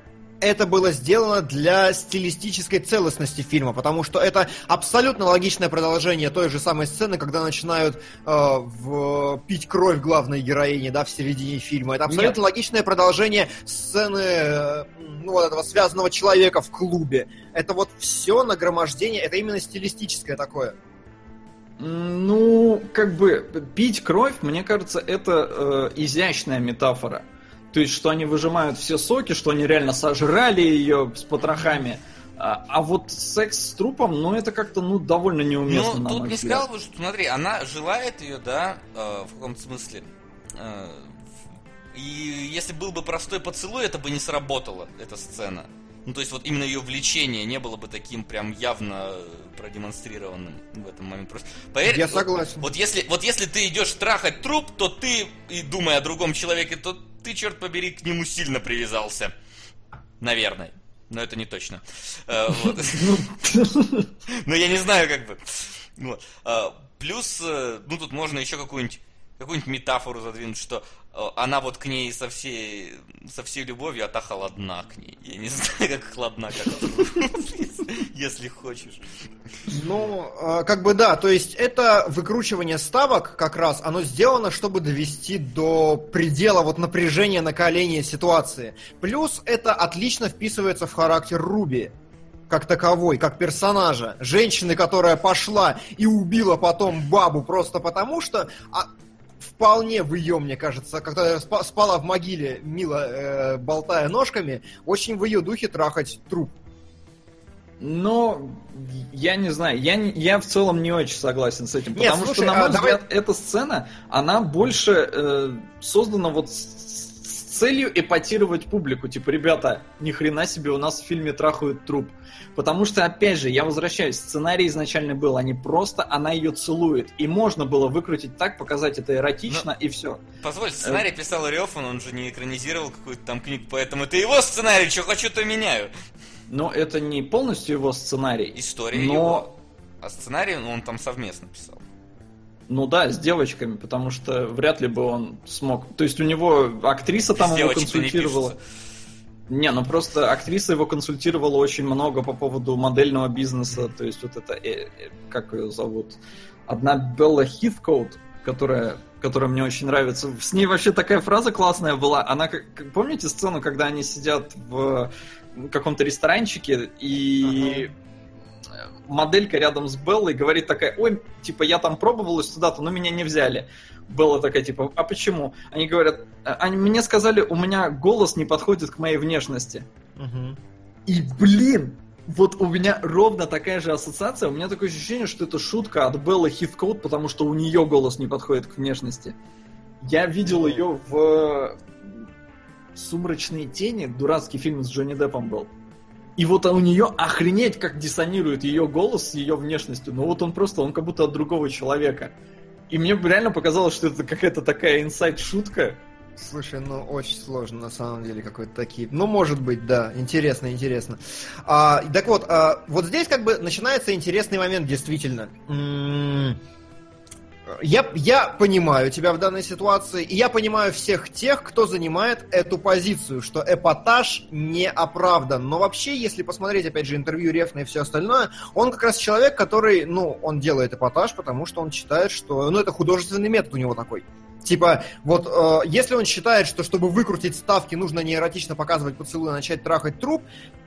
Это было сделано для стилистической целостности фильма, потому что это абсолютно логичное продолжение той же самой сцены, когда начинают э, в- пить кровь главной героини, да, в середине фильма. Это абсолютно логичное продолжение сцены, э, ну, вот этого связанного человека в клубе. Это вот все нагромождение, это именно стилистическое такое. Ну, как бы, пить кровь, мне кажется, это э, изящная метафора. То есть, что они выжимают все соки, что они реально сожрали ее с потрохами. А, а вот секс с трупом, ну, это как-то, ну, довольно неуместно, Ну, тут не сказал бы, что, смотри, она желает ее, да, э, в каком-то смысле. Э, и если был бы простой поцелуй, это бы не сработало, эта сцена. Ну, то есть вот именно ее влечение не было бы таким прям явно продемонстрированным в этом моменте. Просто поверь, Я вот- согласен. Вот если, вот если ты идешь трахать труп, то ты, и думая о другом человеке, то ты, черт побери, к нему сильно привязался. Наверное. Но это не точно. Э, вот. <laughs> Ну, я не знаю, как бы. А, Плюс, э, ну, тут можно еще какую-нибудь какую-нибудь метафору задвинуть, что э, она вот к ней со всей, со всей любовью, а та холодна к ней. Я не <laughs> знаю, как холодна, как если хочешь. Ну, э, как бы да, то есть это выкручивание ставок как раз, оно сделано, чтобы довести до предела вот напряжения, накаления ситуации. Плюс это отлично вписывается в характер Руби как таковой, как персонажа. Женщины, которая пошла и убила потом бабу просто потому, что а, вполне в ее, мне кажется, когда спа- спала в могиле, мило э, болтая ножками, очень в ее духе трахать труп. Но я не знаю, я, я в целом не очень согласен с этим, Нет, потому слушай, что, на а мой давай- взгляд, эта сцена, она больше э, создана вот с целью эпатировать публику. Типа, ребята, ни хрена себе, у нас в фильме трахают труп. Потому что, опять же, я возвращаюсь, сценарий изначально был, они просто, она ее целует. И можно было выкрутить так, показать это эротично, и все. Позволь, сценарий писал Рёфан, он же не экранизировал какую-то там книгу, поэтому это его сценарий, что хочу, то меняю. Но это не полностью его сценарий. История Но- его. А сценарий ну, он там совместно писал. Ну да, с девочками, потому что вряд ли бы он смог. То есть у него актриса там С его не консультировала. пишется. Не, ну просто актриса его консультировала очень много по поводу модельного бизнеса. То есть вот это, э, э, как ее зовут? Одна Белла Хиткоут, которая, которая мне очень нравится. С ней вообще такая фраза классная была. Она, как, помните сцену, когда они сидят в каком-то ресторанчике и моделька рядом с Беллой говорит такая, ой, типа, я там пробовалась туда-то, но меня не взяли. Белла такая, типа, а почему? Они говорят, «А, они мне сказали, у меня голос не подходит к моей внешности. И, блин, вот у меня ровно такая же ассоциация. У меня такое ощущение, что это шутка от Беллы Хиткоут, потому что у нее голос не подходит к внешности. Я видел ее в «Сумрачные тени», дурацкий фильм с Джонни Деппом был. И вот у нее охренеть, как диссонирует ее голос с ее внешностью. Ну вот он просто, он как будто от другого человека. И мне реально показалось, что это какая-то такая инсайд-шутка. Слушай, ну очень сложно на самом деле какой-то такие. Ну, может быть, да. Интересно, интересно. А, так вот, а, вот здесь как бы начинается интересный момент, действительно. М, Я, я понимаю тебя в данной ситуации, и я понимаю всех тех, кто занимает эту позицию, что эпатаж не оправдан. Но вообще, если посмотреть, опять же, интервью Рефна и все остальное, он как раз человек, который, ну, он делает эпатаж, потому что он считает, что, ну, это художественный метод у него такой. Типа, вот э, если он считает, что чтобы выкрутить ставки, нужно не эротично показывать поцелуй, а начать трахать труп,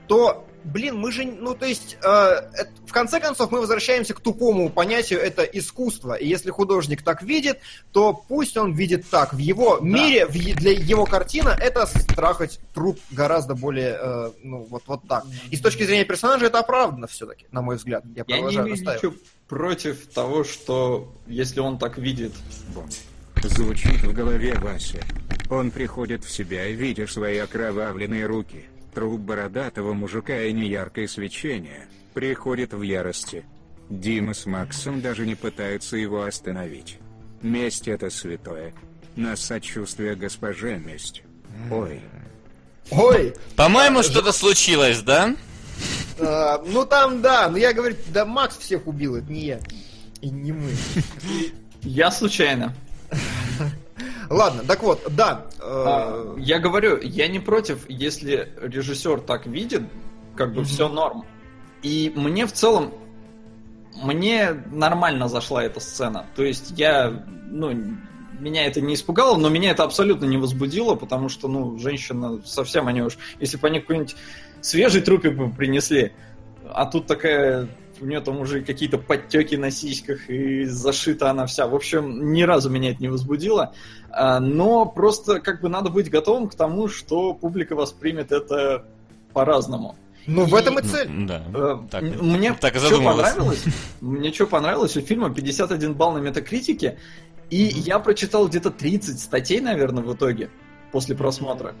то, блин, мы же, ну, то есть, э, это- в конце концов, мы возвращаемся к тупому понятию, это искусство. И если художник так видит, то пусть он видит так. В его мире, в для его картина, это страхать труп гораздо более, э, ну, вот, вот так. И с точки зрения персонажа это оправдано все-таки, на мой взгляд. Я, Я не имею ничего против того, что если он так видит. Звучит в голове Вася. Он приходит в себя и видишь свои окровавленные руки, труп бородатого мужика и неяркое свечение, приходит в ярости. Дима с Максом даже не пытаются его остановить. Месть это святое. На сочувствие госпоже месть. Ой, Ой, По-моему, что-то случилось, да? а, ну там да, но я говорю, да Макс всех убил, это не я. И не мы. Я случайно. <laughs> Ладно, так вот, да. А, э, Я говорю, я не против, если режиссер так видит, как бы все норм. И мне в целом, мне нормально зашла эта сцена. То есть я, ну, меня это не испугало, но меня это абсолютно не возбудило, потому что, ну, женщина совсем они уж, если бы они какой-нибудь свежий трупик бы принесли, а тут такая, у нее там уже какие-то подтеки на сиськах, и зашита она вся. В общем, ни разу меня это не возбудило. А, Но просто как бы надо быть готовым к тому, что публика воспримет это по-разному. Ну, в этом и Ну, цель. Да. Э, Так, Мне так и что понравилось? <laughs> Мне что понравилось у фильма 51 балл на метакритике, и я прочитал где-то 30 статей, наверное, в итоге после просмотра.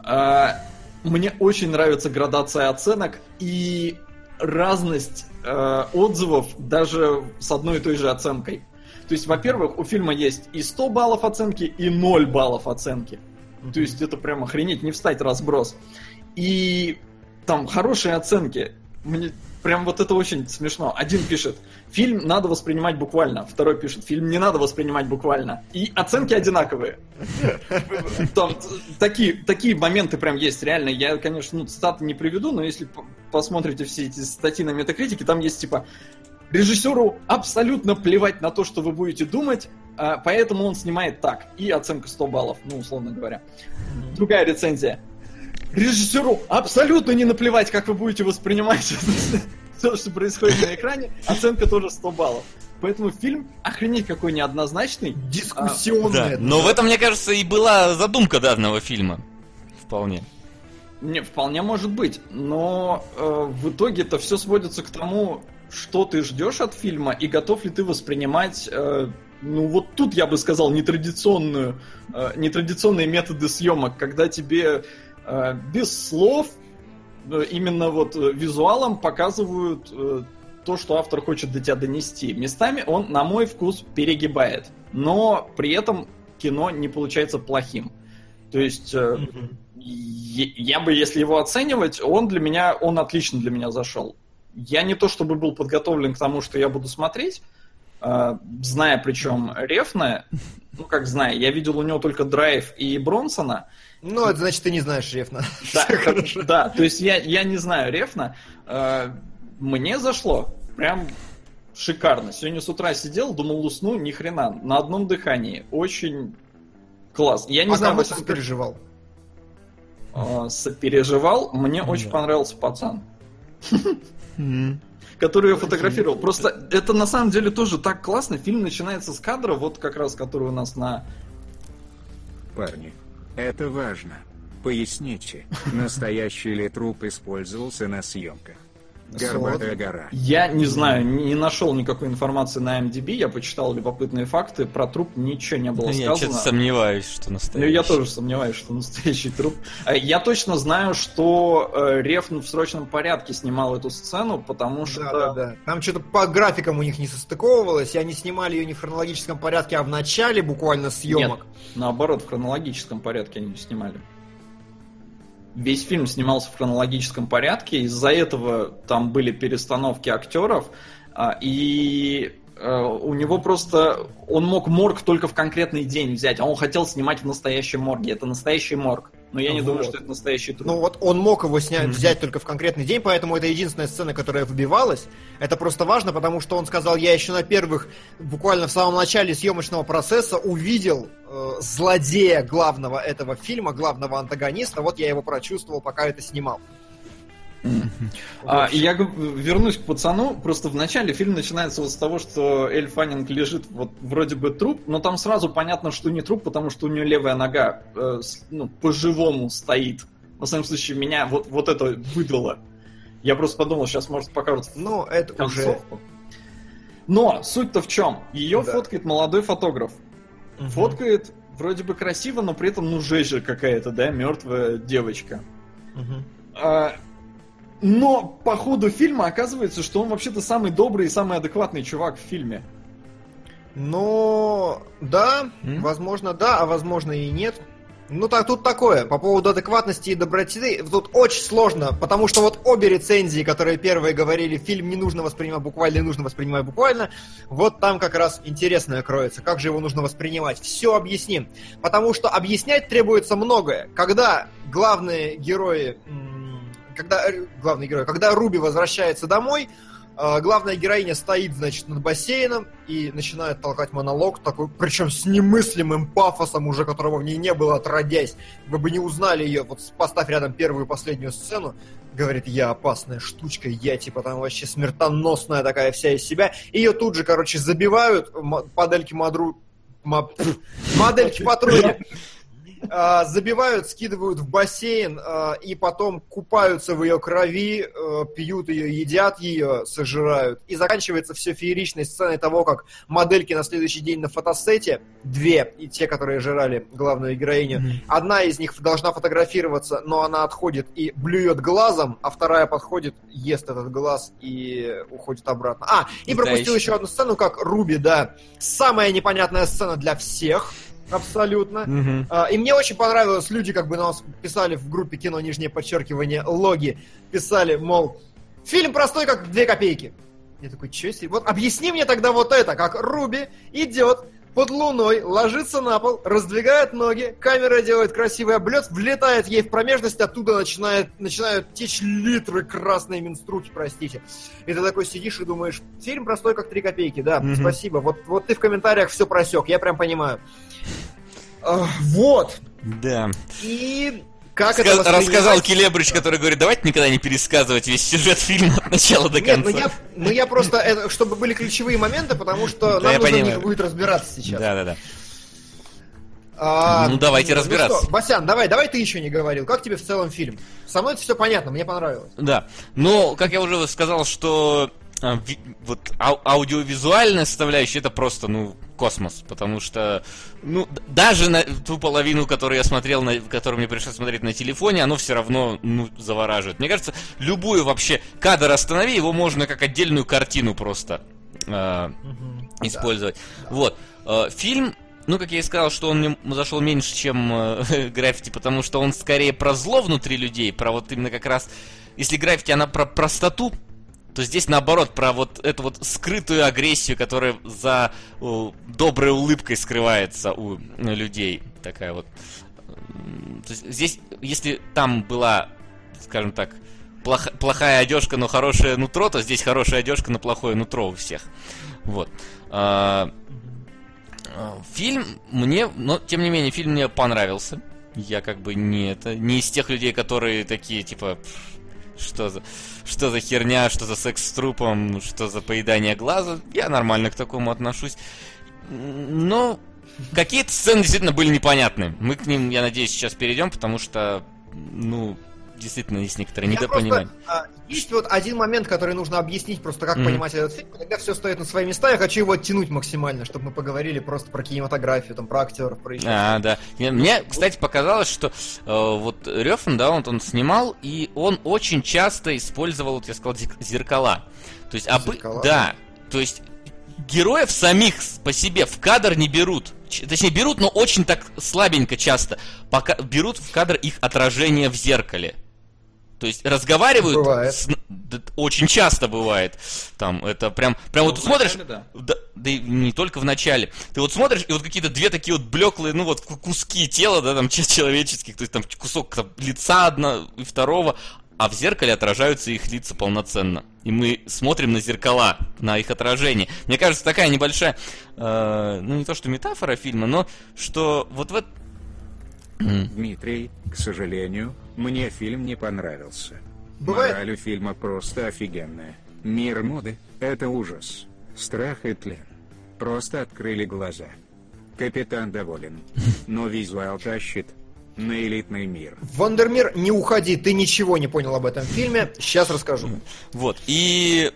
А, Мне очень нравится градация оценок и разность э, отзывов даже с одной и той же оценкой. То есть, во-первых, у фильма есть и 100 баллов оценки, и 0 баллов оценки. То есть это прям охренеть, не встать разброс. И там хорошие оценки. Мне прям вот это очень смешно. Один пишет, фильм надо воспринимать буквально. Второй пишет, фильм не надо воспринимать буквально. И оценки одинаковые. Там такие, такие моменты прям есть, реально. Я, конечно, ну, цитаты не приведу, но если посмотрите все эти статьи на метакритике, там есть типа режиссеру абсолютно плевать на то, что вы будете думать, а, поэтому он снимает так. И оценка 100 баллов, ну, условно говоря. Другая рецензия. Режиссеру абсолютно не наплевать, как вы будете воспринимать <laughs> все, что происходит на экране. Оценка тоже 100 баллов. Поэтому фильм охренеть какой неоднозначный. Дискуссионная. Да. Но в этом, мне кажется, и была задумка данного фильма. Вполне. Не, вполне может быть. Но э, в итоге-то все сводится к тому, что ты ждешь от фильма и готов ли ты воспринимать, э, ну вот тут я бы сказал, нетрадиционную, э, нетрадиционные методы съемок, когда тебе без слов э, именно вот э, визуалом показывают э, то, что автор хочет до тебя донести. Местами он, на мой вкус, перегибает, но при этом кино не получается плохим. То есть э, я бы, если его оценивать, он для меня, он отлично для меня зашел. Я не то чтобы был подготовлен к тому, что я буду смотреть, э, зная причем Рефна, ну как зная, я видел у него только Драйв и Бронсона. Ну, это значит, ты не знаешь Рефна. <laughs> Да, как- да, то есть я, я не знаю Рефна. Э, Мне зашло. Прям шикарно. Сегодня с утра сидел, думал, усну, ни хрена. На одном дыхании. Очень класс. Я не А знаю, кого ты переживал? э, сопереживал. Мне очень Да. понравился пацан. который я фотографировал. Просто это на самом деле тоже так классно. Фильм начинается с кадра, вот как раз который у нас на... Парни, это важно. Поясните, настоящий ли труп использовался на съемках? Горбатая гора. Я не знаю, не нашел никакой информации на MDB, я почитал любопытные факты, про труп ничего не было Я что-то сказано. сомневаюсь, что Ну, настоящий. я тоже сомневаюсь, что настоящий труп. А Я точно знаю, что э, Рефн в срочном порядке снимал эту сцену, потому что... Да, да, да. Там что-то по графикам у них не состыковывалось, и они снимали ее не в хронологическом порядке, а в начале буквально съемок. Наоборот, в хронологическом порядке они снимали. Весь фильм снимался в хронологическом порядке, из-за этого там были перестановки актеров, а, и э, у него просто... Он мог морг только в конкретный день взять, а он хотел снимать в настоящем морге. Это настоящий морг. Но я не Вот. думаю, что это настоящий труп. Ну вот он мог его снять, Мгм. взять только в конкретный день, поэтому это единственная сцена, которая выбивалась. Это просто важно, потому что он сказал, я еще на первых, буквально в самом начале съемочного процесса увидел э, злодея главного этого фильма, главного антагониста. Вот я его прочувствовал, пока это снимал. А, и я вернусь к пацану. Просто в начале фильм начинается вот с того, что Эль Фаннинг лежит вот вроде бы труп, но там сразу понятно, что не труп, потому что у нее левая нога э, ну, по-живому стоит. Во всяком случае, меня вот, вот это выдало. Я просто подумал, сейчас может покажут Ну, это уже... концовку. Но суть-то в чем? Ее Да. фоткает молодой фотограф. Мгм. Фоткает вроде бы красиво, но при этом, ну, жесть же какая-то, да, мертвая девочка. А, но по ходу фильма оказывается, что он вообще-то самый добрый и самый адекватный чувак в фильме. Ну, да, М? возможно, да, а возможно и нет. Ну, так, тут такое, по поводу адекватности и доброты, тут очень сложно, потому что вот обе рецензии, которые первые говорили, фильм не нужно воспринимать буквально и нужно воспринимать буквально, вот там как раз интересное кроется, как же его нужно воспринимать. Все объясним, потому что объяснять требуется многое. Когда главные герои, когда, э, главный герой, когда Руби возвращается домой, а, главная героиня стоит, значит, над бассейном и начинает толкать монолог такой, причем с немыслимым пафосом уже, которого в ней не было отродясь. Вы бы не узнали ее, вот поставь рядом первую и последнюю сцену, говорит, я опасная штучка, я типа там вообще смертоносная такая вся из себя. Ее тут же, короче, забивают, модельки мадру... модельки патрули а, забивают, скидывают в бассейн а, и потом купаются в ее крови, э, пьют ее, едят ее, сожирают. И заканчивается все фееричной сценой того, как модельки на следующий день на фотосете, две, и те, которые жрали главную героиню, одна из них должна фотографироваться, но она отходит и блюет глазом, а вторая подходит, ест этот глаз и уходит обратно. А, и пропустил еще одну сцену, как Руби, да. Самая непонятная сцена для всех. Абсолютно. Мгм. А, И мне очень понравилось, люди как бы нас писали в группе кино, нижнее подчеркивание, логи, писали, мол, фильм простой, как две копейки. Я такой, че себе? Вот объясни мне тогда вот это, как Руби идет под луной, ложится на пол, раздвигает ноги, камера делает красивый облет, влетает ей в промежность, оттуда начинает, начинают течь литры красной менструки, простите. И ты такой сидишь и думаешь, фильм простой, как три копейки, да, Мгм. спасибо. Вот, вот ты в комментариях все просек, я прям понимаю. А, Вот. Да. И как Ска- это воспринимать? Рассказал Келебрич, который говорит, давайте никогда не пересказывать весь сюжет фильма от начала до Нет, ну конца. я, ну я просто, это, чтобы были ключевые моменты, потому что Да, нам нужно в них будет разбираться сейчас. Да, да, да. А, Ну, давайте ну разбираться. что, Басян, давай, давай ты еще не говорил. Как тебе в целом фильм? Со мной все понятно, мне понравилось. Да. Но, как я уже сказал, что а, ви- вот ау- аудиовизуальная составляющая это просто, ну, космос. Потому что, ну, даже на ту половину, которую я смотрел, на, которую мне пришлось смотреть на телефоне, оно все равно, ну, завораживает. Мне кажется, любую вообще кадр останови, его можно как отдельную картину просто а, использовать. Вот. Э, Фильм, ну, как я и сказал, что он мне зашел меньше, чем э, <laughs> граффити, потому что он скорее про зло внутри людей, про вот именно как раз... Если граффити, она про простоту, то здесь наоборот, про вот эту вот скрытую агрессию, которая за э, доброй улыбкой скрывается у э, людей. Такая вот. То есть здесь, если там была, скажем так, плох- плохая одежка, но хорошее нутро, то здесь хорошая одежка, но плохое нутро у всех. Вот. А, а, Фильм мне, но тем не менее, фильм мне понравился. Я как бы не это, не из тех людей, которые такие типа, «Пф, что за, что за херня, что за секс с трупом, что за поедание глаза. Я нормально к такому отношусь. Но какие-то сцены действительно были непонятны. Мы к ним, я надеюсь, сейчас перейдем, потому что, ну, действительно, есть некоторое Я недопонимание. просто, а, есть вот один момент, который нужно объяснить, просто как Мгм. понимать этот фильм, и тогда все стоит на свои места. Я хочу его оттянуть максимально, чтобы мы поговорили просто про кинематографию, там, про актеров, про еще А, да. Мне, кстати, показалось, что э, вот Рёфен, да, он, он снимал, и он очень часто использовал, вот я сказал, зер- зеркала. То есть, обы- Зеркала? да, то есть героев самих по себе в кадр не берут. Точнее, берут, но очень так слабенько часто. Пока берут в кадр их отражение в зеркале. То есть разговаривают Бывает. с- да, очень часто бывает. Там это прям, прям вот Ну, смотришь, вначале да. да, да и не только в начале. Ты вот смотришь, и вот какие-то две такие вот блеклые, ну вот ку- куски тела, да, там <laughs> человеческих, то есть там кусок там, лица одна и второго, а в зеркале отражаются их лица полноценно. И мы смотрим на зеркала, на их отражение. Мне кажется, такая небольшая, э, ну не то что метафора фильма, но что вот в этом... Дмитрий, к сожалению, мне фильм не понравился. Бывает. Мораль у фильма просто офигенная. Мир моды – это ужас. Страх и тлен. Просто открыли глаза. Капитан доволен. <laughs> Но визуал тащит. На элитный мир. Вандермир, не уходи, ты ничего не понял об этом фильме. Сейчас расскажу. <laughs> Вот. И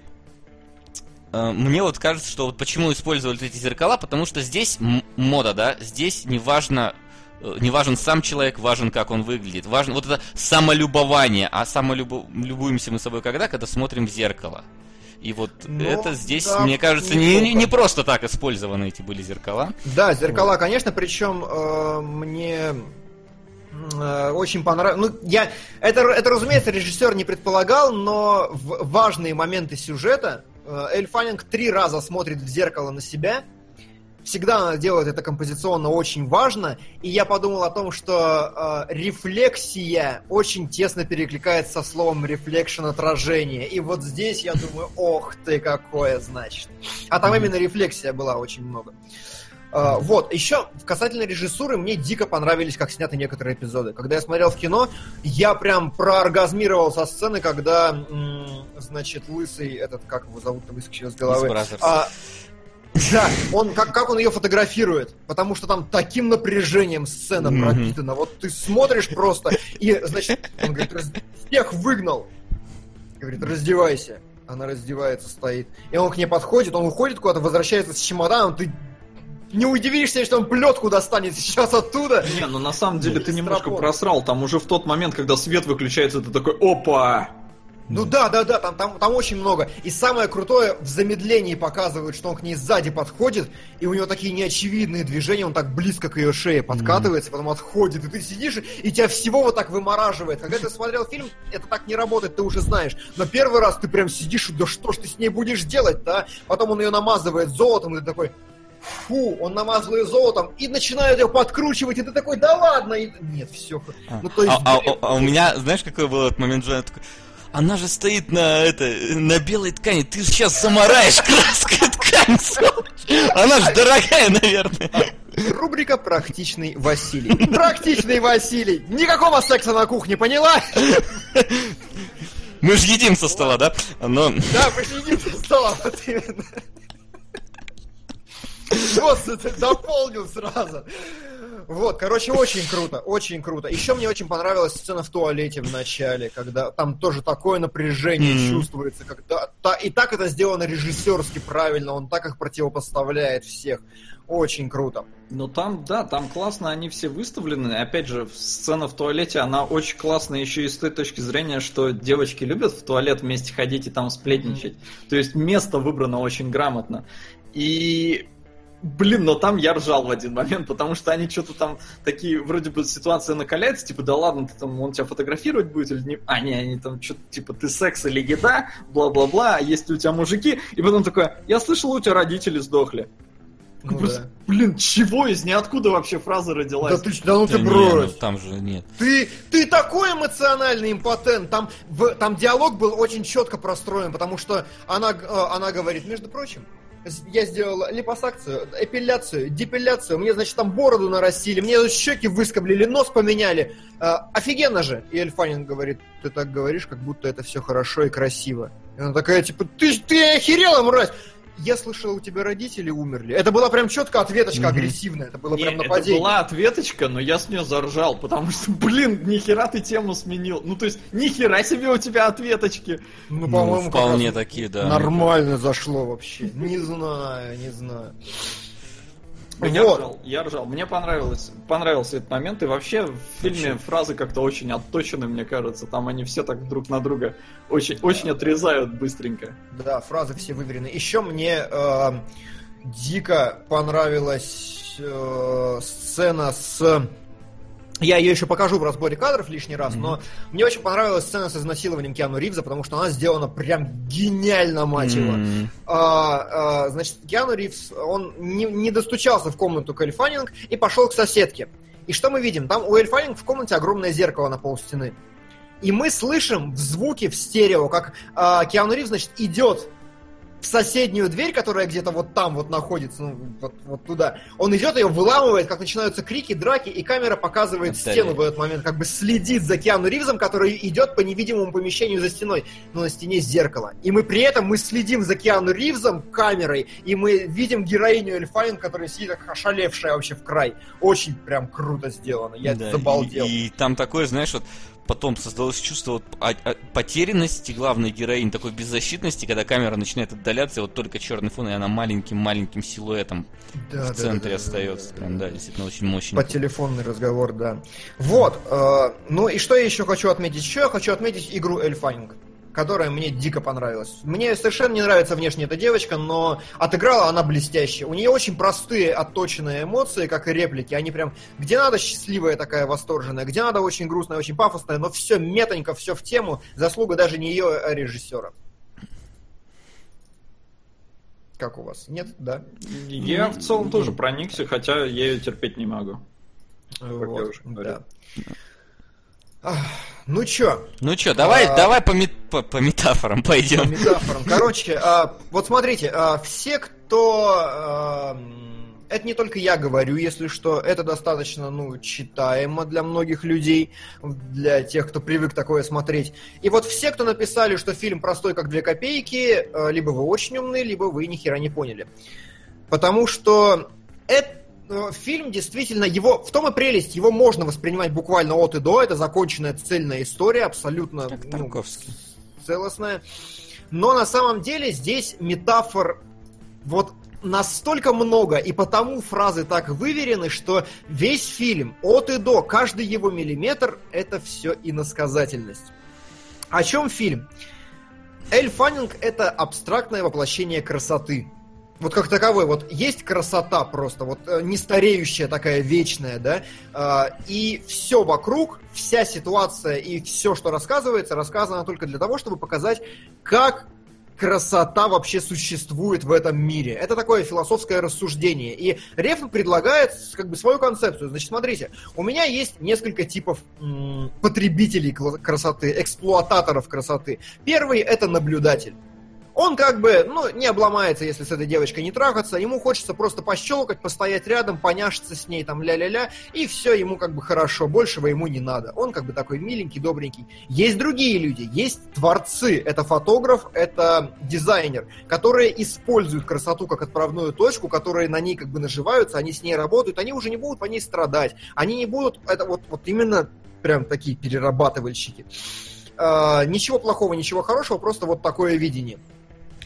э, мне вот кажется, что вот почему использовали эти зеркала, потому что здесь мода, да, здесь не важно э, не важен сам человек, важен как он выглядит. Важно вот это самолюбование. А самолюбуемся мы собой когда? Когда смотрим в зеркало. И вот Ну, это здесь, да, мне кажется, не, не, не просто так использованы эти были зеркала. Да, зеркала, конечно, причем э, мне э, очень понравилось. Ну, я это, это, разумеется, режиссер не предполагал, но в важные моменты сюжета э, Эль Фаннинг три раза смотрит в зеркало на себя. Всегда она делает это композиционно очень важно, и я подумал о том, что э, рефлексия очень тесно перекликается со словом reflection отражение. И вот здесь я думаю, ох ты какое значит. А там именно рефлексия была очень много. Uh, вот, еще касательно режиссуры, мне дико понравились, как сняты некоторые эпизоды. Когда я смотрел в кино, я прям прооргазмировал со сцены, когда, м, значит, лысый, этот, как его зовут-то, выскочил из головы. Из. А, да, он, как, как он ее фотографирует, потому что там таким напряжением сцена Мгм. пропитана. Вот ты смотришь просто, и, значит, он говорит, «Раз- всех выгнал. Говорит, раздевайся. Она раздевается, стоит. И он к ней подходит, он уходит куда-то, возвращается с чемоданом, ты не удивишься, что он плетку достанет сейчас оттуда. Не, ну на самом деле ты немножко просрал. Там уже в тот момент, когда свет выключается, ты такой, опа! Ну да, да, да, там, там, там очень много. И самое крутое, в замедлении показывают, что он к ней сзади подходит, и у него такие неочевидные движения, он так близко к ее шее подкатывается, потом отходит, и ты сидишь, и тебя всего вот так вымораживает. Когда ты смотрел фильм, это так не работает, ты уже знаешь. Но первый раз ты прям сидишь, да что ж ты с ней будешь делать-то, а? Потом он ее намазывает золотом, и ты такой, фу, он намазал ее золотом, и начинают ее подкручивать, и ты такой, да ладно, и... нет, все. Ну, то есть, а, а- блин, а у меня, знаешь, какой был этот момент, такой, она же стоит на, это, на белой ткани, ты же сейчас замараешь краской ткань. Она же дорогая, наверное. Рубрика «Практичный Василий». Практичный Василий. Никакого секса на кухне, поняла? Мы же едим со стола, да? Но... Да, мы сидим за столом, вот именно. Вот, ты дополнил сразу. Вот, короче, очень круто, очень круто. Еще мне очень понравилась сцена в туалете в начале, когда там тоже такое напряжение Мгм. чувствуется, когда та- и так это сделано режиссерски правильно, он так их противопоставляет всех. Очень круто. Ну там, да, там классно они все выставлены. Опять же, сцена в туалете, она очень классная еще и с той точки зрения, что девочки любят в туалет вместе ходить и там сплетничать. То есть место выбрано очень грамотно. И Блин, но там я ржал в один момент, потому что они что-то там такие, вроде бы ситуация накаляется, типа, да ладно, ты там, он тебя фотографировать будет или не... А, не, они там что-то, типа, ты секс или еда, бла-бла-бла, а есть ли у тебя мужики? И потом такое, я слышал, у тебя родители сдохли. Ну Просто, да. Блин, чего из ниоткуда вообще фраза родилась? Да ты, ч- да ну ты Да не, ну, брось. там же нет. Ты, ты такой эмоциональный импотент. Там, в, там диалог был очень четко простроен, потому что она, э, она говорит, между прочим, я сделала липосакцию, эпиляцию, депиляцию, мне, значит, там бороду нарастили, мне щеки выскоблили, нос поменяли. Э, офигенно же. И Эльфанин говорит, ты так говоришь, как будто это все хорошо и красиво. И она такая, типа, ты, ты охерела, мразь! Я слышала, у тебя родители умерли. Это была прям четко ответочка Мгм. агрессивная. Это было Не, прям это нападение. была ответочка, но я с нее заржал, потому что, блин, нихера ты тему сменил. Ну, то есть, нихера себе у тебя ответочки. Ну, Ну, по-моему, вполне такие, да. Нормально зашло вообще. Не знаю, не знаю. Я Вот. ржал, я ржал. Мне понравилось, понравился этот момент. И вообще в фильме фразы как-то очень отточены, мне кажется. Там они все так друг на друга очень, очень отрезают быстренько. Да, фразы все выверены. Еще мне э, дико понравилась э, сцена с... Я ее еще покажу в разборе кадров лишний раз, но мне очень понравилась сцена с изнасилованием Киану Ривза, потому что она сделана прям гениально, мать его. М, А, а, значит, Киану Ривз, он не, не достучался в комнату к Эльфанинг и пошел к соседке. И что мы видим? Там у Эльфанинг в комнате огромное зеркало на пол стены. И мы слышим в звуке, в стерео, как а, Киану Ривз, значит, идет в соседнюю дверь, которая где-то вот там вот находится, ну, вот, вот туда. Он идет, ее выламывает, как начинаются крики, драки, и камера показывает Отдали. стену в этот момент, как бы следит за Киану Ривзом, который идет по невидимому помещению за стеной, но на стене зеркало. И мы при этом мы следим за Киану Ривзом камерой, и мы видим героиню Эльфайн, которая сидит как ошалевшая вообще в край. Очень прям круто сделано. Я да, забалдел. И, и там такое, знаешь, вот потом создалось чувство вот, потерянности главной героини, такой беззащитности, когда камера начинает отдаляться, и вот только черный фон, и она маленьким-маленьким силуэтом Да, в центре остается. Прям, да, действительно очень мощно. Под телефонный разговор, да. Вот. э, ну и что я еще хочу отметить? Еще я хочу отметить игру Эльфанинг которая мне дико понравилась. Мне совершенно не нравится внешне эта девочка, но отыграла она блестяще. У нее очень простые, отточенные эмоции, как и реплики. Они прям, где надо счастливая такая, восторженная, где надо очень грустная, очень пафосная, но все метонько, все в тему. Заслуга даже не ее, а режиссера. Как у вас? Нет? Да? Я в целом тоже проникся, хотя я ее терпеть не могу. Вот, я уже говорил. да. Ну чё, Ну чё, давай, А- давай по, мет- по- по метафорам по пойдем. метафорам. Короче, а, вот смотрите, а, все, кто... а, это не только я говорю, если что, это достаточно, ну, читаемо для многих людей, для тех, кто привык такое смотреть. И вот все, кто написали, что фильм простой, как две копейки, а, либо вы очень умны, либо вы ни хера не поняли. Потому что это фильм действительно его в том и прелесть его можно воспринимать буквально от и до это законченная цельная история абсолютно Как ну, целостная. Но на самом деле здесь метафор вот настолько много, и потому фразы так выверены, что весь фильм от и до, каждый его миллиметр, это все иносказательность. О чем фильм? Эль Фаннинг — это абстрактное воплощение красоты. Вот как таковой, вот есть красота просто, вот э, не стареющая такая вечная, да, а, и все вокруг, вся ситуация и все, что рассказывается, рассказано только для того, чтобы показать, как красота вообще существует в этом мире. Это такое философское рассуждение. И Рефн предлагает как бы свою концепцию. Значит, смотрите, у меня есть несколько типов м, потребителей красоты, эксплуататоров красоты. Первый это наблюдатель. Он как бы, ну, не обломается, если с этой девочкой не трахаться. Ему хочется просто пощелкать, постоять рядом, поняшиться с ней, там, ля-ля-ля, и все, ему как бы хорошо, большего ему не надо. Он как бы такой миленький, добренький. Есть другие люди, есть творцы. Это фотограф, это дизайнер, которые используют красоту как отправную точку, которые на ней как бы наживаются, они с ней работают, они уже не будут по ней страдать. Они не будут, это вот, вот именно прям такие перерабатывальщики. А, ничего плохого, ничего хорошего, просто вот такое видение.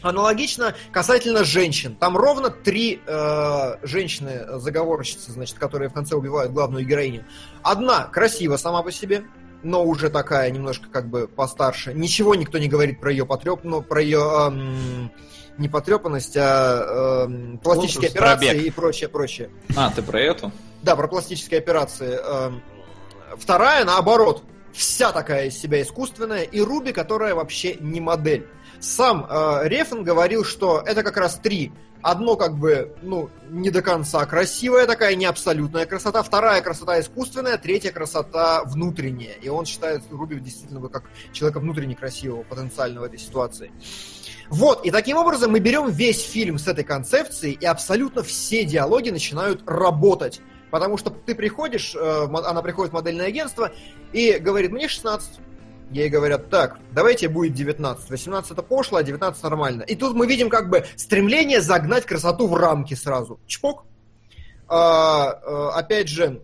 Аналогично касательно женщин. Там ровно три э, женщины заговорщицы, значит, которые в конце убивают главную героиню. Одна красива сама по себе, но уже такая немножко как бы постарше. Ничего никто не говорит про ее потреп, ну, про ее эм, не потрепанность, а эм, пластические Возраст, операции пробег. и прочее, прочее. А, ты про эту? Да, про пластические операции. Эм, Вторая, наоборот, вся такая из себя искусственная, и Руби, которая вообще не модель. Сам э, Рефен говорил, что это как раз три. Одно как бы, ну, не до конца красивая такая, не абсолютная красота. Вторая красота искусственная, третья красота внутренняя. И он считает Руби действительно как человека внутренне красивого, потенциально в этой ситуации. Вот, и таким образом мы берем весь фильм с этой концепцией, и абсолютно все диалоги начинают работать. Потому что ты приходишь, э, она приходит в модельное агентство и говорит, мне 16. Ей говорят, так, давайте будет 19. 18 это пошло, а 19 нормально. И тут мы видим как бы стремление загнать красоту в рамки сразу. Чпок. А, э, опять же,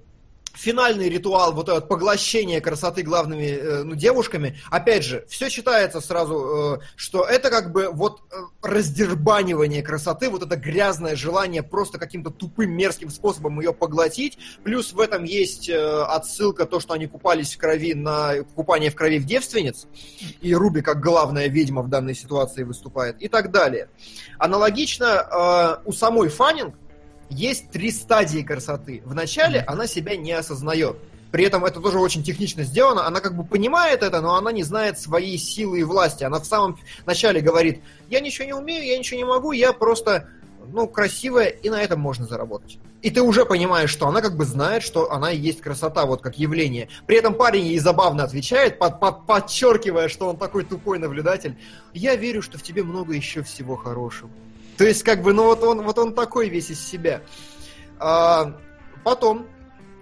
финальный ритуал, вот это поглощение красоты главными э, ну, девушками, опять же, все читается сразу, э, что это как бы вот э, раздербанивание красоты, вот это грязное желание просто каким-то тупым мерзким способом ее поглотить, плюс в этом есть отсылка, то, что они купались в крови на купание в крови в девственниц, и Руби как главная ведьма в данной ситуации выступает, и так далее. Аналогично у самой Фаннинг есть три стадии красоты. Вначале она себя не осознает. При этом это тоже очень технично сделано. Она как бы понимает это, но она не знает своей силы и власти. Она в самом начале говорит, я ничего не умею, я ничего не могу, я просто, ну, красивая, и на этом можно заработать. И ты уже понимаешь, что она как бы знает, что она и есть красота, вот как явление. При этом парень ей забавно отвечает, под- под- подчеркивая, что он такой тупой наблюдатель. Я верю, что в тебе много еще всего хорошего. То есть, как бы, ну вот он, вот он такой весь из себя. А, потом,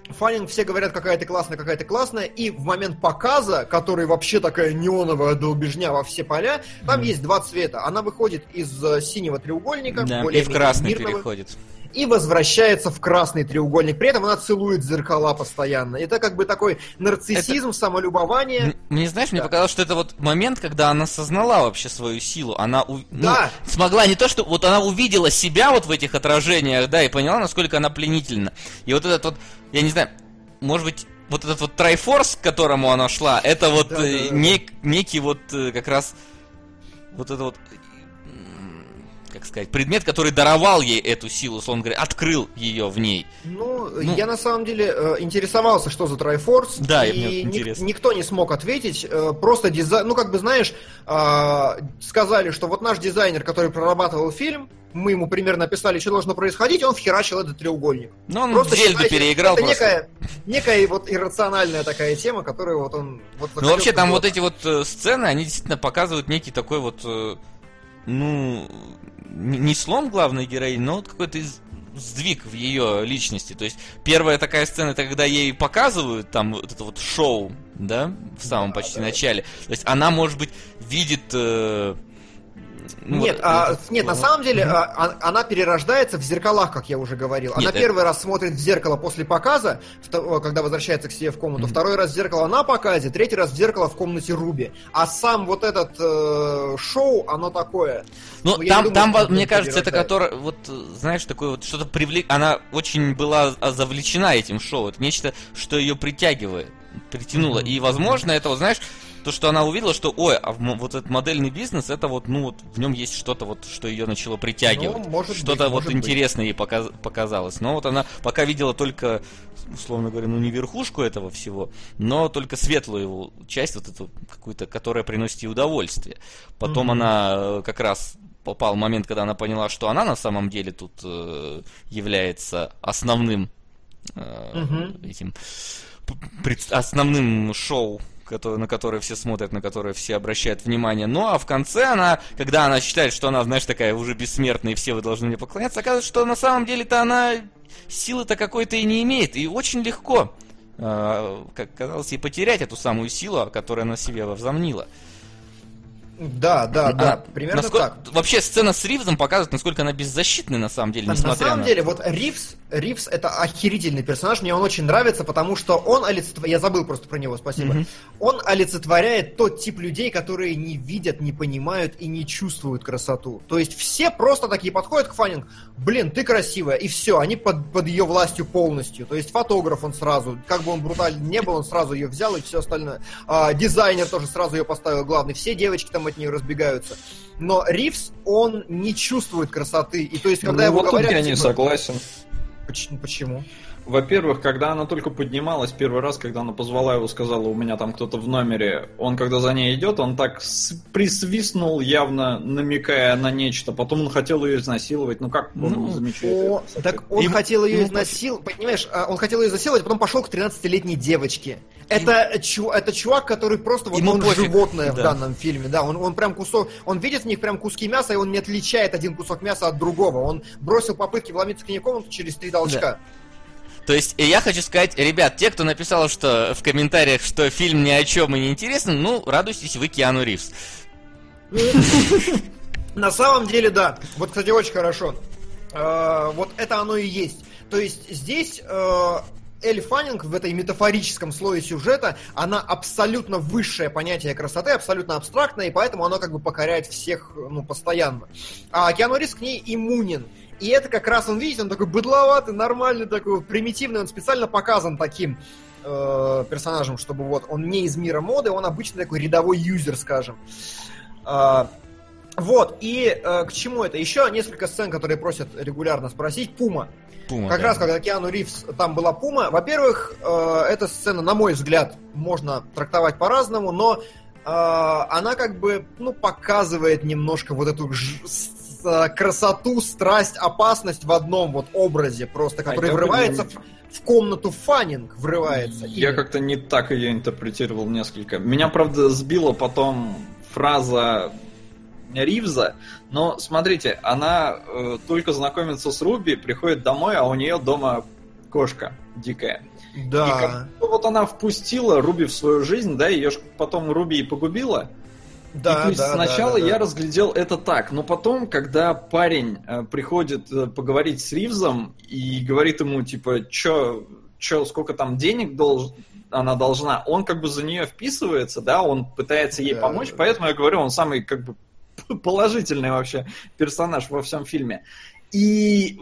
Фаннинг все говорят, какая ты классная, какая ты классная, и в момент показа, который вообще такая неоновая долбежня во все поля, там Мгм. есть два цвета. Она выходит из э, синего треугольника, Да, и более в красный мирного, переходит. И возвращается в красный треугольник. При этом она целует зеркала постоянно. Это как бы такой нарциссизм, самолюбование. М- Мне, знаешь, мне Да. показалось, что это вот момент, когда она осознала вообще свою силу. Она у- ну, Да. смогла не то, что вот она увидела себя вот в этих отражениях, да, и поняла, насколько она пленительна. И вот этот вот, я не знаю, может быть, вот этот вот трайфорс, к которому она шла, это вот Да, да, э, да. нек- некий вот э, как раз вот это вот как сказать, предмет, который даровал ей эту силу, условно говоря, открыл ее в ней. Ну, Ну. я на самом деле э, интересовался, что за Трайфорс. Да, и ник- никто не смог ответить. э, просто дизайн, ну как бы знаешь, а, сказали, что вот наш дизайнер, который прорабатывал фильм, мы ему примерно описали, что должно происходить, он вхерачил этот треугольник. Но он Просто Зельду считайте, переиграл это просто. некая, некая вот иррациональная такая тема, которую вот он... Вот Ну вообще там вот эти вот э, сцены, они действительно показывают некий такой вот, э, ну, не слом главной героини, но вот какой-то из- сдвиг в ее личности. То есть первая такая сцена, это когда ей показывают там вот это вот шоу, да, в самом почти начале. То есть она, может быть, видит... э, ну, нет, вот а, этот- нет, на вот- самом деле а, а- она перерождается в зеркалах, как я уже говорил. Она Нет, это- первый раз смотрит в зеркало после показа, когда возвращается к себе в комнату. Второй раз в зеркало на показе, третий раз в зеркало в комнате Руби. А сам вот этот э, шоу, оно такое. Ну, Ну, там, думаю, там, мне кажется, это которое, вот, знаешь, такое вот что-то привлек... Она очень была а, завлечена этим шоу. Это нечто, что ее притягивает, притянуло. И, возможно, это, вот, знаешь, то, что она увидела, что, ой, а вот этот модельный бизнес, это вот, ну, вот, в нем есть что-то вот, что ее начало притягивать. Ну, что-то вот может быть. интересное ей показ- показалось. Но вот она пока видела только, условно говоря, ну, не верхушку этого всего, но только светлую его часть, вот эту какую-то, которая приносит ей удовольствие. Потом Мгм. она э, как раз попал момент, когда она поняла, что она на самом деле тут э, является основным э, Мгм. этим пред- основным шоу, которое, на которое все смотрят, на которое все обращают внимание. Ну а в конце она, когда она считает, что она, знаешь, такая уже бессмертная, и все вы должны мне поклоняться, оказывается, что на самом деле-то она силы-то какой-то и не имеет. И очень легко, э, как казалось, ей потерять эту самую силу, которую она себе возомнила. Да, да, да, примерно насколько- так. Вообще сцена с Ривзом показывает, насколько она беззащитная на самом деле, На несмотря самом деле, вот Ривз, Ривз это охерительный персонаж, мне он очень нравится, потому что он олицетворяет, я забыл просто про него, спасибо, Мгм. он олицетворяет тот тип людей, которые не видят, не понимают и не чувствуют красоту. То есть все просто такие подходят к Фаннинг, блин, ты красивая, и все, они под, под ее властью полностью. То есть фотограф он сразу, как бы он брутальный не был, он сразу ее взял и все остальное. А, дизайнер тоже сразу ее поставил главный, все девочки там от нее разбегаются. Но Ривз, он не чувствует красоты, и то есть, когда Ну, его вот говорят... я не типа, согласен. Почему? Во-первых, когда она только поднималась первый раз, когда она позвала его, сказала, у меня там кто-то в номере, он когда за ней идет, он так с- присвистнул, явно намекая на нечто. Потом он хотел ее изнасиловать. Ну как он Ну, замечает? О, это? так он Ему- хотел ее изнасиловать, понимаешь, а, он хотел ее изнасиловать, а потом пошел к 13-летней девочке. Это, чу- это чувак, который просто вот Ему он пофиг, животное в да. данном фильме, да, он, он прям кусок, он видит в них прям куски мяса, и он не отличает один кусок мяса от другого. Он бросил попытки вломиться к ней в комнату через три толчка. То есть, я хочу сказать, ребят, те, кто написал что в комментариях, что фильм ни о чем и не интересен, ну, радуйтесь, вы Киану Ривз. <laughs> На самом деле, да. Вот, кстати, очень хорошо. Э, вот это оно и есть. То есть здесь э, Элли Фаннинг в этой метафорическом слое сюжета, она абсолютно высшее понятие красоты, абсолютно абстрактное, и поэтому она как бы покоряет всех, ну, постоянно. А Киану Ривз к ней иммунен. И это как раз он, видите, он такой быдловатый, нормальный, такой примитивный, он специально показан таким э, персонажем, чтобы вот он не из мира моды, он обычный такой рядовой юзер, скажем. А, вот, и э, к чему это? Еще несколько сцен, которые просят регулярно спросить. Пума. Пума, Как да. раз, когда Киану Ривз, там была Пума. Во-первых, э, эта сцена, на мой взгляд, можно трактовать по-разному, но э, она как бы, ну, показывает немножко вот эту ж- э, красоту, страсть, опасность в одном вот образе просто, который А я бы врывается в, в комнату Фаннинг, врывается. Я И- как-то не так ее интерпретировал несколько. Меня, правда, сбила потом фраза Ривза, но смотрите, она э, только знакомится с Руби, приходит домой, а у нее дома кошка дикая. И Да. как- ну, вот она впустила Руби в свою жизнь, да, ее ж потом Руби и погубила. Да, и то есть да, сначала да, да, я да. разглядел это так, но потом, когда парень э, приходит э, поговорить с Ривзом и говорит ему, типа, чё, чё, сколько там денег долж... она должна, он как бы за нее вписывается, да, он пытается ей Да. помочь, поэтому я говорю, он самый как бы <laughs> положительный вообще персонаж во всем фильме. И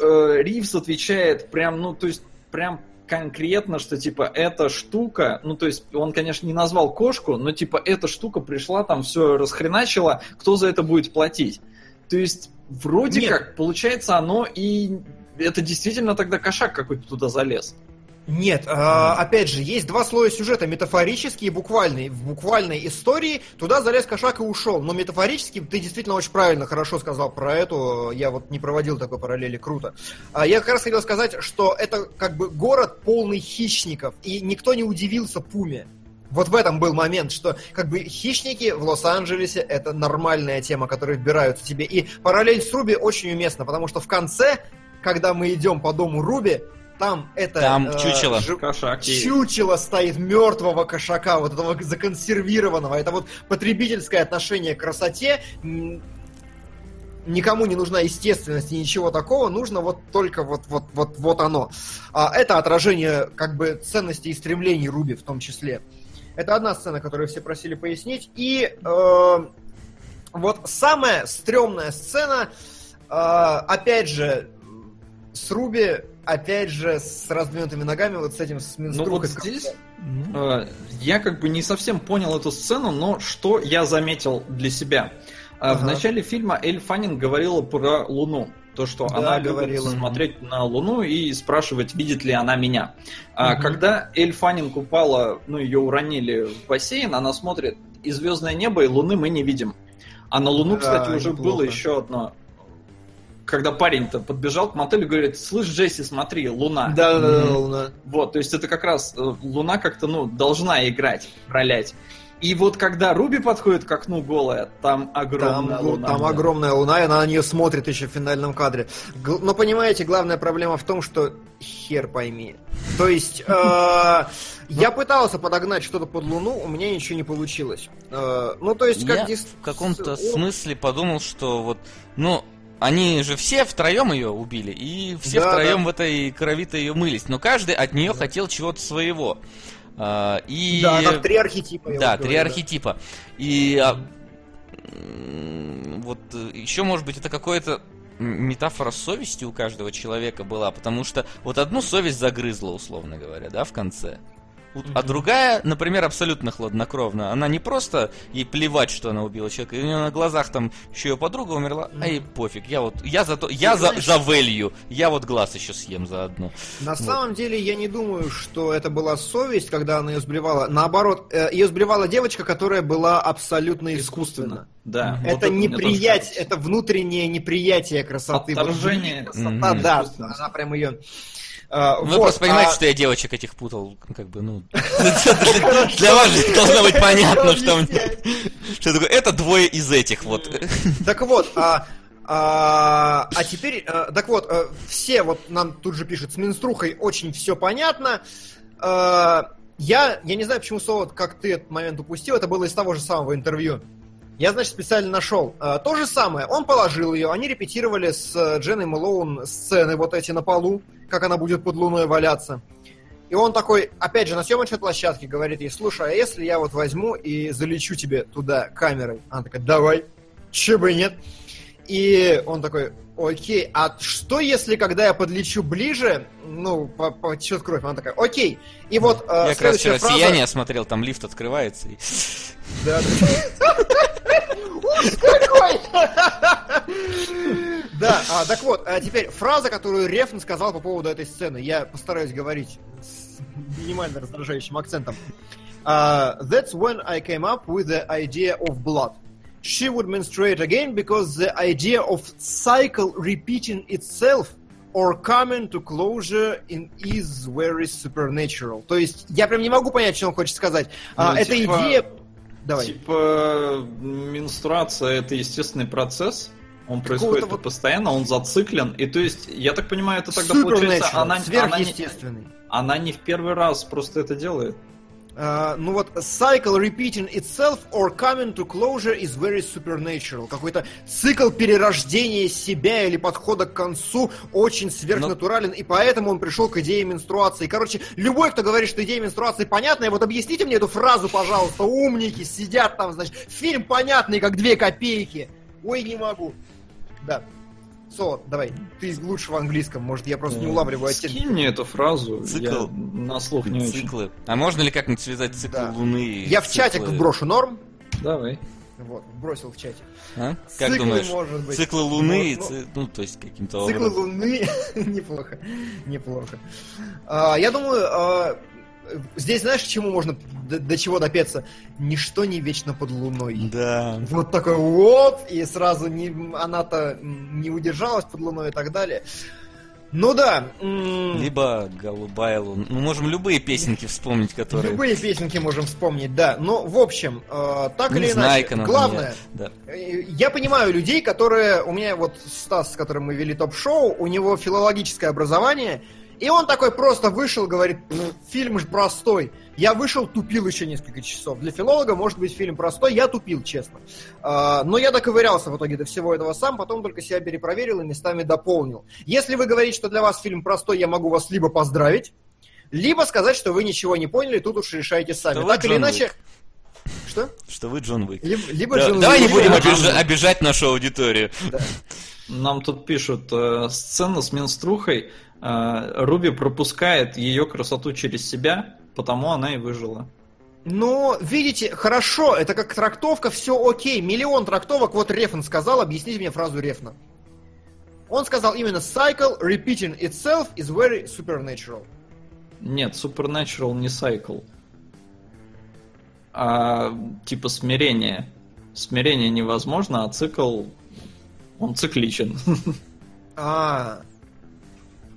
э, Ривз отвечает прям, ну, то есть, прям конкретно, что, типа, эта штука, ну, то есть, он, конечно, не назвал кошку, но, типа, эта штука пришла, там все расхреначила, кто за это будет платить? То есть, вроде Нет. как, получается, оно и... Это действительно тогда кошак какой-то туда залез. Нет, а, опять же, есть два слоя сюжета, метафорический и буквальный. В буквальной истории туда залез кошак и ушел, но метафорически ты действительно очень правильно, хорошо сказал про эту, я вот не проводил такой параллели, круто. А я как раз хотел сказать, что это как бы город полный хищников, и никто не удивился Пуме. Вот в этом был момент, что как бы хищники в Лос-Анджелесе это нормальная тема, которая вбираются тебе. И параллель с Руби очень уместна, потому что в конце, когда мы идем по дому Руби, там это... Там э, чучело. жи- Кошак. Чучело стоит мертвого кошака, вот этого законсервированного. Это вот потребительское отношение к красоте. Никому не нужна естественность и ничего такого, нужно вот только вот, вот, вот, вот оно. А это отражение как бы ценностей и стремлений Руби в том числе. Это одна сцена, которую все просили пояснить. И э, вот самая стрёмная сцена, э, опять же, с Руби, опять же, с раздвинутыми ногами, вот с этим, с Ну менструкой. вот здесь э, я как бы не совсем понял эту сцену, но что я заметил для себя. Э, В Ага. начале фильма Эль Фаннинг говорила про Луну. То, что Да, она говорила. любит смотреть на Луну и спрашивать, видит ли она меня. А когда Эль Фаннинг упала, ну, ее уронили в бассейн, она смотрит, и звездное небо, и Луны мы не видим. А на Луну, Да, кстати, уже неплохо. было еще одно. Когда парень-то подбежал к мотелю и говорит, слышь, Джесси, смотри, Луна. Да, да, да, Луна. Вот, то есть это как раз э, Луна как-то, ну, должна играть, ролять. И вот когда Руби подходит к окну голая, там Там, огромная ну, Луна. там да. огромная луна, и она на нее смотрит еще в финальном кадре. Г- Но понимаете, главная проблема в том, что хер пойми. То есть, э, <laughs> я пытался подогнать что-то под луну, у меня ничего не получилось. Э, Ну, то есть, как Я дис- в каком-то смысле подумал, что вот, ну, они же все втроем ее убили, и все Да, втроем да. в этой крови-то ее мылись, но каждый от нее хотел чего-то своего. А, и... Да, там три архетипа. Да, три говорю, да. архетипа. И а, вот еще, может быть, это какое-то метафора совести у каждого человека была, потому что вот одну совесть загрызла, условно говоря, да, в конце. А другая, например, абсолютно хладнокровно. Она не просто ей плевать, что она убила человека, и у нее на глазах там еще ее подруга умерла, а ей пофиг. Я вот, я за то, я за, знаешь- за Велью, я вот глаз еще съем заодно. На самом деле, я не думаю, что это была совесть, когда она ее сблевала. Наоборот, э, ее сблевала девочка, которая была абсолютно искусственна. Да. вот Это тоже неприятие, это внутреннее неприятие красоты. Вот Отторжение. красота, Мгм. да, она прям ее... Вы просто понимаете, что я девочек этих путал, как бы, ну... <laughs> Для вас же должно быть понятно, что такое? Это двое из этих вот. Так вот, а, а, а теперь, э, так вот, э, все вот нам тут же пишут, с Минструхой очень все понятно. Э, Я, я не знаю, почему слово, как ты этот момент упустил, это было из того же самого интервью. Я, значит, специально нашел. То же самое, он положил ее, они репетировали с Дженной Мэлоун сцены вот эти на полу, как она будет под луной валяться. И он такой, опять же, на съемочной площадке говорит ей, слушай, а если я вот возьму и залечу тебе туда камерой? Она такая, давай, че бы нет. И он такой, окей, а что если, когда я подлечу ближе, ну, по- потечет кровь? Она такая, окей. И вот э, Я как раз вчера фраза... «Сияние» смотрел, там лифт открывается. да. Ужас какой! <laughs> Да, а, так вот, а теперь фраза, которую Рефн сказал по поводу этой сцены. Я постараюсь говорить с минимально раздражающим акцентом. А, That's when I came up with the idea of blood. She would menstruate again because the idea of cycle repeating itself or coming to closure in is very supernatural. То есть я прям не могу понять, что он хочет сказать. А, Ну, эта типа- идея... Давай. Типа, менструация это естественный процесс. Он происходит вот- постоянно, он зациклен. И то есть, я так понимаю, это тогда Supernatural, получается, она, она, не, она не в первый раз просто это делает. А, ну вот, cycle repeating itself or coming to closure is very supernatural. Какой-то цикл перерождения себя или подхода к концу очень сверхнатурален, и поэтому он пришел к идее менструации. Короче, любой, кто говорит, что идея менструации понятная, вот объясните мне эту фразу, пожалуйста, умники сидят там, значит, фильм понятный, как две копейки. Ой, не могу. Да. Со, давай, ты из лучшего английском, может, я просто не улавливаю оттенки. Скинь мне эту фразу, Цикл. я на слух не очень. Циклы. А можно ли как-нибудь связать циклы Да. Луны? и Я в чатик циклы- вброшу норм. Давай. Вот, бросил в чатик. А? Как Циклы, думаешь? может быть. Циклы Луны, и Ну, ци- ну, то есть каким-то Циклы образом. Луны <laughs> неплохо, неплохо. А, я думаю, а, здесь знаешь, к чему можно до, до чего допеться? Ничто не вечно под Луной. Да. Вот такой вот, и сразу не, она-то не удержалась под Луной и так далее. Ну да, Либо голубая луна. Мы можем любые песенки вспомнить, которые... любые песенки можем вспомнить, да. Но в общем, э, так или иначе, например. главное, Да. Э, Я понимаю людей, которые... У меня вот Стас, с которым мы вели топ-шоу, у него филологическое образование, и он такой просто вышел, говорит, «Пф, фильм же простой. Я вышел, тупил еще несколько часов. Для филолога может быть фильм простой, я тупил, честно. А, но я доковырялся в итоге до всего этого сам, потом только себя перепроверил и местами дополнил. Если вы говорите, что для вас фильм простой, я могу вас либо поздравить, либо сказать, что вы ничего не поняли, тут уж решайте сами. Что вы так или иначе... Что? Что вы Джон Уик. Либо, либо Да, Джон давай не Уик, будем либо- обижа- обижать нашу аудиторию. Нам тут пишут, э, сцена с менструхой, Руби пропускает ее красоту через себя, потому она и выжила. Ну, видите, хорошо, это как трактовка, все окей. Миллион трактовок, вот Рефн сказал, объясните мне фразу Рефна. Он сказал именно cycle repeating itself is very supernatural. Нет, Supernatural не сайкл. А типа смирение. Смирение невозможно, а цикл... Он цикличен. <laughs> А,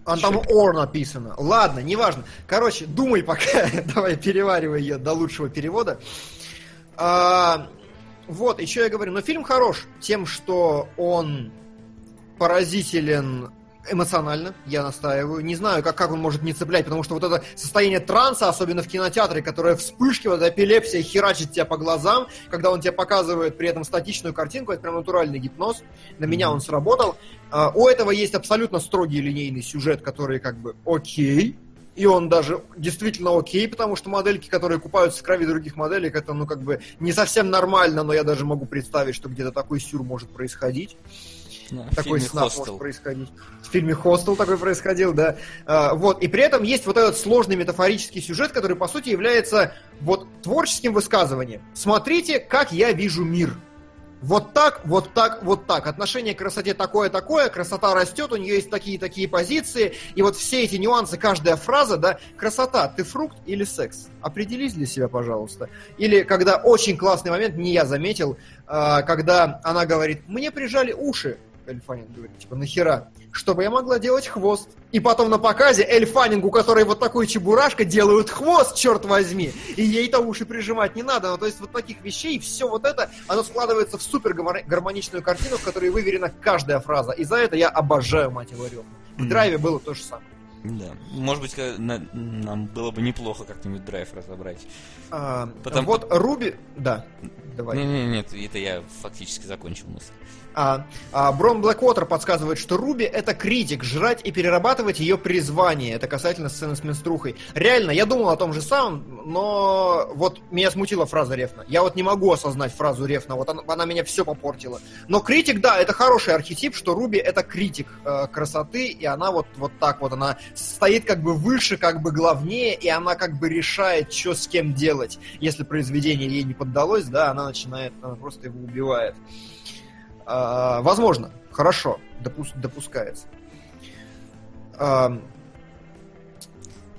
а там or написано. Ладно, неважно. Короче, думай пока, <laughs> давай переваривай ее до лучшего перевода. А, вот, еще я говорю, но фильм хорош тем, что он поразителен эмоционально, я настаиваю. Не знаю, как, как он может не цеплять, потому что вот это состояние транса, особенно в кинотеатре, которое вспышки, вот эта эпилепсия херачит тебя по глазам, когда он тебе показывает при этом статичную картинку, это прям натуральный гипноз. На меня он сработал. А, у этого есть абсолютно строгий линейный сюжет, который как бы окей, и он даже действительно окей, потому что модельки, которые купаются в крови других моделек, это, ну, как бы не совсем нормально, но я даже могу представить, что где-то такой сюр может происходить в такой снап «Хостел». может происходить. В фильме «Хостел» такой происходил, да. А, вот, и при этом есть вот этот сложный метафорический сюжет, который, по сути, является вот творческим высказыванием. Смотрите, как я вижу мир. Вот так, вот так, вот так. Отношение к красоте такое-такое, красота растет, у нее есть такие-такие позиции, и вот все эти нюансы, каждая фраза, да, красота, ты фрукт или секс? Определись для себя, пожалуйста. Или когда очень классный момент, не я заметил, а, когда она говорит, мне прижали уши, Эль Фаннинг говорит, типа, нахера? Чтобы я могла делать хвост. И потом на показе Эль Фаннингу, который вот такой чебурашка, делают хвост, черт возьми. И ей-то уши прижимать не надо. Ну, то есть вот таких вещей, все вот это, оно складывается в супер гармоничную картину, в которой выверена каждая фраза. И за это я обожаю, мать его, Рёвну. В драйве было то же самое. Да. Может быть, ка- на- нам было бы неплохо как-нибудь драйв разобрать. А, Потом- Вот Руби... Да, давай. Не, не, нет, это я фактически закончил мысль. А, а, Брон Блэквотер подсказывает, что Руби это критик, жрать и перерабатывать ее призвание. Это касательно сцены с менструхой. Реально, я думал о том же самом, но вот меня смутила фраза Рефна. Я вот не могу осознать фразу Рефна, вот она, она меня все попортила. Но критик, да, это хороший архетип, что Руби это критик э, красоты, и она вот, вот так вот, она стоит как бы выше, как бы главнее, и она как бы решает, что с кем делать. Если произведение ей не поддалось, да, она начинает, она просто его убивает. А, возможно, хорошо, допус- допускается. А, Ну,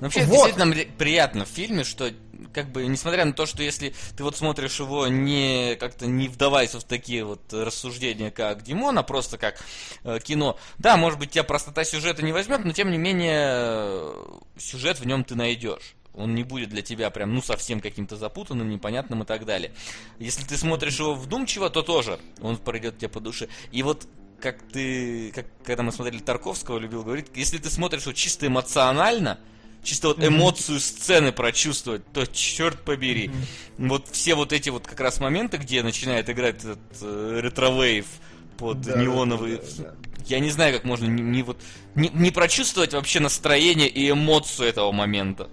вообще, Вот. действительно приятно в фильме, что как бы, несмотря на то, что если ты вот смотришь его не как-то не вдаваясь в такие вот рассуждения, как Димон, а просто как э, кино, да, может быть, тебя простота сюжета не возьмет, но тем не менее э, сюжет в нем ты найдешь. Он не будет для тебя прям, ну, совсем каким-то запутанным, непонятным и так далее. Если ты смотришь его вдумчиво, то тоже он пройдет тебе по душе. И вот как ты, как когда мы смотрели Тарковского, любил говорить, если ты смотришь его чисто эмоционально, чисто вот эмоцию сцены прочувствовать, то черт побери. Вот все вот эти вот как раз моменты, где начинает играть этот э, ретровейв под Да, неоновый. да, да, да. Я не знаю, как можно не, не вот не, не прочувствовать вообще настроение и эмоцию этого момента.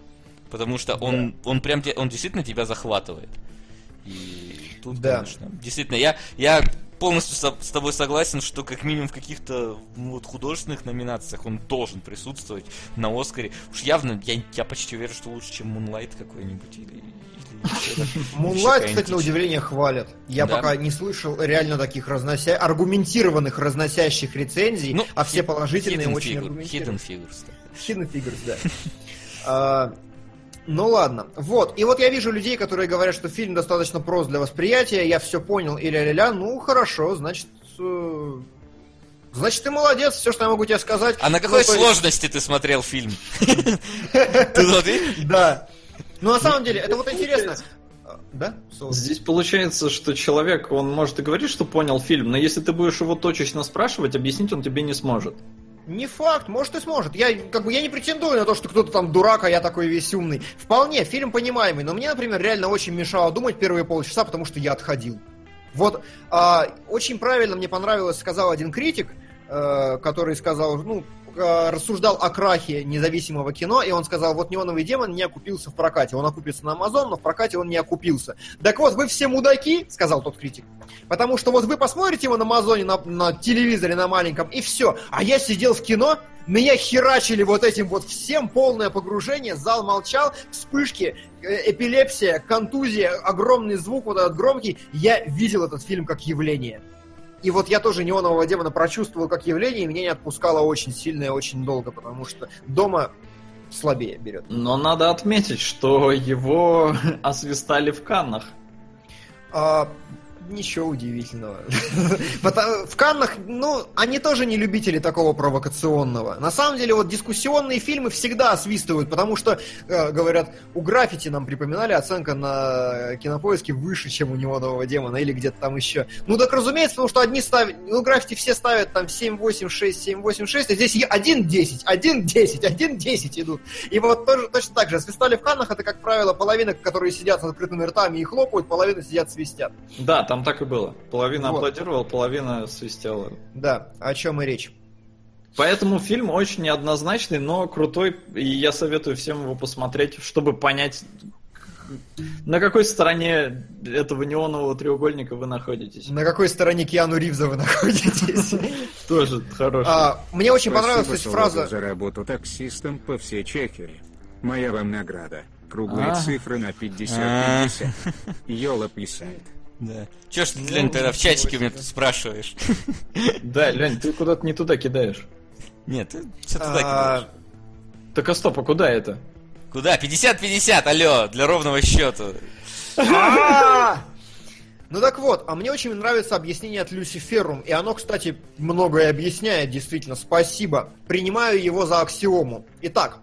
Потому что он, он прям он действительно тебя захватывает. И тут, Да. конечно, действительно, я, я полностью со- с тобой согласен, что как минимум в каких-то ну, вот, художественных номинациях он должен присутствовать на Оскаре. Уж явно, я, я почти уверен, что лучше, чем Мунлайт какой-нибудь. Или, <laughs> Мунлайт, кстати, на удивление хвалят. Я Да. пока не слышал реально таких разнося... аргументированных разносящих рецензий, Ну, а все положительные очень аргументированные. Hidden Figures, да. Hidden Figures, да. <laughs> Ну ладно. Вот. И вот я вижу людей, которые говорят, что фильм достаточно прост для восприятия, я все понял и ля-ля-ля. Ну, хорошо, значит... э, Значит, ты молодец, все, что я могу тебе сказать. А на какой Ну, есть- сложности ты смотрел фильм? <laughs> Да. Ну, на самом деле, это вот интересно. А, Да? Здесь получается, что человек, он может и говорить, что понял фильм, но если ты будешь его точечно спрашивать, объяснить он тебе не сможет. Не факт, может и сможет. Я как бы я не претендую на то, что кто-то там дурак, а я такой весь умный. Вполне, фильм понимаемый, но мне, например, реально очень мешало думать первые полчаса, потому что я отходил. Вот а, очень правильно мне понравилось, сказал один критик, э, который сказал, ну, э, рассуждал о крахе независимого кино, и он сказал, вот «Неоновый демон» не окупился в прокате. Он окупится на Amazon, но в прокате он не окупился. Так вот, вы все мудаки, сказал тот критик, потому что вот вы посмотрите его на Амазоне, на, на телевизоре, на маленьком, и все. А я сидел в кино, меня херачили вот этим вот всем, полное погружение, зал молчал, вспышки, э, эпилепсия, контузия, огромный звук вот этот громкий. Я видел этот фильм как явление. И вот я тоже неонового демона прочувствовал как явление, и меня не отпускало очень сильно и очень долго, потому что дома слабее берет. Но надо отметить, что его <laughs> освистали в Каннах. А, ничего удивительного. <laughs> В Каннах, ну, они тоже не любители такого провокационного. На самом деле, вот дискуссионные фильмы всегда освистывают, потому что, э, говорят, у граффити нам припоминали оценка на кинопоиске выше, чем у неонового демона, или где-то там еще. Ну, так разумеется, потому что одни ставят, ну, граффити все ставят там 7, 8, 6, 7, 8, 6, а здесь 1, 10, 1, 10, 1, 10 идут. И вот тоже, точно так же, свистали в Каннах, это, как правило, половина, которые сидят с открытыми ртами и хлопают, половина сидят свистят. Да, там так и было. Половина Вот. аплодировала, половина свистела. Да, о чем и речь. Поэтому фильм очень неоднозначный, но крутой, и я советую всем его посмотреть, чтобы понять, на какой стороне этого неонового треугольника вы находитесь. На какой стороне Киану Ривза вы <laughs> находитесь? Тоже хороший. А, Мне очень понравилась фраза. за работу таксистом по всей Чехии. Моя вам награда. Круглые А. цифры на 50-50. Йола писает. Да. Че ж ты, Лень, тогда в чатике у меня тут спрашиваешь? <laughs> Да, Лень, ты куда-то не туда кидаешь. Нет, ты все туда а, кидаешь. Так а стоп, а куда это? Куда? 50-50, алло, для ровного счета. а! Ну так вот, а мне очень нравится объяснение от Люси Феррум, и оно, кстати, многое объясняет, действительно, спасибо. Принимаю его за аксиому. Итак,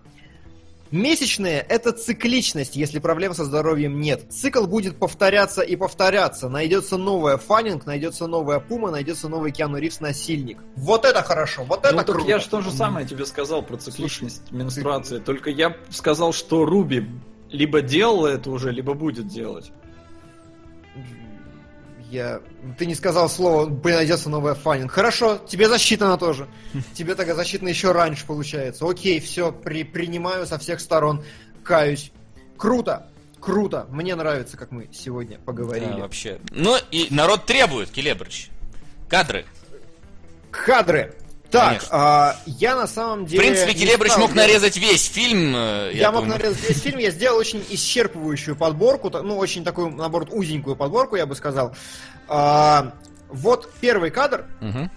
месячные – это цикличность, если проблем со здоровьем нет. Цикл будет повторяться и повторяться. Найдется новая Фаннинг, найдется новая Пума, найдется новый Киану Ривз насильник. Вот это хорошо, вот это ну, круто. я же то же самое тебе сказал про цикличность менструации. Только я сказал, что Руби либо делала это уже, либо будет делать. Я... Ты не сказал слово, найдется новая фанинг. Хорошо, тебе засчитано тоже. <laughs> Тебе тогда засчитано еще раньше получается. Окей, все, при... принимаю со всех сторон. Каюсь. Круто, круто. Мне нравится, как мы сегодня Да, поговорили. вообще. Ну и народ требует, Келебрыч. Кадры. Кадры. Так, а, я на самом В деле... принципе, не Келебрыч стал мог делать- нарезать весь фильм. э, Я, мог думаю. нарезать весь фильм, я сделал очень исчерпывающую подборку, ну, очень такую, наоборот, узенькую подборку, я бы сказал. А, вот первый кадр, Мгм.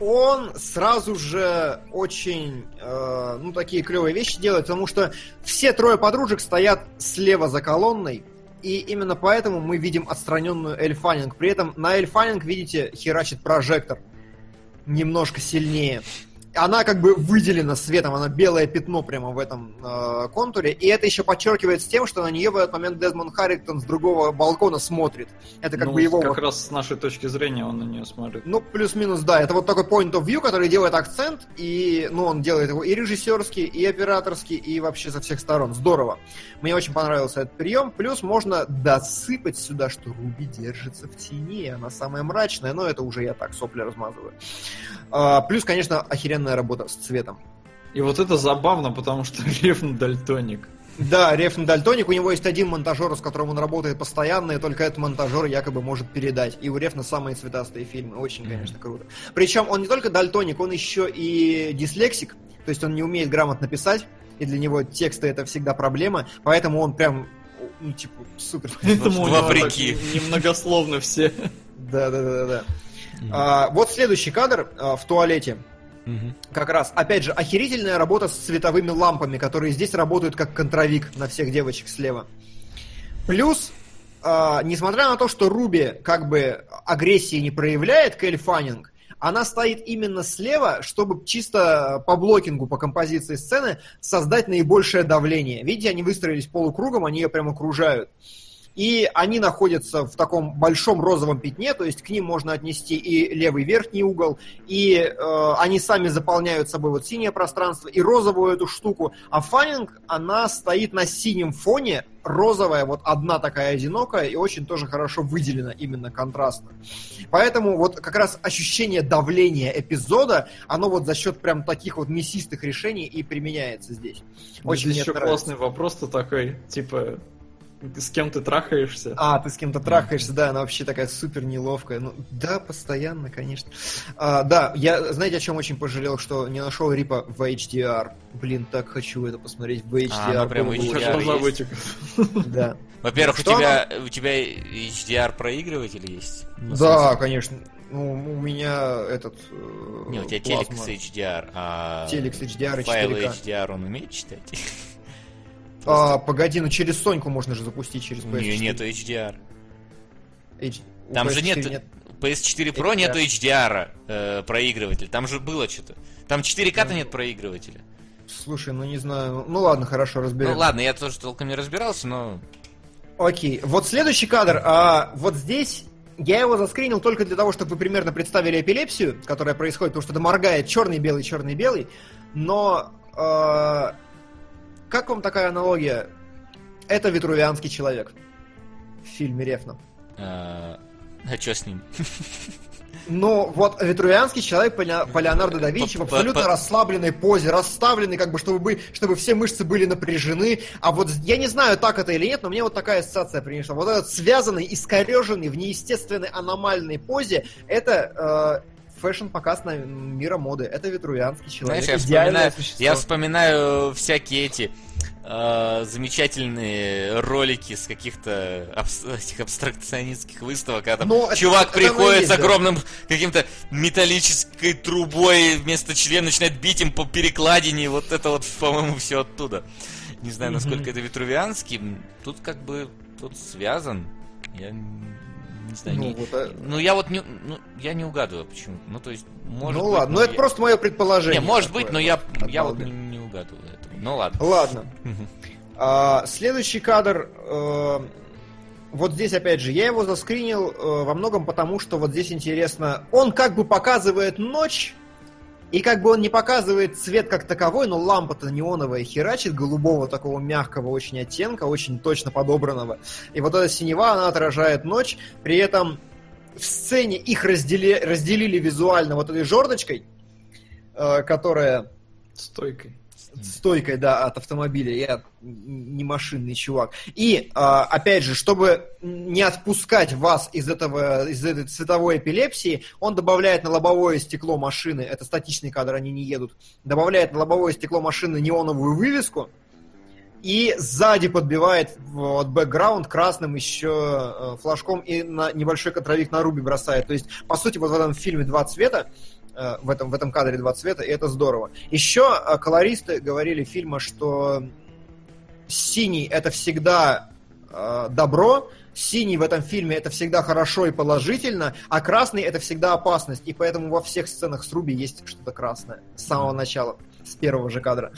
он сразу же очень, э, ну, такие клевые вещи делает, потому что все трое подружек стоят слева за колонной, и именно поэтому мы видим отстраненную Эль Фаннинг. При этом на Эль Фаннинг, видите, херачит прожектор немножко сильнее. Она как бы выделена светом, она белое пятно прямо в этом э, контуре, и это еще подчеркивает с тем, что на нее в этот момент Дезмонд Харрингтон с другого балкона смотрит. Это как Ну, бы его... Как раз с нашей точки зрения он на нее смотрит. ну, плюс-минус, да. Это вот такой point of view, который делает акцент, и, ну, он делает его и режиссерский, и операторский, и вообще со всех сторон. Здорово. Мне очень понравился этот прием. Плюс можно досыпать сюда, что Руби держится в тени, она самая мрачная, но это уже я так сопли размазываю. А, плюс, конечно, охеренная работа с цветом. И вот это забавно, потому что <laughs> Ревн дальтоник. Да, Рефн Дальтоник, у него есть один монтажер, с которым он работает постоянно, и только этот монтажер якобы может передать. И у Рефна самые цветастые фильмы. Очень, конечно, круто. Причем он не только дальтоник, он еще и дислексик, то есть он не умеет грамотно писать, и для него тексты это всегда проблема, поэтому он прям, ну, типа, супер. <laughs> Поэтому Вопреки. немногословно все. Да, да, да, да. А, вот следующий кадр а, в туалете. Как раз, опять же, охерительная работа с цветовыми лампами, которые здесь работают как контровик на всех девочек слева. Плюс, а, несмотря на то, что Руби как бы агрессии не проявляет, Кэль Фаннинг, она стоит именно слева, чтобы чисто по блокингу, по композиции сцены создать наибольшее давление. Видите, они выстроились полукругом, они ее прям окружают. И они находятся в таком большом розовом пятне, то есть к ним можно отнести и левый верхний угол, и э, они сами заполняют собой вот синее пространство, и розовую эту штуку. А Фаннинг, она стоит на синем фоне, розовая, вот одна такая одинокая, и очень тоже хорошо выделена именно контрастно. Поэтому вот как раз ощущение давления эпизода, оно вот за счет прям таких вот мясистых решений и применяется здесь. Очень мне еще нравится. классный вопрос-то такой, типа, с кем ты трахаешься? А, ты с кем-то трахаешься, да, она вообще такая супер неловкая. Ну, да, постоянно, конечно. А, да, я, знаете, о чем очень пожалел, что не нашел Рипа в HDR. Блин, так хочу это посмотреть в HDR. А, ну прям HDR есть. вытекают. Да. Во-первых, у тебя, у тебя HDR проигрыватель есть? Ну, Да, конечно. Ну, у меня этот... э, Не, у тебя телек с HDR, а Телек с HDR и файлы 4К. HDR он умеет читать? А, погоди, ну через Соньку можно же запустить через PS4. Не, нету HDR. H- Там же PS4 нет, PS4 Pro HDR. нету HDR э, проигрывателя. Там же было что-то. Там 4К-то нет проигрывателя. Слушай, ну не знаю. Ну ладно, хорошо, разберем. Ну ладно, я тоже толком не разбирался, но... Окей, вот следующий кадр. А, вот здесь я его заскринил только для того, чтобы вы примерно представили эпилепсию, которая происходит, потому что это моргает черный-белый, черный-белый. Но а, как вам такая аналогия? Это витрувианский человек в фильме Рефна. э, а что с ним? Ну, вот витрувианский человек по, Лео- по Леонардо да Винчи в абсолютно по- расслабленной позе, расставленный, как бы, чтобы, бы- чтобы все мышцы были напряжены. А вот я не знаю, так это или нет, но мне вот такая ассоциация принесла. Вот этот связанный, искореженный в неестественной аномальной позе, это э, фэшн-показ на мира моды. Это витрувианский человек. Знаешь, я вспоминаю, существо. я вспоминаю всякие эти э, замечательные ролики с каких-то абс- этих абстракционистских выставок, когда там это- чувак это приходит есть, с да. огромным каким-то металлической трубой вместо члена, начинает бить им по перекладине, вот это вот, по-моему, все оттуда. Не знаю, насколько это витрувианский. Тут как бы тут связан. Я не знаю, Ну, не- вот, а- ну я вот не, ну, я не угадываю почему. Ну то есть может ну быть, ладно, но ну это я- просто мое предположение. не, может такое быть, но я, я вот не, не угадываю этого. Ну ладно. Ладно. А, следующий кадр. э, вот здесь, опять же, я его заскринил э, во многом потому, что вот здесь интересно. Он как бы показывает ночь, и как бы он не показывает цвет как таковой, но лампа-то неоновая херачит, голубого такого мягкого очень оттенка, очень точно подобранного. И вот эта синева, она отражает ночь. При этом в сцене их раздели- разделили визуально вот этой жердочкой, э, которая Стойкой. Стойкой, да, от автомобиля. Я не машинный чувак. И, а, опять же, чтобы не отпускать вас из этого, из этой цветовой эпилепсии, он добавляет на лобовое стекло машины, это статичный кадр, они не едут, добавляет на лобовое стекло машины неоновую вывеску, и сзади подбивает вот бэкграунд красным еще э, флажком и на небольшой контровик на руби бросает. То есть, по сути, вот в этом фильме два цвета, в этом, в этом кадре два цвета, и это здорово. Еще э, колористы говорили фильма, что синий это всегда э, добро, синий в этом фильме это всегда хорошо и положительно, а красный это всегда опасность. И поэтому во всех сценах с Руби есть что-то красное с самого начала с первого же кадра.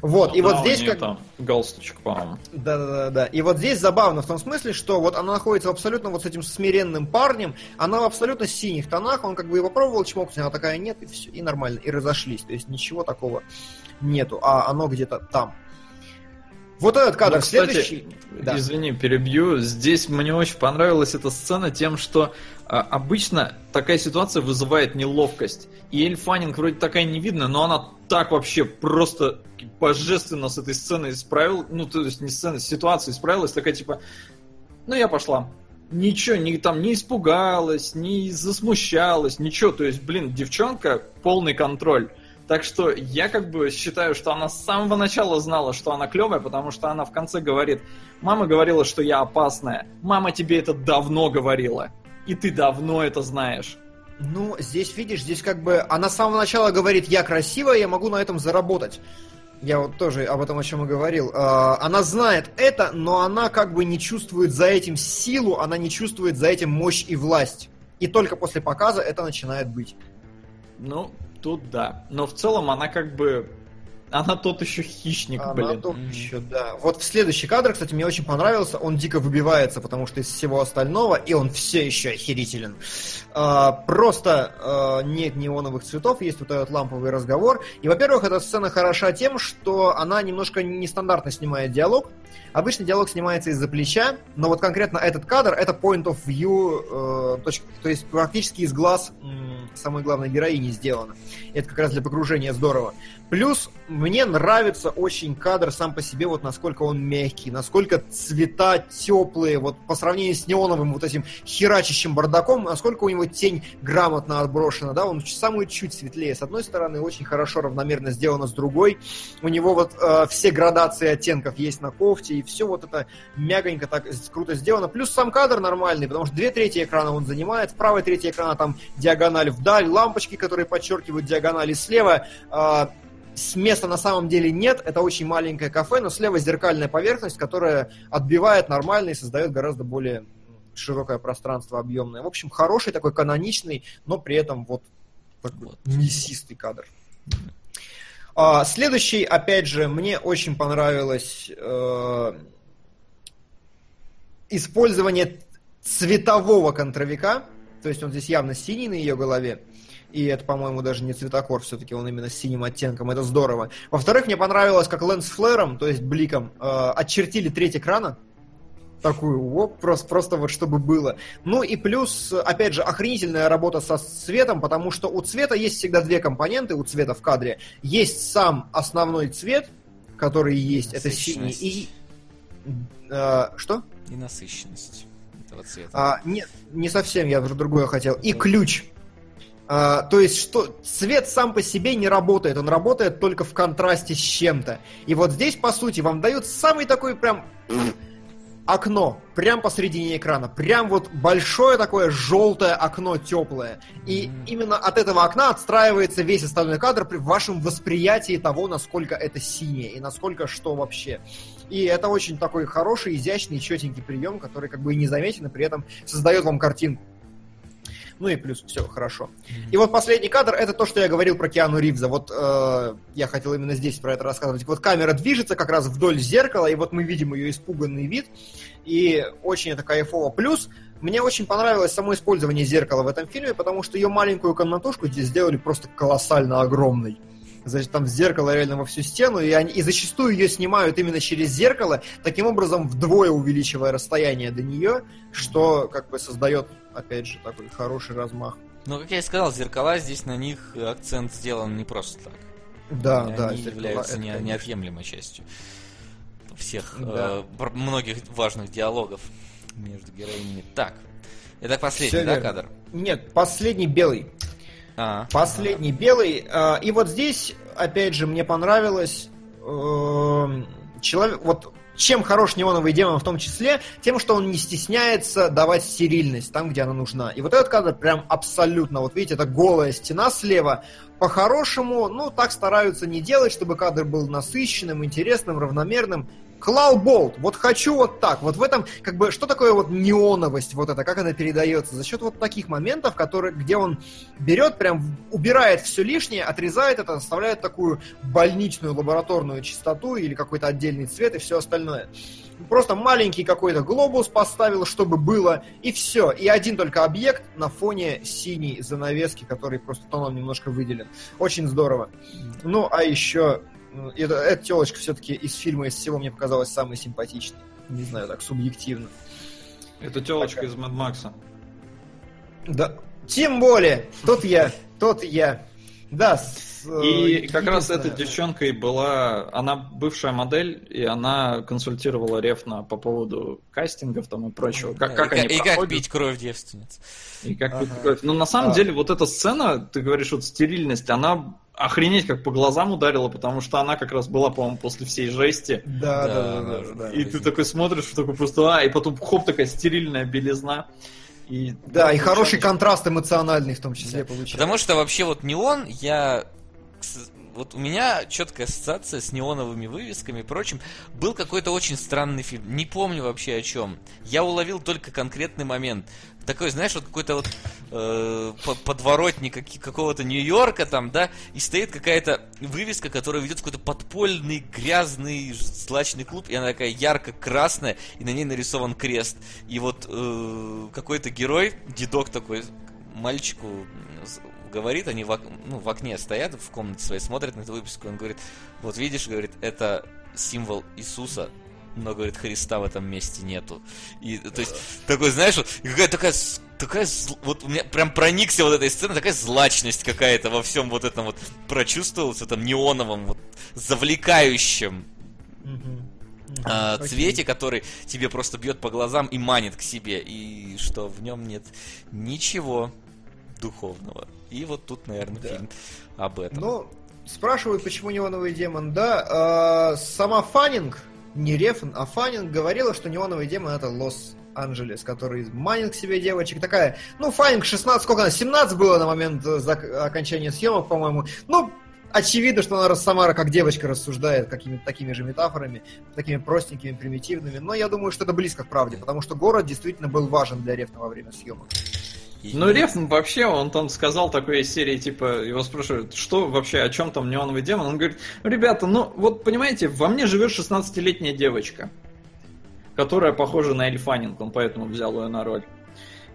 Вот, и Ну вот да, у здесь как... там галстучек, по-моему. Да, да, да, да. И вот здесь забавно в том смысле, что вот она находится абсолютно вот с этим смиренным парнем, она в абсолютно синих тонах, он как бы и попробовал чмокнуть, она такая нет, и все, и нормально, и разошлись. То есть ничего такого нету, а оно где-то там. Вот этот кадр Ну, кстати, следующий. Да. Извини, перебью. Здесь мне очень понравилась эта сцена тем, что а, обычно такая ситуация вызывает неловкость. И Эль Фаннинг вроде такая не видно, но она так вообще просто божественно с этой сценой справилась. Ну, то есть не сценой, с ситуацией справилась. Такая типа, ну я пошла. Ничего, не, там не испугалась, не засмущалась, ничего. То есть, блин, девчонка полный контроль. Так что я как бы считаю, что она с самого начала знала, что она клевая, потому что она в конце говорит, мама говорила, что я опасная. Мама тебе это давно говорила. И ты давно это знаешь. Ну, здесь, видишь, здесь как бы она с самого начала говорит, я красивая, я могу на этом заработать. Я вот тоже об этом о чем и говорил. А, Она знает это, но она как бы не чувствует за этим силу, она не чувствует за этим мощь и власть. И только после показа это начинает быть. Ну, тут да. Но в целом она как бы... Она тот еще хищник, Она блин. тот еще, да. Вот в следующий кадр, кстати, мне очень понравился. Он дико выбивается, потому что из всего остального, и он все еще охерителен. А, просто а, нет неоновых цветов, есть вот этот ламповый разговор. И, во-первых, эта сцена хороша тем, что она немножко нестандартно снимает диалог. Обычно диалог снимается из-за плеча, но вот конкретно этот кадр это point of view, э, то есть практически из глаз самой главной героини сделано. Это как раз для погружения здорово. Плюс мне нравится очень кадр сам по себе, вот насколько он мягкий, насколько цвета теплые, вот по сравнению с неоновым вот этим херачащим бардаком, насколько у него тень грамотно отброшена, да, он самую чуть светлее. С одной стороны, очень хорошо равномерно сделано, с другой у него вот э, все градации оттенков есть на кофте, и все вот это мягонько так круто сделано. Плюс сам кадр нормальный, потому что две трети экрана он занимает, в правой трети экрана там диагональ вдаль, лампочки, которые подчеркивают диагонали слева, э, с места на самом деле нет, это очень маленькое кафе, но слева зеркальная поверхность, которая отбивает нормально и создает гораздо более широкое пространство объемное. В общем, хороший такой каноничный, но при этом вот такой Вот. мясистый кадр. А, следующий, опять же, мне очень понравилось э, использование цветового контровика. То есть он здесь явно синий на ее голове. И это, по-моему, даже не цветокор, все-таки он именно с синим оттенком. Это здорово. Во-вторых, мне понравилось, как лэнс-флэром, то есть бликом, э, очертили треть экрана. Такую, оп, просто, просто вот чтобы было. Ну и плюс, опять же, охренительная работа со цветом, потому что у цвета есть всегда две компоненты, у цвета в кадре. Есть сам основной цвет, который есть, это синий, и... э, что? И насыщенность этого цвета. А, нет, не совсем, я уже другое хотел. И ключ. А, то есть, что цвет сам по себе не работает, он работает только в контрасте с чем-то. И вот здесь, по сути, вам дают самый такой прям окно, прям посередине экрана. Прям вот большое такое желтое окно теплое. И именно от этого окна отстраивается весь остальной кадр при вашем восприятии того, насколько это синее и насколько что вообще. И это очень такой хороший, изящный, четенький прием, который как бы и незаметен, и при этом создает вам картинку. Ну и плюс все хорошо. И вот последний кадр это то, что я говорил про Киану Ривза. Вот э, я хотел именно здесь про это рассказывать. Вот камера движется как раз вдоль зеркала, и вот мы видим ее испуганный вид. И очень это кайфово. Плюс мне очень понравилось само использование зеркала в этом фильме, потому что ее маленькую комнатушку здесь сделали просто колоссально огромной. Значит, там зеркало реально во всю стену, и, они, и зачастую ее снимают именно через зеркало, таким образом вдвое увеличивая расстояние до нее, что как бы создает, опять же, такой хороший размах. Ну, как я и сказал, зеркала здесь на них акцент сделан не просто так. Да, Они да, зеркала, являются это, не- конечно. неотъемлемой частью всех Да. э, многих важных диалогов между героинями. Так, это последний, Всё да, верно. кадр? Нет, последний белый. А, Последний белый. э, И вот здесь, опять же, мне понравилось эм, человек. Вот чем хорош неоновый демон в том числе, тем, что он не стесняется давать стерильность там, где она нужна. И вот этот кадр прям абсолютно, вот видите, это голая стена слева. По-хорошему, ну, так стараются не делать, чтобы кадр был насыщенным, интересным, равномерным. Клал Болт, вот хочу вот так. Вот в этом, как бы, что такое вот неоновость вот это, как она передается? За счет вот таких моментов, которые, где он берет, прям убирает все лишнее, отрезает это, оставляет такую больничную лабораторную чистоту или какой-то отдельный цвет и все остальное. Просто маленький какой-то глобус поставил, чтобы было, и все. И один только объект на фоне синей занавески, который просто тоном немножко выделен. Очень здорово. Ну, а еще это, эта телочка все-таки из фильма из всего мне показалась самой симпатичной. Не знаю, так субъективно. Это телочка из Мэд Макса. Да. Тем более, тот я, тот я. Да, и как раз эта девчонка и была, она бывшая модель, и она консультировала Рефна по поводу кастингов там и прочего. Как, как и, они и проходят. как пить кровь девственниц. И как Ага. пить кровь. Но на самом А. деле вот эта сцена, ты говоришь, вот стерильность, она охренеть как по глазам ударила, потому что она как раз была, по-моему, после всей жести. Да, да, Да, да, да, же да. И ты такой смотришь, такой просто, а, и потом хоп, такая стерильная белизна. И, Да, и получается, хороший контраст эмоциональный в том числе получается. Потому что вообще вот неон, я... Вот у меня четкая ассоциация с неоновыми вывесками и прочим. Был какой-то очень странный фильм. Не помню вообще о чем. Я уловил только конкретный момент. Такой, знаешь, вот какой-то вот э, по- подворотник какого-то Нью-Йорка там, да, и стоит какая-то вывеска, которая ведет какой-то подпольный, грязный, злачный клуб, и она такая ярко-красная, и на ней нарисован крест. И вот э, какой-то герой, дедок такой, мальчику говорит, они в, ок- ну, в окне стоят, в комнате своей, смотрят на эту выписку, он говорит, вот видишь, говорит, это символ Иисуса, но, говорит, Христа в этом месте нету. И, то есть, такой, знаешь, какая такая, такая, вот у меня прям проникся вот этой сценой, такая злачность какая-то во всем вот этом вот прочувствовалась, в этом неоновом, вот, завлекающем Окей. цвете, который тебе просто бьет по глазам и манит к себе, и что в нем нет ничего духовного. И вот тут, наверное, Да. фильм об этом. Ну, спрашивают, почему неоновый демон. Да, э, сама Фаннинг, не Рефн, а Фаннинг говорила, что неоновый демон это Лос-Анджелес, который манит к себе девочек. Такая, ну, Фаннинг 16, сколько она, 17 было на момент э, окончания съемок, по-моему. Ну, очевидно, что она рас- сама как девочка рассуждает какими-то такими же метафорами, такими простенькими, примитивными. Но я думаю, что это близко к правде, потому что город действительно был важен для Рефна во время съемок. И- Ну, Рефн вообще, он там сказал такой из серии, типа, его спрашивают, что вообще, о чем там неоновый демон? Он говорит, ребята, ну, вот, понимаете, во мне живет 16-летняя девочка, которая похожа на Эльфанинг, он поэтому взял ее на роль.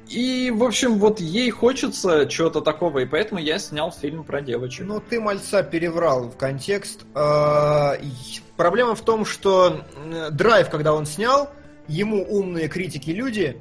И, в общем, вот ей хочется чего-то такого, и поэтому я снял фильм про девочек. Ну, ты мальца переврал в контекст. А, Проблема в том, что драйв, когда он снял, ему умные критики-люди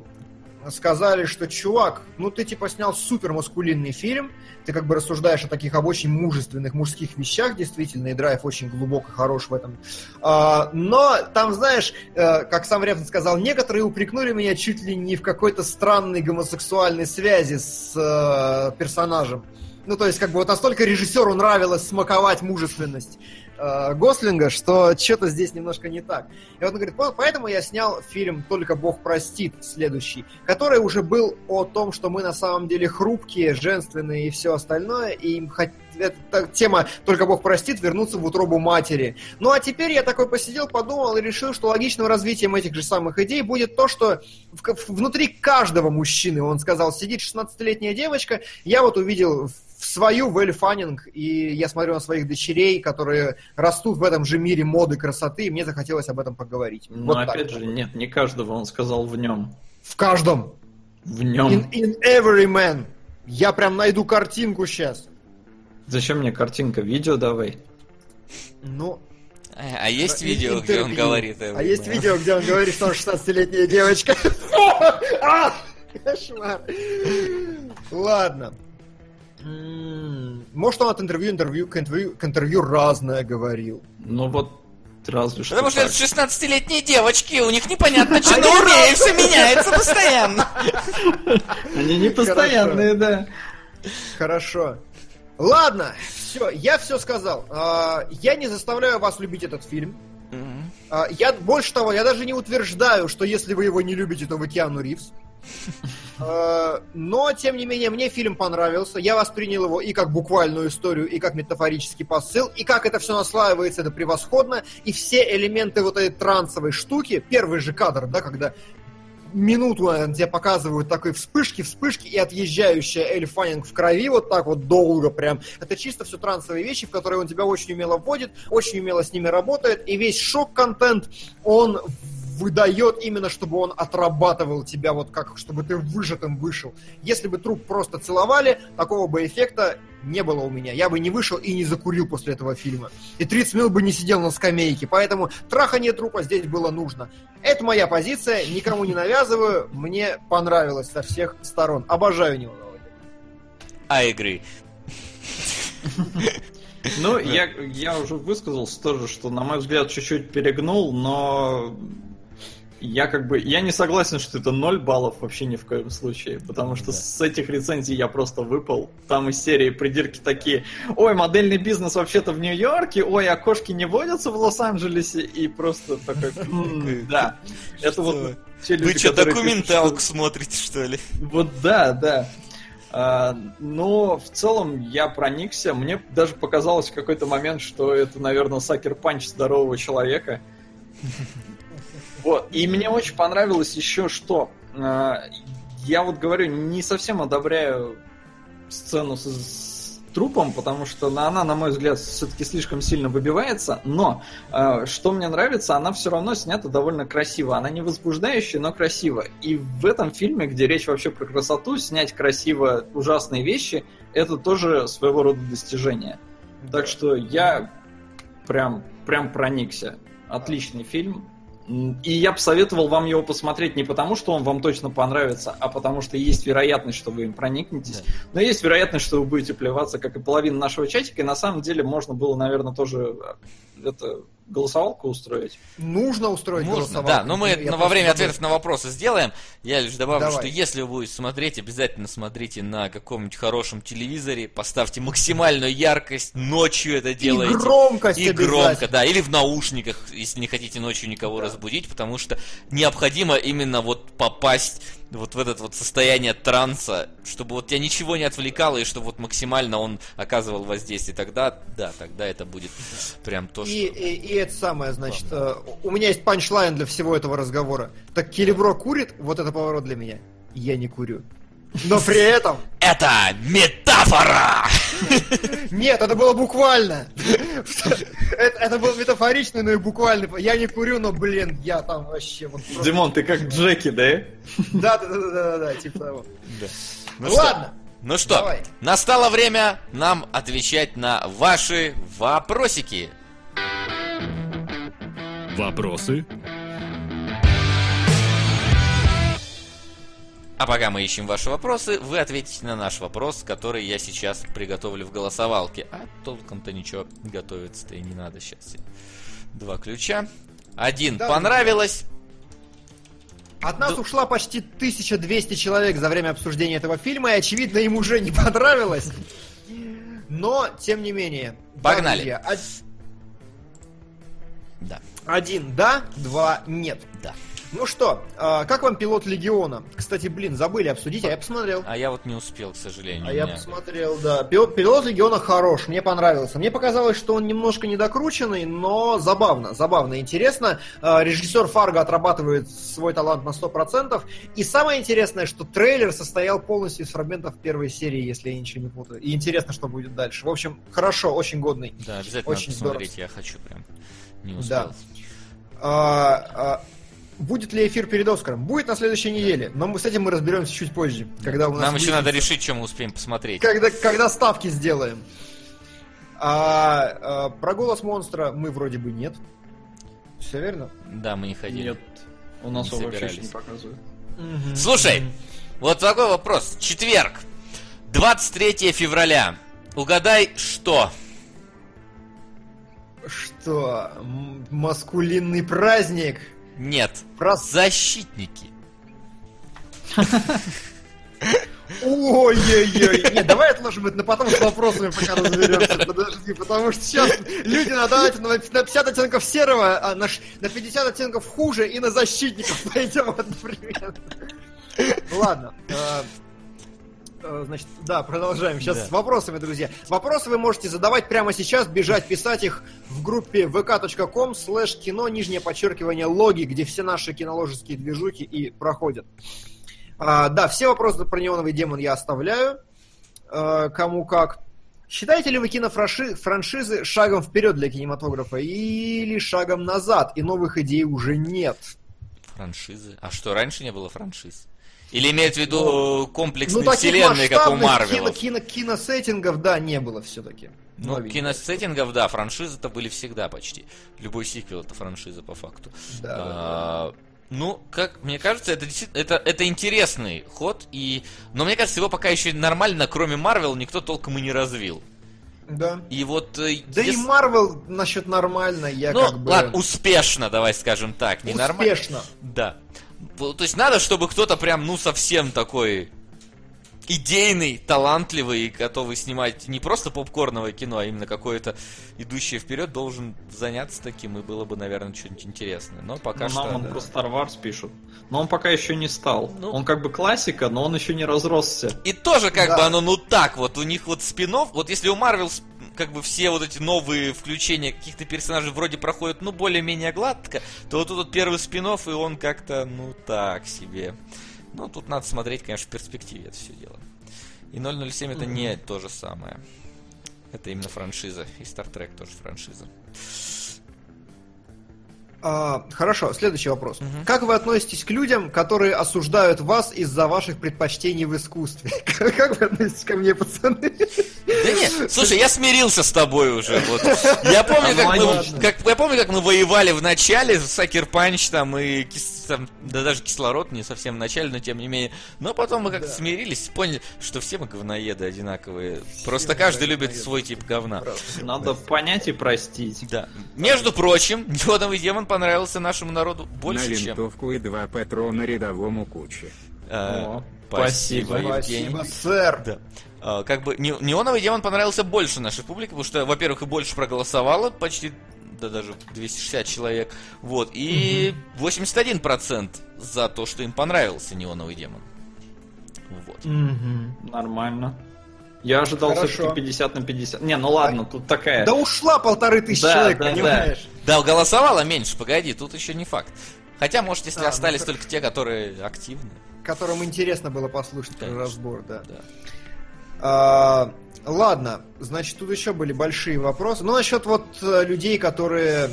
сказали, что чувак, ну ты типа снял супер маскулинный фильм, ты как бы рассуждаешь о таких об очень мужественных мужских вещах, действительно, и драйв очень глубоко хорош в этом. А, но там, знаешь, э, как сам Рефн сказал, некоторые упрекнули меня чуть ли не в какой-то странной гомосексуальной связи с э, персонажем. Ну, то есть, как бы вот настолько режиссеру нравилось смаковать мужественность э, Гослинга, что что-то здесь немножко не так. И вот он говорит, «Вот поэтому я снял фильм «Только Бог простит» следующий, который уже был о том, что мы на самом деле хрупкие, женственные и все остальное, и им эта тема «Только Бог простит» вернуться в утробу матери. Ну а теперь я такой посидел, подумал и решил, что логичным развитием этих же самых идей будет то, что внутри каждого мужчины, он сказал, сидит 16-летняя девочка, я вот увидел в свою Вэль Фаннинг, и я смотрю на своих дочерей, которые растут в этом же мире моды, красоты, и мне захотелось об этом поговорить. Но Вот так. опять же, нет, не каждого, он сказал в нем. В каждом. В нем. In, in every man. Я прям найду картинку сейчас. Зачем мне картинка? Видео давай. Ну, А, а есть ин- видео, где он говорит? э, А есть э, видео, где он говорит, что он 16-летняя девочка. <laughs> <laughs> Кошмар. Ладно. Может, он от интервью, интервью к интервью, к интервью разное говорил. Ну вот, разве что Потому что так. это 16-летние девочки, у них непонятно, <laughs> что на уме, и все меняется постоянно. <laughs> Они не постоянные, да. Хорошо. Ладно, все, я все сказал. А, Я не заставляю вас любить этот фильм. А, Я больше того, я даже не утверждаю, что если вы его не любите, то вы Киану Ривз. Э, Но, тем не менее, мне фильм понравился. Я воспринял его и как буквальную историю, и как метафорический посыл, и как это все наслаивается, это превосходно. И все элементы вот этой трансовой штуки, первый же кадр, да, когда минуту наверное, тебе показывают такой вспышки, вспышки, и отъезжающая Эль Фаннинг в крови вот так вот долго прям. Это чисто все трансовые вещи, в которые он тебя очень умело вводит, очень умело с ними работает, и весь шок-контент он выдает именно, чтобы он отрабатывал тебя вот как, чтобы ты выжатым вышел. Если бы труп просто целовали, такого бы эффекта не было у меня. Я бы не вышел и не закурил после этого фильма. И 30 минут бы не сидел на скамейке. Поэтому трахание трупа здесь было нужно. Это моя позиция, никому не навязываю. Мне понравилось со всех сторон. Обожаю него. I agree. Ну, я, я уже высказался тоже, что, на мой взгляд, чуть-чуть перегнул, но я как бы, я не согласен, что это 0 баллов вообще ни в коем случае, потому что Да. с этих рецензий я просто выпал. Там из серии придирки такие, ой, модельный бизнес вообще-то в Нью-Йорке, ой, а кошки не водятся в Лос-Анджелесе, и просто такой, <laughs> «М, да. Это вот те люди, Вы что, документалку смотрите, что ли? Вот да, да. А, но в целом я проникся. Мне даже показалось в какой-то момент, что это, наверное, сакер-панч здорового человека. <laughs> Вот. И мне очень понравилось еще что. а, Я вот говорю, не совсем одобряю сцену с, с трупом, потому что на- она, на мой взгляд, все-таки слишком сильно выбивается. Но а, что мне нравится, она все равно снята довольно красиво. Она не возбуждающая, но красиво. И в этом фильме, где речь вообще про красоту, снять красиво ужасные вещи, это тоже своего рода достижение. Так что я прям, прям проникся. Отличный фильм. И я посоветовал вам его посмотреть не потому, что он вам точно понравится, а потому что есть вероятность, что вы им проникнетесь. Но есть вероятность, что вы будете плеваться, как и половина нашего чатика. И на самом деле можно было, наверное, тоже э, это голосовалку устроить. Нужно устроить Можно, голосовалку. да, но мы Я во время ответов на вопросы сделаем. Я лишь добавлю, Давай. что если вы будете смотреть, обязательно смотрите на каком-нибудь хорошем телевизоре, поставьте максимальную яркость, ночью это И делаете. громкость И громко, да, или в наушниках, если не хотите ночью никого Да. разбудить, потому что необходимо именно вот попасть вот в это вот состояние транса, чтобы вот тебя ничего не отвлекало, и чтобы вот максимально он оказывал воздействие. Тогда, да, тогда это будет прям то, И, что... и, и это самое, значит, э, у меня есть панчлайн для всего этого разговора. Так Келебро курит, вот это поворот для меня. Я не курю. Но при этом... <laughs> Это метафора! <laughs> Нет, это было буквально. <laughs> Это, это было метафорично, но и буквально. Я не курю, но, блин, я там вообще вот просто- Димон, ты как Джеки, да? Да, да, да, да, да, да, типа того. Ну Ладно. Ну что, Давай. настало время нам отвечать на ваши вопросики. Вопросы? А пока мы ищем ваши вопросы, вы ответите на наш вопрос, который я сейчас приготовлю в голосовалке. А толком-то ничего готовиться-то и не надо сейчас. Два ключа. Один Да, понравилось. От нас ушла почти 1200 человек за время обсуждения этого фильма, и, очевидно, им уже не понравилось. Но, тем не менее. да, Погнали. друзья, од- Да, Один да, два нет. да. Ну что, а, как вам пилот Легиона? Кстати, блин, забыли обсудить, а я посмотрел. А я вот не успел, к сожалению. А я посмотрел, да. Пилот, пилот Легиона хорош, мне понравился. Мне показалось, что он немножко недокрученный, но забавно, забавно, интересно. А, Режиссер Фарго отрабатывает свой талант на 100%. И самое интересное, что трейлер состоял полностью из фрагментов первой серии, если я ничего не путаю. И интересно, что будет дальше. В общем, хорошо, очень годный. Да, обязательно Очень посмотреть, я хочу прям. Не успел. Да. А, а, будет ли эфир перед Оскаром? Будет на следующей неделе, но мы с этим мы разберемся чуть позже, когда у нас Нам еще надо решить, что мы успеем посмотреть. когда, когда ставки сделаем. А, а, про голос монстра мы вроде бы нет. Все верно? Да, мы не ходили. Нет. У нас Не его вообще не показывают. Слушай, вот такой вопрос. Четверг, 23 февраля. Угадай, что? Что? Маскулинный праздник? Нет. Прос- Защитники. Ой-ой-ой. Нет, давай отложим это на потом с вопросами, пока разберемся. Подожди, потому что сейчас люди на давайте на на 50 оттенков серого, а на ш- на 50 оттенков хуже и на защитников пойдем, <laughs> например. Ладно. Э, Значит, да, продолжаем. Сейчас Да. с вопросами, друзья. Вопросы вы можете задавать прямо сейчас, бежать, писать их в группе vk.com слэш кино, нижнее подчеркивание логи, где все наши киноложеские движухи и проходят. А, да, все вопросы про неоновый демон я оставляю. Э, кому как. Считаете ли вы кинофраншизы шагом вперед для кинематографа или шагом назад, и новых идей уже нет? Франшизы. А что, раньше не было франшиз? Или имеет в виду комплексные Ну, вселенные, как у масштабных кино, кино- киносеттингов, да, не было все-таки. Ну, киносеттингов, да, франшизы-то были всегда почти. Любой сиквел это франшиза по факту. Да, да, А, Ну, как мне кажется, это это, это интересный ход, и. Но мне кажется, его пока еще нормально, кроме Марвел, никто толком и не развил. Да. И вот. э, Да и ес- Марвел насчет нормально, я Ну, как бы... ладно, успешно, давай скажем так, не нормально. Успешно. Да. То есть надо, чтобы кто-то прям, ну, совсем такой идейный, талантливый и готовый снимать не просто попкорновое кино, а именно какое-то идущее вперед, должен заняться таким, и было бы, наверное, что-нибудь интересное. Но пока Ну, что... нам он про Star Wars пишут. Но он пока еще не стал. Ну. Он как бы классика, но он еще не разросся. И тоже как Да. бы оно, ну так вот, у них вот спинов, вот если у Марвел как бы все вот эти новые включения каких-то персонажей вроде проходят, ну, более-менее гладко, то вот тут вот первый спинов и он как-то, ну, так себе. Ну, тут надо смотреть, конечно, в перспективе это все дело. И 007 это не то же самое. Это именно франшиза. И Star Trek тоже франшиза. А, хорошо, следующий вопрос. Как вы относитесь к людям, которые осуждают вас из-за ваших предпочтений в искусстве? <laughs> Как вы относитесь ко мне, пацаны? Да нет, слушай, я смирился с тобой уже. Вот. Я помню, как мы, как, я помню, как мы воевали в начале, Сакер Панч там и кис- там, да даже кислород не совсем в начале, но тем не менее. Но потом мы как-то смирились, поняли, что все мы говноеды одинаковые. Просто каждый любит свой тип говна. Надо понять и простить. Да. Между прочим, <laughs> Йодовый демон понравился нашему народу больше, На чем. и два патрона рядовому куче. Э, О, спасибо, спасибо. Евгений. Спасибо, сэр. Да. А, Как бы не- неоновый демон понравился больше нашей публике, потому что, во-первых, и больше проголосовало, почти да даже 260 человек. Вот. И 81% за то, что им понравился неоновый демон. Вот. Нормально. Я ожидал все-таки 50 на 50. Не, ну ладно, тут такая. Да ушла полторы тысячи Да, человек, да, понимаешь? Да, голосовало меньше, погоди, тут еще не факт. Хотя, может, если А, ну остались хорошо. только те, которые активны. Которым интересно было послушать Конечно. разбор, да. Да. А, ладно, значит, тут еще были большие вопросы. Ну, насчет вот э, людей, которые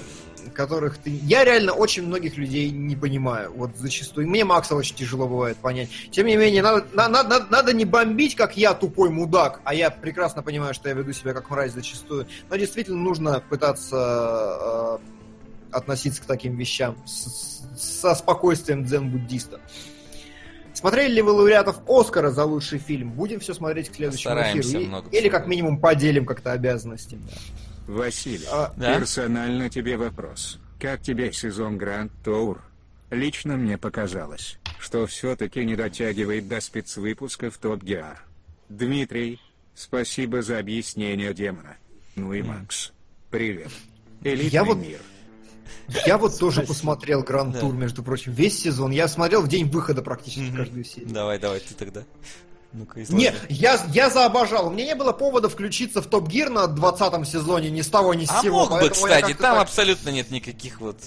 которых ты... Я реально очень многих людей не понимаю, вот зачастую. Мне Макса очень тяжело бывает понять. Тем не менее, надо, на- на- надо, надо не бомбить, как я тупой мудак, а я прекрасно понимаю, что я веду себя как мразь зачастую. Но действительно нужно пытаться э, относиться к таким вещам с- со спокойствием дзен-буддиста. Смотрели ли вы лауреатов Оскара за лучший фильм? Будем все смотреть к следующему Постараемся эфиру. Много Или как минимум поделим как-то обязанности. Василий, А, Да? персонально тебе вопрос. Как тебе сезон Гранд Тур? Лично мне показалось, что все-таки не дотягивает до спецвыпусков Топ Геар. Дмитрий, спасибо за объяснение демона. Ну и Макс, привет. Элитный Я вот- мир. Я вот тоже посмотрел Гранд. Тур, между прочим, весь сезон. Я смотрел в день выхода практически каждую серию. Давай, давай, ты тогда. Ну-ка, изложи. Не, я, я заобожал. У меня не было повода включиться в Топ Гир на 20 сезоне ни с того, ни с А сего. мог бы, кстати, там так- абсолютно нет никаких вот...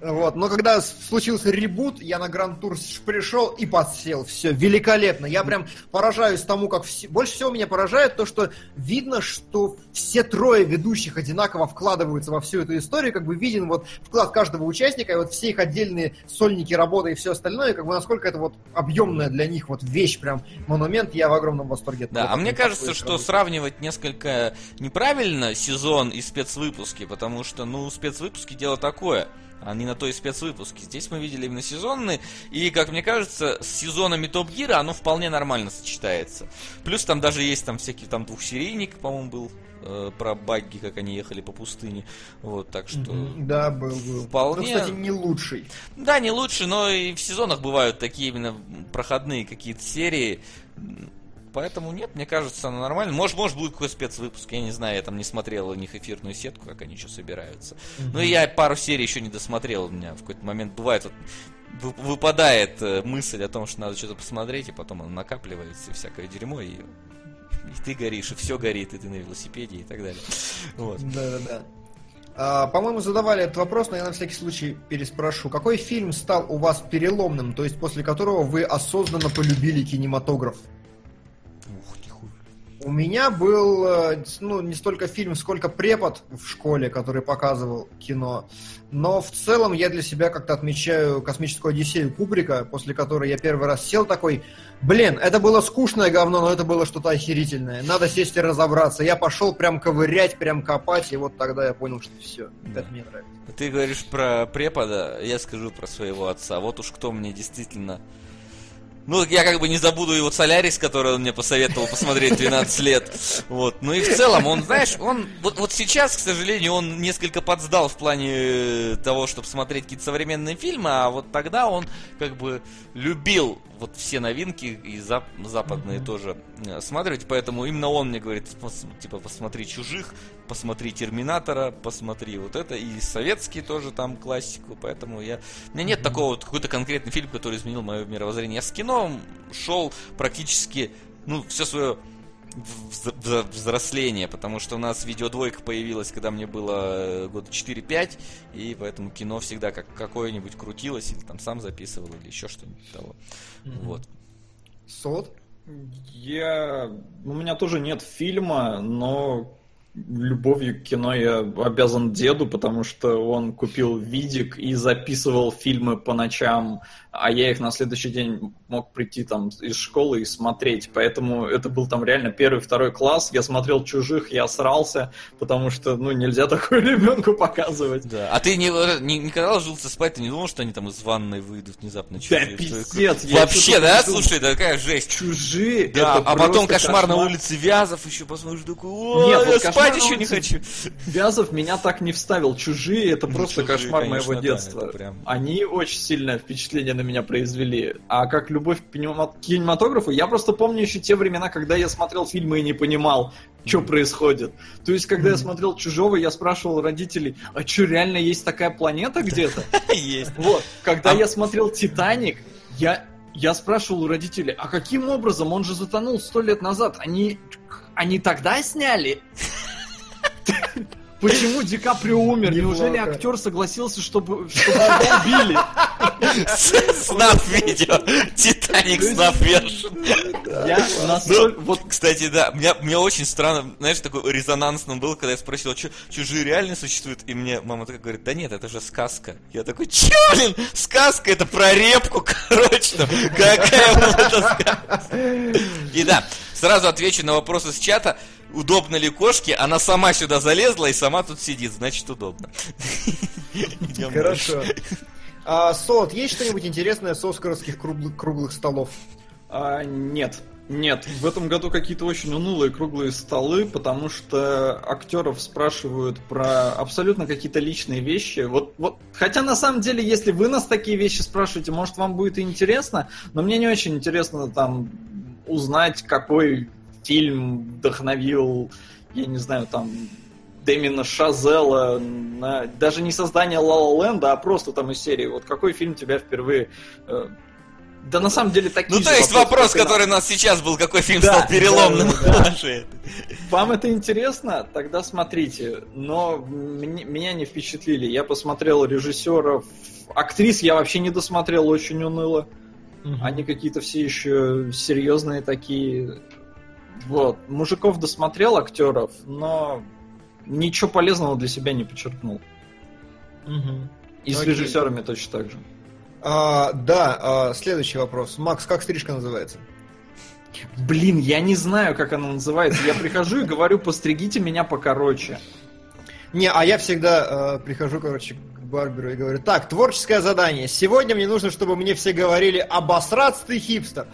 Вот, но когда случился ребут, я на Гранд Тур пришел и подсел. Все, великолепно. Я прям поражаюсь тому, как все... Больше всего меня поражает то, что видно, что все трое ведущих одинаково вкладываются во всю эту историю, как бы виден вот вклад каждого участника, и вот все их отдельные сольники работы и все остальное, как бы насколько это вот объемная для них вот вещь, прям монумент, я в огромном восторге. от Да, того, а мне кажется, что работе. сравнивать несколько неправильно сезон и спецвыпуски, потому что, ну, спецвыпуски дело такое. Они на то и спецвыпуски. Здесь мы видели именно сезонные, и, как мне кажется, с сезонами Топ Гира оно вполне нормально сочетается. Плюс там даже есть там всякий там двухсерийник, по-моему, был э, про багги, как они ехали по пустыне. Вот, так что... Да, был, был. Вполне. Ну, кстати, не лучший. Да, не лучше, но и в сезонах бывают такие именно проходные какие-то серии. Поэтому нет, мне кажется, оно нормально. Может, может будет какой спецвыпуск, я не знаю, я там не смотрел у них эфирную сетку, как они что собираются. Ну и я пару серий еще не досмотрел, у меня в какой-то момент бывает вот вы- выпадает э, мысль о том, что надо что-то посмотреть, и потом оно накапливается, и всякое дерьмо, и, и ты горишь, и все горит, и ты на велосипеде, и так далее. Вот. Да-да-да. А, по-моему, задавали этот вопрос, но я на всякий случай переспрошу. Какой фильм стал у вас переломным, то есть после которого вы осознанно полюбили кинематограф? У меня был, э, ну, не столько фильм, сколько препод в школе, который показывал кино. Но в целом я для себя как-то отмечаю космическую Одиссею Кубрика, после которой я первый раз сел такой, блин, это было скучное говно, но это было что-то охерительное. Надо сесть и разобраться. Я пошел прям ковырять, прям копать, и вот тогда я понял, что все, Да. это мне нравится. Ты говоришь про препода, я скажу про своего отца. Вот уж кто мне действительно... Ну, я как бы не забуду его Солярис, который он мне посоветовал посмотреть 12 лет. Вот. Ну и в целом, он, знаешь, он... Вот, вот сейчас, к сожалению, он несколько подсдал в плане э, того, чтобы смотреть какие-то современные фильмы, а вот тогда он как бы любил вот все новинки и зап- западные тоже э, смотреть, поэтому именно он мне говорит, типа, посмотри «Чужих», посмотри «Терминатора», посмотри вот это, и советский тоже там классику, поэтому я... У меня нет такого вот какой-то конкретный фильм, который изменил мое мировоззрение. Я с кино шел практически, ну, все свое вз- вз- взросление, потому что у нас видеодвойка появилась, когда мне было э, года 4-5, и поэтому кино всегда как какое-нибудь крутилось, или там сам записывал, или еще что-нибудь того. Вот. Сот? Я... У меня тоже нет фильма, но любовью к кино я обязан деду, потому что он купил видик и записывал фильмы по ночам, а я их на следующий день мог прийти там из школы и смотреть. Поэтому это был там реально первый, второй класс. Я смотрел чужих, я срался, потому что, ну, нельзя <laughs> такое ребенку показывать. Да. А ты не, не, никогда ложился спать, ты не думал, что они там из ванной выйдут внезапно? Да чужие? пиздец! я Вообще, да? подумал. Слушай, да какая жесть. Чужие, Да, это а потом просто кошмар на кошмар. улице Вязов еще посмотришь, такой, о, Нет, я вот «Кошмар спать еще не хочу. Вязов меня так не вставил. Чужие это Ну, просто «Чужие», кошмар конечно, моего да, детства. это прям- Они очень сильное впечатление на меня произвели. А как любовь к кинема- кинематографу, я просто помню еще те времена, когда я смотрел фильмы и не понимал, что происходит. То есть, когда я смотрел Чужого, я спрашивал родителей, а что, реально есть такая планета где-то? <laughs> Есть. Вот. Когда А- я смотрел Титаник, я, я спрашивал у родителей, а каким образом? Он же затонул сто лет назад. Они, они тогда сняли? Почему Ди Каприо умер? Неужели актер согласился, чтобы, чтобы его убили? Снаф видео. Титаник вершин. Я настолько... Вот Кстати, да, меня, мне очень странно, знаешь, такой резонансным был, когда я спросил, что чужие реально существуют, и мне мама такая говорит, да нет, это же сказка. Я такой, че, блин, сказка, это про репку, короче, там, какая вот эта сказка. И да, сразу отвечу на вопрос из чата, удобно ли кошке, она сама сюда залезла и сама тут сидит, значит удобно. Хорошо. А, Сот, есть что-нибудь интересное с оскаровских круглых, круглых столов? А, нет. Нет, в этом году какие-то очень унылые круглые столы, потому что актеров спрашивают про абсолютно какие-то личные вещи. Вот, вот, хотя на самом деле, если вы нас такие вещи спрашиваете, может вам будет и интересно, но мне не очень интересно там узнать, какой фильм вдохновил, я не знаю, там Дэмина Шазела, на, даже не создание Ла Ла Ленда, а просто там из серии, вот какой фильм тебя впервые... э, да на самом деле такие Ну, то же есть вопрос, нам. который у нас сейчас был, какой фильм Да, стал переломным да, да. Вам это интересно? Тогда смотрите. Но мне- меня не впечатлили. Я посмотрел режиссеров. Актрис я вообще не досмотрел, очень уныло. Они какие-то все еще серьезные такие. Вот. Мужиков досмотрел актеров, но ничего полезного для себя не подчеркнул. И с Окей. режиссерами точно так же. А, да, а, следующий вопрос. Макс, как стрижка называется? Блин, я не знаю, как она называется. Я прихожу и говорю, постригите меня покороче. Не, а я всегда э, прихожу, короче, к барберу и говорю, так, творческое задание. Сегодня мне нужно, чтобы мне все говорили, обосраться ты хипстер.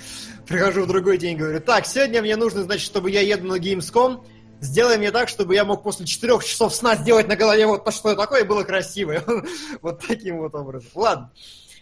Прихожу в другой день и говорю, так, сегодня мне нужно, значит, чтобы я еду на Gamescom, сделай мне так, чтобы я мог после четырех часов сна сделать на голове вот то, что такое, и было красиво. <laughs> Вот таким вот образом. Ладно.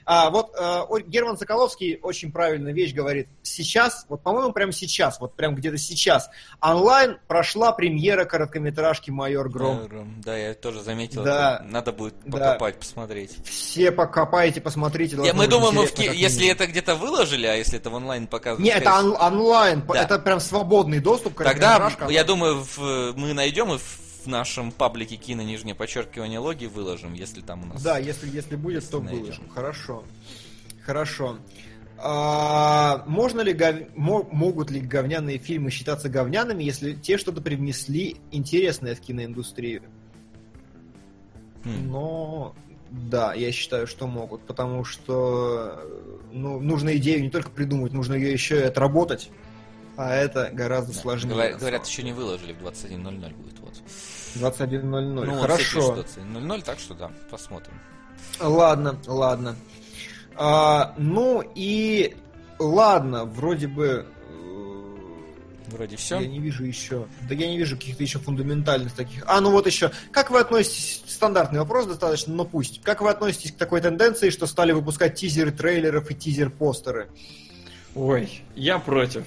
А вот о- Герман Соколовский очень правильную вещь говорит. Сейчас, вот по-моему, прямо сейчас, вот прям где-то сейчас, онлайн прошла премьера короткометражки «Майор Гром». Да, я тоже заметил. Да. это. Надо будет Да. покопать, посмотреть. Все покопайте, посмотрите. Я- мы думаем, мы в интересно, ки- если это где-то выложили, а если это в онлайн показывают... Не, это скорее он- онлайн, Да. это прям свободный доступ. Тогда, я думаю, в- мы найдем и в нашем паблике кино нижнее подчеркивание логи выложим, если там у нас... Да, если, если будет, то найдем. выложим. Хорошо. Хорошо. А, можно ли гов- мо- могут ли говняные фильмы считаться говняными, если те что-то привнесли интересное в киноиндустрию? Хм. Но да, я считаю, что могут, потому что ну, нужно идею не только придумать, нужно ее еще и отработать. А это гораздо Да. сложнее. Говорят, говорят, еще не выложили, в 21.00 будет. Вот. Деле. 21.00. Ну, Хорошо. все пишут 21.00, так что да, посмотрим. Ладно, ладно. А, ну и ладно, вроде бы. э, Вроде все. Я не вижу еще. Да я не вижу каких-то еще фундаментальных таких. А, ну вот еще. Как вы относитесь, стандартный вопрос достаточно, но пусть. Как вы относитесь к такой тенденции, что стали выпускать тизеры трейлеров и тизер-постеры? Ой, я против.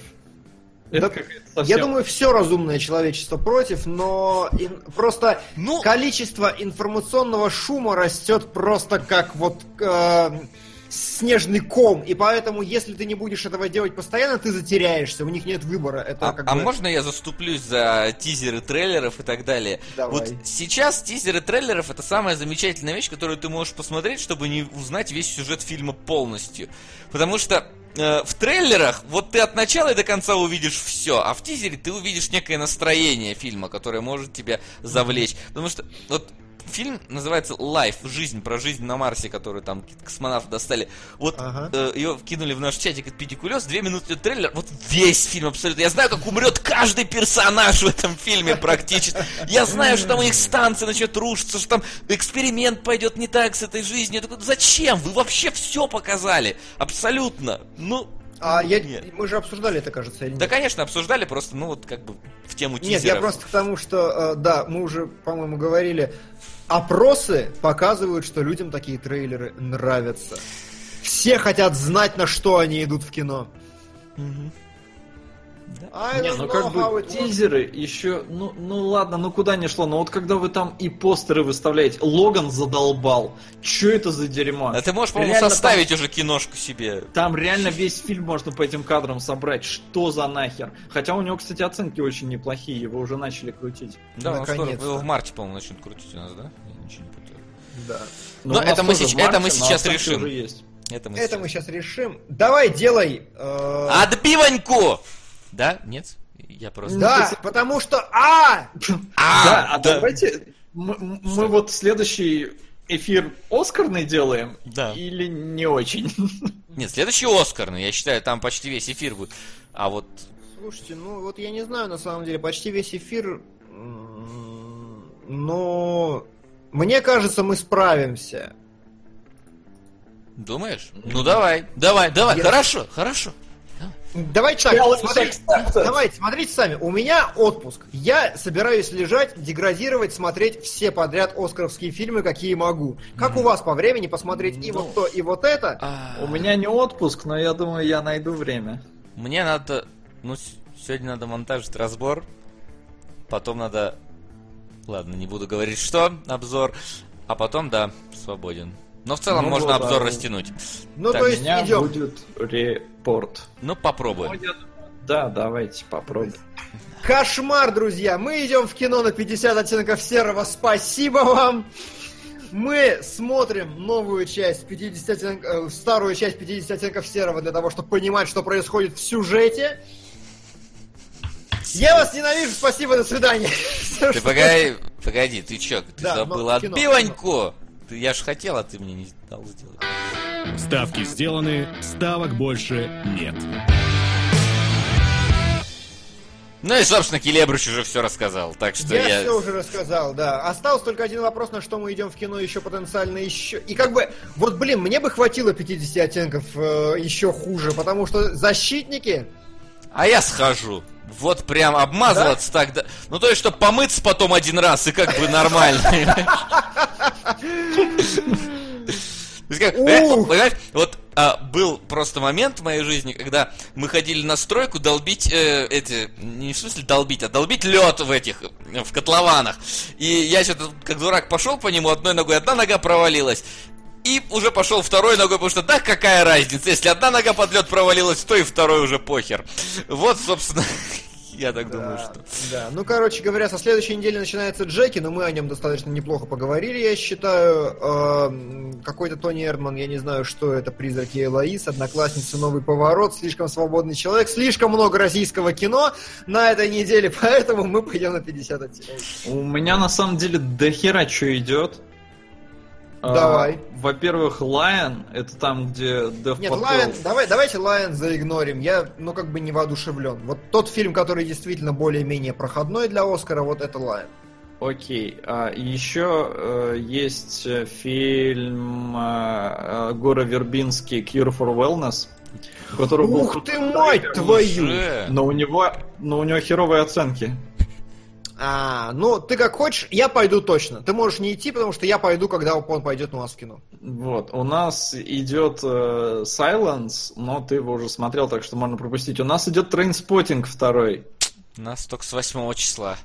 Да, Это какая-то Я совсем- думаю, все разумное человечество против, но ин- просто Ну, количество информационного шума растет просто как вот э, снежный ком, и поэтому, если ты не будешь этого делать постоянно, ты затеряешься, у них нет выбора. Это а, как а бы... можно я заступлюсь за тизеры трейлеров и так далее? Давай. Вот сейчас тизеры трейлеров это самая замечательная вещь, которую ты можешь посмотреть, чтобы не узнать весь сюжет фильма полностью. Потому что э, в трейлерах вот ты от начала и до конца увидишь все, а в тизере ты увидишь некое настроение фильма, которое может тебя завлечь. Потому что вот фильм называется Life, жизнь, про жизнь на Марсе, которую там космонавты достали. Вот Ага. э, ее вкинули в наш чатик от Педикулес, две минуты трейлер, вот весь фильм абсолютно. Я знаю, как умрет каждый персонаж в этом фильме практически. Я знаю, что там у них станция начнет рушиться, что там эксперимент пойдет не так с этой жизнью. Я такой, зачем? Вы вообще все показали. Абсолютно. Ну, А я... Нет. мы же обсуждали это, кажется, или нет? да, конечно, обсуждали, просто, ну, вот как бы в тему Нет, тизеров. я просто к тому, что, э, да, мы уже, по-моему, говорили, опросы показывают, что людям такие трейлеры нравятся. Все хотят знать, на что они идут в кино. Мгм. I Не, don't ну как бы тизеры еще, ну, ну ладно, ну куда ни шло, но вот когда вы там и постеры выставляете, Логан задолбал, что это за дерьмо? А ты можешь, по-моему, составить уже киношку себе. Там реально весь фильм можно по этим кадрам собрать, что за нахер. Хотя у него, кстати, оценки очень неплохие, его уже начали крутить. Да, Наконец-то. в марте, по-моему, начнут крутить у нас, да? Я ничего не путаю. Да. Но у нас это мы сеч- марте, это мы но сейчас решим. уже есть. Это мы Это сейчас. мы сейчас решим. Давай, делай. э, Отбиваньку! Да? Нет? Я просто... Да, потому что... А! да, а да. давайте мы, мы вот следующий эфир Оскарный делаем Да. или не очень? <laughs> Нет, следующий Оскарный, я считаю, там почти весь эфир будет. А вот... Слушайте, ну вот я не знаю, на самом деле, почти весь эфир... Но... Мне кажется, мы справимся. Думаешь? Ну давай, давай, давай, Я- хорошо, хорошо. Давайте так, смотрите, давайте, смотрите сами. У меня отпуск. Я собираюсь лежать, деградировать, смотреть все подряд оскаровские фильмы, какие могу. Как у вас по времени посмотреть и вот то, и вот это? А, У меня не отпуск, но я думаю, я найду время. Мне надо... Ну, сегодня надо монтажить разбор. Потом надо... Ладно, не буду говорить, что обзор. А потом, да, свободен. Но в целом Ну можно вот, обзор да. растянуть. Ну, Так, то есть, меня идем. будет репорт. Ну, попробуем. Да, давайте попробуем. Кошмар, друзья! Мы идем в кино на 50 оттенков серого. Спасибо вам! Мы смотрим новую часть 50 оттенк- э, старую часть 50 оттенков серого для того, чтобы понимать, что происходит в сюжете. Я вас ненавижу, спасибо, до свидания. <laughs> Ты погоди, погоди, ты чё, ты Да, забыл отбиваньку? Я ж хотел, а ты мне не дал сделать. Ставки сделаны, ставок больше нет. Ну и, собственно, Келебрыч уже все рассказал, так что Я, я... все уже рассказал, да. Остался только один вопрос, на что мы идем в кино еще потенциально еще. И как бы, вот блин, мне бы хватило 50 оттенков э, еще хуже, потому что защитники, А я схожу. Вот прям обмазываться так, да. Ну то есть, чтобы помыться потом один раз и как бы нормально. Понимаешь, вот а, был просто момент в моей жизни, когда мы ходили на стройку долбить э, эти, не в смысле долбить, а долбить лед в этих, э, в котлованах. И я что-то как дурак пошел по нему одной ногой, одна нога провалилась. И уже пошел второй ногой, потому что да, какая разница, если одна нога под лед провалилась, то и второй уже похер. Вот, собственно, <laughs> я так думаю, Да, что... да. Ну, короче говоря, со следующей недели начинается Джеки, но мы о нем достаточно неплохо поговорили, я считаю. Эм, Какой-то Тони Эрдман, я не знаю, что это, «Призраки Элоиз», «Одноклассница. Новый поворот», «Слишком свободный человек», слишком много российского кино на этой неделе, <laughs> поэтому мы пойдем на 50 оттенков. У меня на самом деле до хера что идет. А, Давай. Во-первых, Lion, это там, где Dev Нет, Patrol- Лайон, давай, давайте Лайон заигнорим. Я, ну, как бы не воодушевлен. Вот тот фильм, который действительно более-менее проходной для Оскара, вот это Лайон. Окей. А, еще э, есть э, фильм э, э, Гора Вербинский Cure for Wellness, который был Ух ты, мать твою! Но у него, но у него херовые оценки. А, ну, ты как хочешь, я пойду точно. Ты можешь не идти, потому что я пойду, когда он пойдет у нас в кино. Вот, у нас идет э, Silence, но ты его уже смотрел, так что можно пропустить. У нас идет Trainspotting второй. У нас только с 8 числа.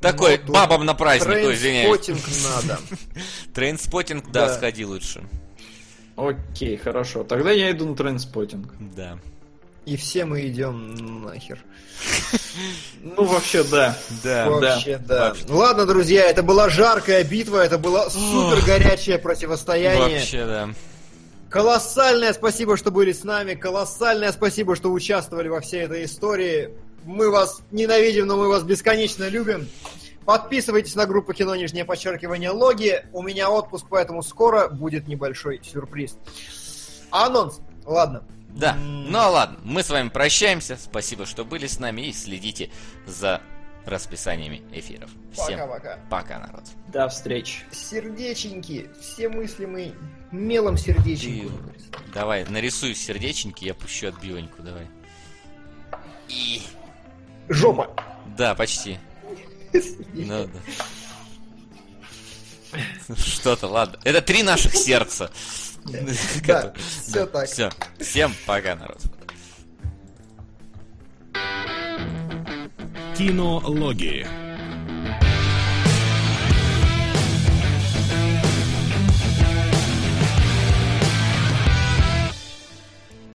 Такой, Ну, бабам на праздник, ой, извиняюсь. Trainspotting <laughs> надо. Trainspotting, да, сходи лучше. Окей, хорошо. Тогда я иду на Trainspotting. Да. И все мы идем нахер. Ну, вообще, да. Да. Вообще, да. Вообще. Ладно, друзья, это была жаркая битва, это было супер горячее противостояние. Вообще, да. Колоссальное спасибо, что были с нами. Колоссальное спасибо, что участвовали во всей этой истории. Мы вас ненавидим, но мы вас бесконечно любим. Подписывайтесь на группу кино нижнее подчеркивание логи. У меня отпуск, поэтому скоро будет небольшой сюрприз. Анонс. Ладно. Да. Ну а ладно, мы с вами прощаемся. Спасибо, что были с нами и следите за расписаниями эфиров. Всем Пока-пока. пока, народ. До встречи. Сердеченьки. Все мыслимые мелом сердеченьку. Ты давай, нарисуй сердеченьки, я пущу отбивоньку, давай. И... Жопа. Да, почти. Ну да. <laughs> Что-то, ладно. Это три наших сердца. <laughs> Да, все так. Все, всем пока, народ. Кинологии.